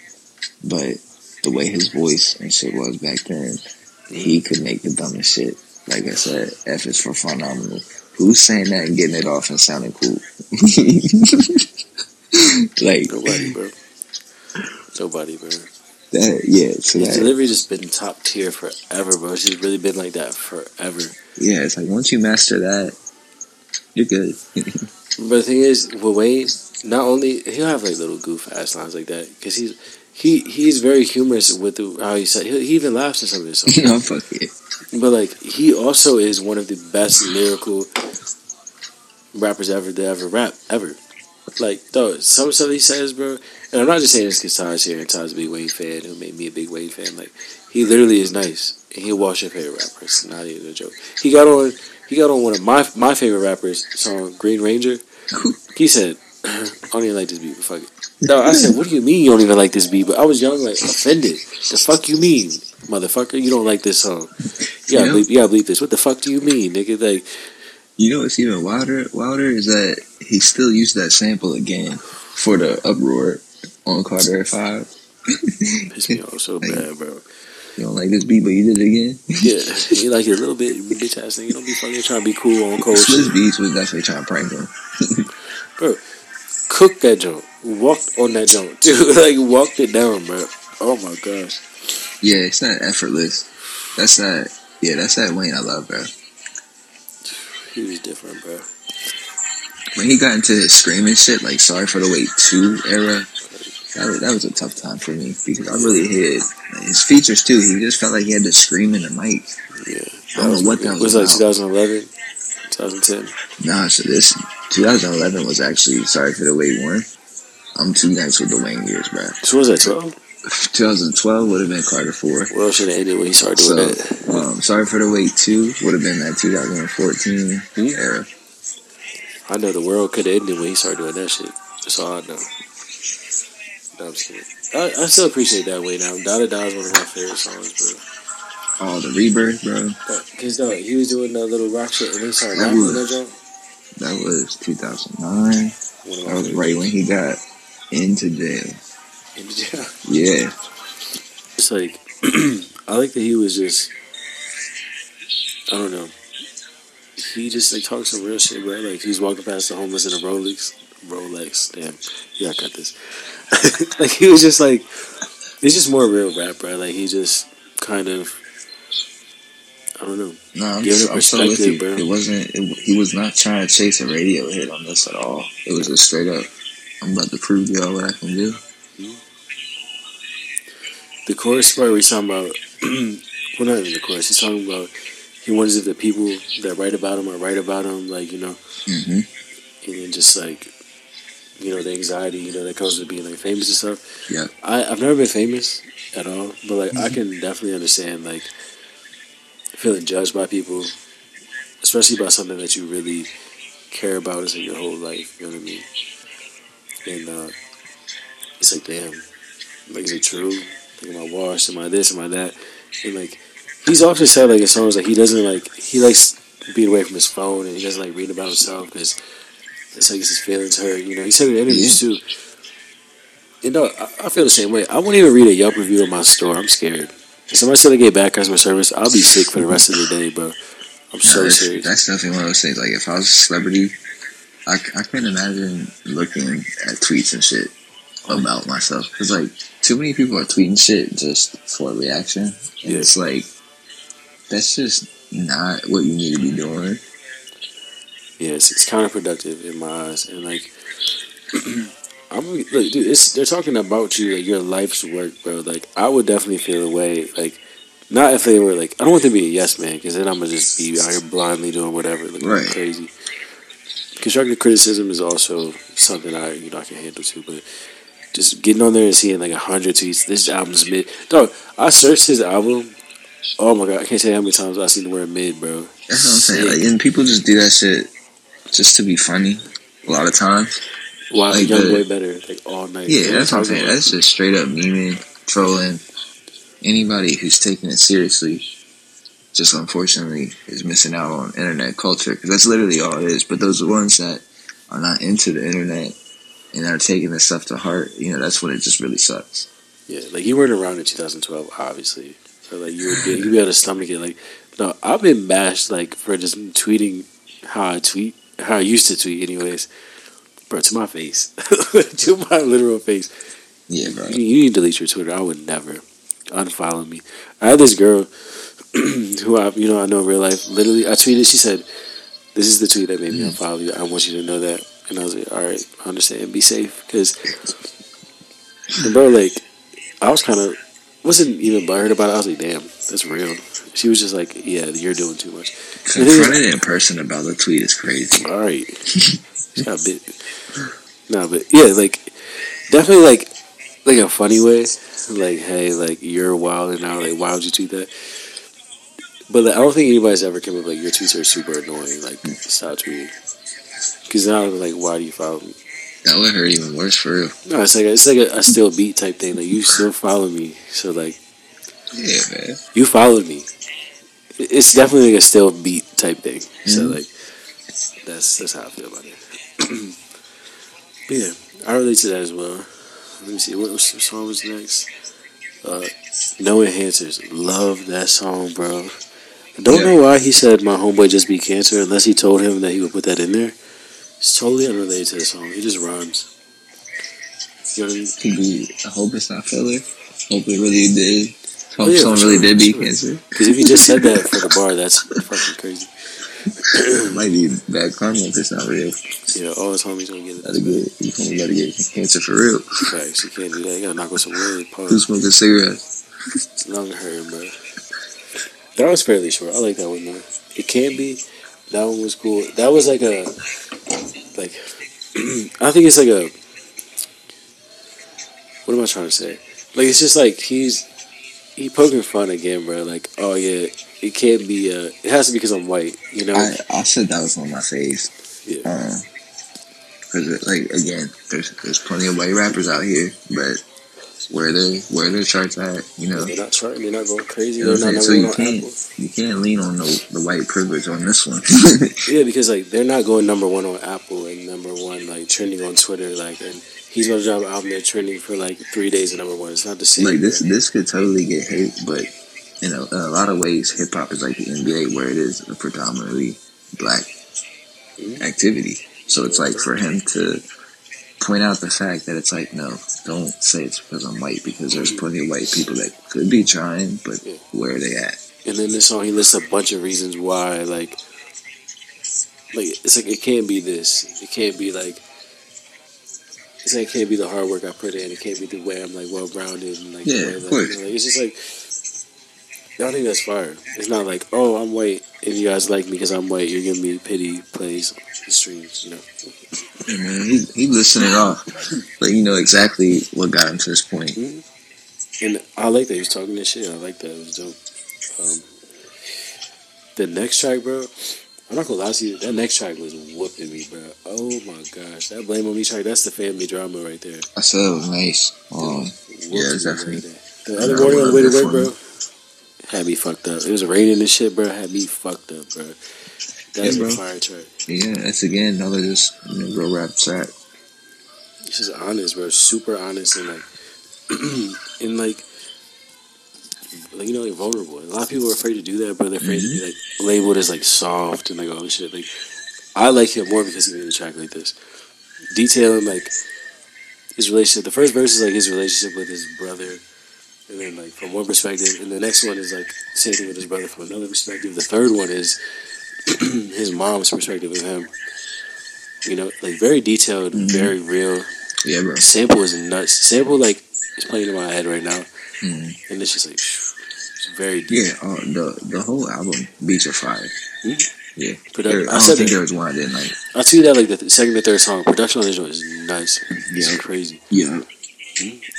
[SPEAKER 2] but the way his voice and shit was back then, he could make the dumbest shit. Like I said, F is for phenomenal. Who's saying that and getting it off and sounding cool? like
[SPEAKER 1] Nobody, bro. Nobody, bro.
[SPEAKER 2] that, yeah. So that,
[SPEAKER 1] delivery just been top tier forever, bro. She's really been like that forever.
[SPEAKER 2] yeah, it's like once you master that, you're good.
[SPEAKER 1] But the thing is, with Wayne, not only he'll have like little goof ass lines like that because he's he he's very humorous with the, how he said he, he even laughs at some of his songs.
[SPEAKER 2] no, fuck it.
[SPEAKER 1] But like he also is one of the best lyrical rappers ever to ever rap ever. Like though some stuff he says, bro, and I'm not just saying this because Ty's here and Ty's a big Wayne fan who made me a big Wayne fan. Like he literally is nice and he'll watch your favorite rappers. Not even a joke. He got on he got on one of my my favorite rappers song Green Ranger. He said, "I don't even like this beat, but fuck it." No, I said, "What do you mean you don't even like this beat?" But I was young, like offended. The fuck you mean, motherfucker? You don't like this song? You gotta
[SPEAKER 2] Yeah.
[SPEAKER 1] bleep, you gotta bleep this. What the fuck do you mean, nigga? Like,
[SPEAKER 2] You know what's even wilder? Wilder is that he still used that sample again for the uproar on Carter Five.
[SPEAKER 1] piss me off so bad, bro.
[SPEAKER 2] You don't like this beat, but you did it again.
[SPEAKER 1] Yeah, you like it a little bit, bitch ass nigga. Don't be fucking trying to be cool on cold
[SPEAKER 2] Swiss. Beats was definitely trying to prank him.
[SPEAKER 1] bro, Cook that joint. Walked on that joint, dude. like walked it down, bro. Oh my gosh.
[SPEAKER 2] Yeah, it's not effortless. That's that. Yeah, that's that Wayne I love, bro.
[SPEAKER 1] He was different, bro.
[SPEAKER 2] When he got into his screaming shit, like "Sorry for the Wait" two era, that was, that was a tough time for me because I really hit his features too. He just felt like he had to scream in the mic.
[SPEAKER 1] Yeah.
[SPEAKER 2] I don't know what that
[SPEAKER 1] It
[SPEAKER 2] was
[SPEAKER 1] was like 2011, 2010.
[SPEAKER 2] Nah, so this 2011 was actually "Sorry for the Wait" one. I'm too nice with the Wayne years, bro.
[SPEAKER 1] So what was that, 12?
[SPEAKER 2] 2012 would have been Carter four.
[SPEAKER 1] Well, should have ended when he started doing
[SPEAKER 2] So,
[SPEAKER 1] that.
[SPEAKER 2] um, sorry for the wait. Two would have been that 2014
[SPEAKER 1] Hmm?
[SPEAKER 2] era.
[SPEAKER 1] I know the world could have ended when he started doing that shit. That's all I know. Just kidding. I, I still appreciate that way now. Da Da Da is one of my favorite songs, bro.
[SPEAKER 2] Oh, the rebirth, bro.
[SPEAKER 1] Because no, he was doing that little rock shit and started
[SPEAKER 2] That was-
[SPEAKER 1] that.
[SPEAKER 2] That was 2009.
[SPEAKER 1] One of my
[SPEAKER 2] That was right when he got into jail.
[SPEAKER 1] In the jail.
[SPEAKER 2] Yeah,
[SPEAKER 1] It's like I like that he was just I don't know. He just like talks some real shit, bro. Like he's walking past the homeless in a Rolex. Rolex, damn. Yeah, I got this. like he was just like he's just more real rap, bro. Like he just kind of I don't know.
[SPEAKER 2] no, I'm, so, I'm so with you.
[SPEAKER 1] bro.
[SPEAKER 2] It wasn't. It, he was not trying to chase a radio hit on this at all. It was just straight up. I'm about to prove y'all what I can do.
[SPEAKER 1] The chorus part we talking about well not even the chorus, he's talking about he wonders if the people that write about him are right about him, like, you know,
[SPEAKER 2] hmm
[SPEAKER 1] and then just like you know the anxiety you know that comes with being like famous and stuff.
[SPEAKER 2] Yeah.
[SPEAKER 1] i i've never been famous at all but like i can definitely understand like feeling judged by people especially by something that you really care about as like your whole life you know what i mean? And uh it's like damn like is it true? Like am i washed? Am i this? Am i that? And like he's often said like in songs like he doesn't like he likes being away from his phone and he doesn't like reading about himself because it's like his feelings hurt. You know, he said in interviews too. You know, I, I feel the same way. I won't even read a Yelp review of my store. I'm scared. If somebody said they get bad customer service, I'll be sick for the rest of the day, bro. I'm so
[SPEAKER 2] No, that's,
[SPEAKER 1] serious.
[SPEAKER 2] that's definitely one of those things. Like if I was a celebrity, I, I can't imagine looking at tweets and shit about myself because like too many people are tweeting shit just for a reaction. And
[SPEAKER 1] Yeah.
[SPEAKER 2] it's like that's just not what you need to be doing.
[SPEAKER 1] Yeah, it's, it's counterproductive in my eyes, and like, I'm look, dude. It's they're talking about you, like your life's work, bro. Like, I would definitely feel away. Like, not if they were like, I don't want them to be a yes man, because then I'm gonna just be out here blindly doing whatever, looking
[SPEAKER 2] Right.
[SPEAKER 1] crazy. Constructive criticism is also something I you know I can handle too, but just getting on there and seeing like a hundred tweets. This album's mid. Dog, I searched his album. Oh my god, I can't tell you how many times I've seen the word mid, bro.
[SPEAKER 2] That's what I'm saying. Like, and people just do that shit just to be funny. A lot of times.
[SPEAKER 1] Why
[SPEAKER 2] Like
[SPEAKER 1] young
[SPEAKER 2] the-
[SPEAKER 1] boy better like all night?
[SPEAKER 2] Yeah, that's what I'm saying. That's just straight up memeing, trolling. Anybody who's taking it seriously, just unfortunately, is missing out on internet culture because that's literally all it is. But those ones that are not into the internet and are taking this stuff to heart, you know, that's when it just really sucks.
[SPEAKER 1] yeah. Like you weren't around in 2012, obviously. So like you would be, you'd be able to stomach it. Like no, I've been bashed like for just tweeting how I tweet, how I used to tweet, anyways. Bro, to my face, to my literal face.
[SPEAKER 2] Yeah, bro.
[SPEAKER 1] You, you need to delete your Twitter. I would never unfollow me. I had this girl who I, you know, I know in real life. Literally, I tweeted. She said, "This is the tweet that made me mm-hmm. unfollow you. I want you to know that." And I was like, "All right, I understand. Be safe." Because, bro, like, I was kind of wasn't even butthurt about it. I was like, "Damn, that's real." She was just like, "Yeah, you're doing too much."
[SPEAKER 2] Confronted in person about the tweet is crazy.
[SPEAKER 1] All right. Got bit. No, but yeah, like definitely like like a funny way. Like, hey, like you're wild and now, like why would you tweet that? But like, I don't think anybody's ever come up like your tweets are super annoying. Like, stop tweeting. Because now, I'm like, why do you follow me?
[SPEAKER 2] That would hurt even worse for real.
[SPEAKER 1] No, it's like it's like a, a still beat type thing. Like you still follow me, so like
[SPEAKER 2] Yeah, man.
[SPEAKER 1] you followed me. It's definitely like a still beat type thing. So
[SPEAKER 2] Mhm.
[SPEAKER 1] like that's that's how I feel about it. but yeah, I relate to that as well. Let me see what, what song was next. Uh, no enhancers. Love that song, bro. I don't
[SPEAKER 2] Yeah.
[SPEAKER 1] know why he said my homeboy just beat cancer unless he told him that he would put that in there. It's totally unrelated to the song. He just rhymes. You know what I mean?
[SPEAKER 2] Could be. I hope it's not filler. Hope it really did. Hope
[SPEAKER 1] Oh, yeah,
[SPEAKER 2] someone
[SPEAKER 1] for
[SPEAKER 2] really
[SPEAKER 1] sure,
[SPEAKER 2] did beat
[SPEAKER 1] sure.
[SPEAKER 2] cancer.
[SPEAKER 1] Because if you just said that for the bar, that's fucking crazy.
[SPEAKER 2] Might be bad karma if it's not real.
[SPEAKER 1] Yeah, all his homies gonna get it.
[SPEAKER 2] Gotta get, you probably gotta get cancer for real.
[SPEAKER 1] Facts. You can't do that. You gotta knock with some wood.
[SPEAKER 2] Who's smoking cigarettes?
[SPEAKER 1] It's lung hurting, bro. That was fairly short. I like that one though. It can be. That one was cool. That was like a like. I think it's like a. What am I trying to say? Like it's just like he's he poking fun again, bro. Like oh yeah, it can't be. Uh, it has to be because I'm white. You know.
[SPEAKER 2] I, I said that was on my face.
[SPEAKER 1] Yeah.
[SPEAKER 2] Um, cause like again, there's there's plenty of white rappers out here, but where they where their charts at, you know.
[SPEAKER 1] They're not charting. They're not going crazy.
[SPEAKER 2] You know
[SPEAKER 1] They're not
[SPEAKER 2] So you can't-
[SPEAKER 1] Apple.
[SPEAKER 2] You can't lean on the the white privilege on this one.
[SPEAKER 1] Yeah, because like they're not going number one on Apple and number one like trending on Twitter. Like, and he's gonna drop an album that's trending for like three days at number one. It's not the same.
[SPEAKER 2] like this this could totally get hate, but you know, in a lot of ways, hip hop is like the NBA, where it is a predominantly black
[SPEAKER 1] Mhm.
[SPEAKER 2] activity. So it's like for him to point out the fact that it's like, no, don't say it's because I'm white, because there's plenty of white people that could be trying, but where are they at?
[SPEAKER 1] And then this song, he lists a bunch of reasons why. Like, like it's like it can't be this. It can't be like. It's like it can't be the hard work I put in. It can't be the way I'm like well rounded and like.
[SPEAKER 2] Yeah,
[SPEAKER 1] way,
[SPEAKER 2] of
[SPEAKER 1] like,
[SPEAKER 2] course.
[SPEAKER 1] you know, like, it's just like. I don't think that's fire. It's not like, oh, I'm white and you guys like me because I'm white. You're giving me pity, plays, and streams. You know.
[SPEAKER 2] I mean, he, he listing it off, but you know exactly what got him to this point.
[SPEAKER 1] And I like that he was talking this shit. I like that. It was dope. Um, the next track, bro. I'm not gonna lie to you. That next track was whooping me, bro. Oh my gosh, that blame on me track. That's the family drama right there.
[SPEAKER 2] I said it was nice. Um, Yeah, it's
[SPEAKER 1] me. The other
[SPEAKER 2] Yeah,
[SPEAKER 1] morning on the way to work, bro, had me fucked up. It was raining and shit, bro. Had me fucked up, bro. That's
[SPEAKER 2] Yeah,
[SPEAKER 1] a fire track.
[SPEAKER 2] yeah, that's again another just you know, real rap track.
[SPEAKER 1] It's just honest, bro. Super honest and like, and like you know, like vulnerable. A lot of people are afraid to do that, but they're afraid
[SPEAKER 2] Mm-hmm.
[SPEAKER 1] to be like labeled as like soft and like all this shit. Like, I like him more because he made a track like this, detailing like his relationship. The first verse is like his relationship with his brother, and then like from one perspective, and the next one is like same thing with his brother from another perspective. The third one is his mom's perspective of him. You know, like very detailed,
[SPEAKER 2] Mhm.
[SPEAKER 1] very real.
[SPEAKER 2] Yeah, bro.
[SPEAKER 1] Sample is nuts. Sample like is playing in my head right now,
[SPEAKER 2] Mhm.
[SPEAKER 1] and it's just like very deep.
[SPEAKER 2] Yeah, uh, the the whole album beats are fire.
[SPEAKER 1] Mhm.
[SPEAKER 2] Yeah,
[SPEAKER 1] Produ-
[SPEAKER 2] There-
[SPEAKER 1] I
[SPEAKER 2] I don't think
[SPEAKER 1] that.
[SPEAKER 2] there was one I didn't like.
[SPEAKER 1] I'll tell you that like the th- second or third song, production on this one is nice. It's
[SPEAKER 2] Yeah.
[SPEAKER 1] crazy.
[SPEAKER 2] Yeah,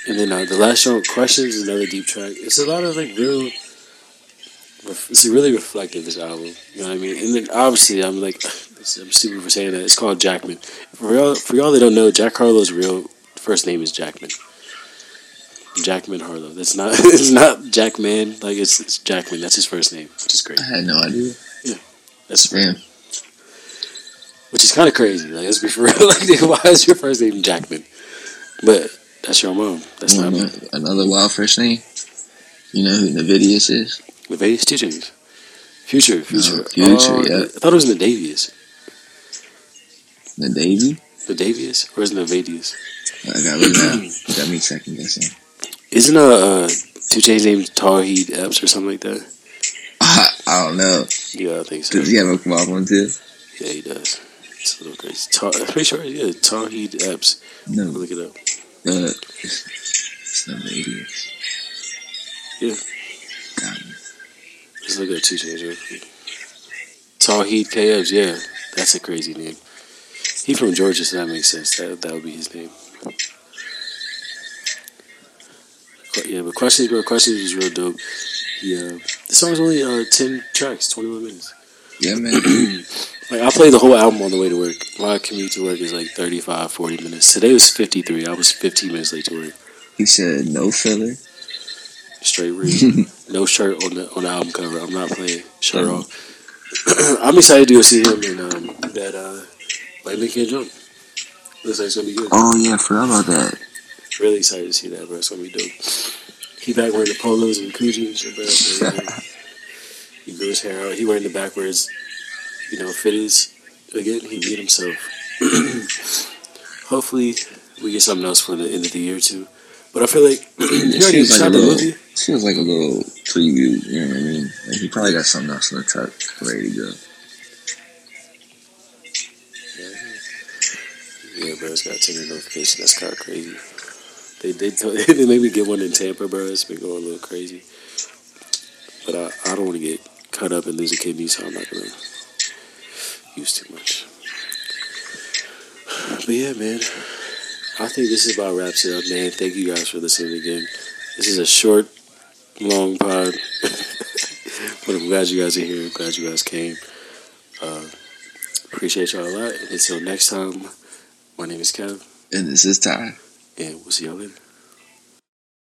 [SPEAKER 1] And then uh, the last song, Questions, is another deep track. It's a lot of like real. It's really reflective. This album, you know what I mean. And then obviously, I'm like, I'm stupid for saying that. It's called Jackman. For y'all, for y'all that don't know, Jack Harlow's real first name is Jackman. Jackman Harlow. That's not. It's not Jackman. Like it's, it's Jackman. That's his first name, which is great.
[SPEAKER 2] I had no idea.
[SPEAKER 1] Yeah, that's
[SPEAKER 2] Damn.
[SPEAKER 1] which is kind of crazy. Like let's be for real. Like why is your first name Jackman? But that's your mom. That's
[SPEAKER 2] You
[SPEAKER 1] not
[SPEAKER 2] know another wild first name. You know who Navidius is?
[SPEAKER 1] 2 Chainz. Future, future,
[SPEAKER 2] Future,
[SPEAKER 1] Oh,
[SPEAKER 2] yeah.
[SPEAKER 1] I thought it was Nadavius.
[SPEAKER 2] The Davy.
[SPEAKER 1] Nadavius, or is it Navadius?
[SPEAKER 2] I got now. got me second guessing.
[SPEAKER 1] Isn't a uh, 2 Chainz named Tauheed Epps or something like that?
[SPEAKER 2] I, I don't know.
[SPEAKER 1] Yeah, I think so.
[SPEAKER 2] Does he have a wild one too?
[SPEAKER 1] Yeah, he does. It's a little crazy. Ta- I'm pretty sure, yeah, Tauheed Epps.
[SPEAKER 2] No.
[SPEAKER 1] Look it up.
[SPEAKER 2] Uh, it's, it's Navidius.
[SPEAKER 1] Yeah.
[SPEAKER 2] Got me.
[SPEAKER 1] Let's look at 2 Chainz real quick. Tauheed K Epps, yeah, that's a crazy name. He from Georgia, so that makes sense. That that would be his name. Yeah, but questions, bro. Questions is real dope. Yeah, the song's only uh, ten tracks, twenty one minutes.
[SPEAKER 2] Yeah, man.
[SPEAKER 1] Like I play the whole album on the way to work. My commute to work is like 35, 40 minutes. Today was fifty three. I was fifteen minutes late to work.
[SPEAKER 2] he said no filler.
[SPEAKER 1] Straight real. no shirt on the on the album cover. I'm not playing shirt off. I'm excited to go see him in um, that uh, White Men Can't Jump. Looks like it's gonna be good.
[SPEAKER 2] Oh yeah, I forgot about that.
[SPEAKER 1] Really excited to see that, bro. It's gonna be dope. He back wearing the polos and Coogi bro. He grew his hair out. He wearing the backwards, you know, fitties. Again, he beat himself. Hopefully, we get something else for the end of the year too. But I feel like you already
[SPEAKER 2] Seems like a
[SPEAKER 1] the
[SPEAKER 2] little-
[SPEAKER 1] movie.
[SPEAKER 2] Feels like a little preview. You know what I mean? Like he probably got something else in the tuck ready to go.
[SPEAKER 1] Yeah, bro, it's got tender notification. That's kind of crazy. They they they made me get one in Tampa, bro. It's been going a little crazy. But I, I don't want to get cut up and lose a kidney, so I'm not gonna use too much. But yeah, man, I think this is about wraps it up, man. Thank you guys for listening again. This is a short, long pod, but I'm glad you guys are here. I'm glad you guys came. Uh, appreciate y'all a lot. Until next time. My name is Kev,
[SPEAKER 2] And this is Ty.
[SPEAKER 1] And we'll see y'all later.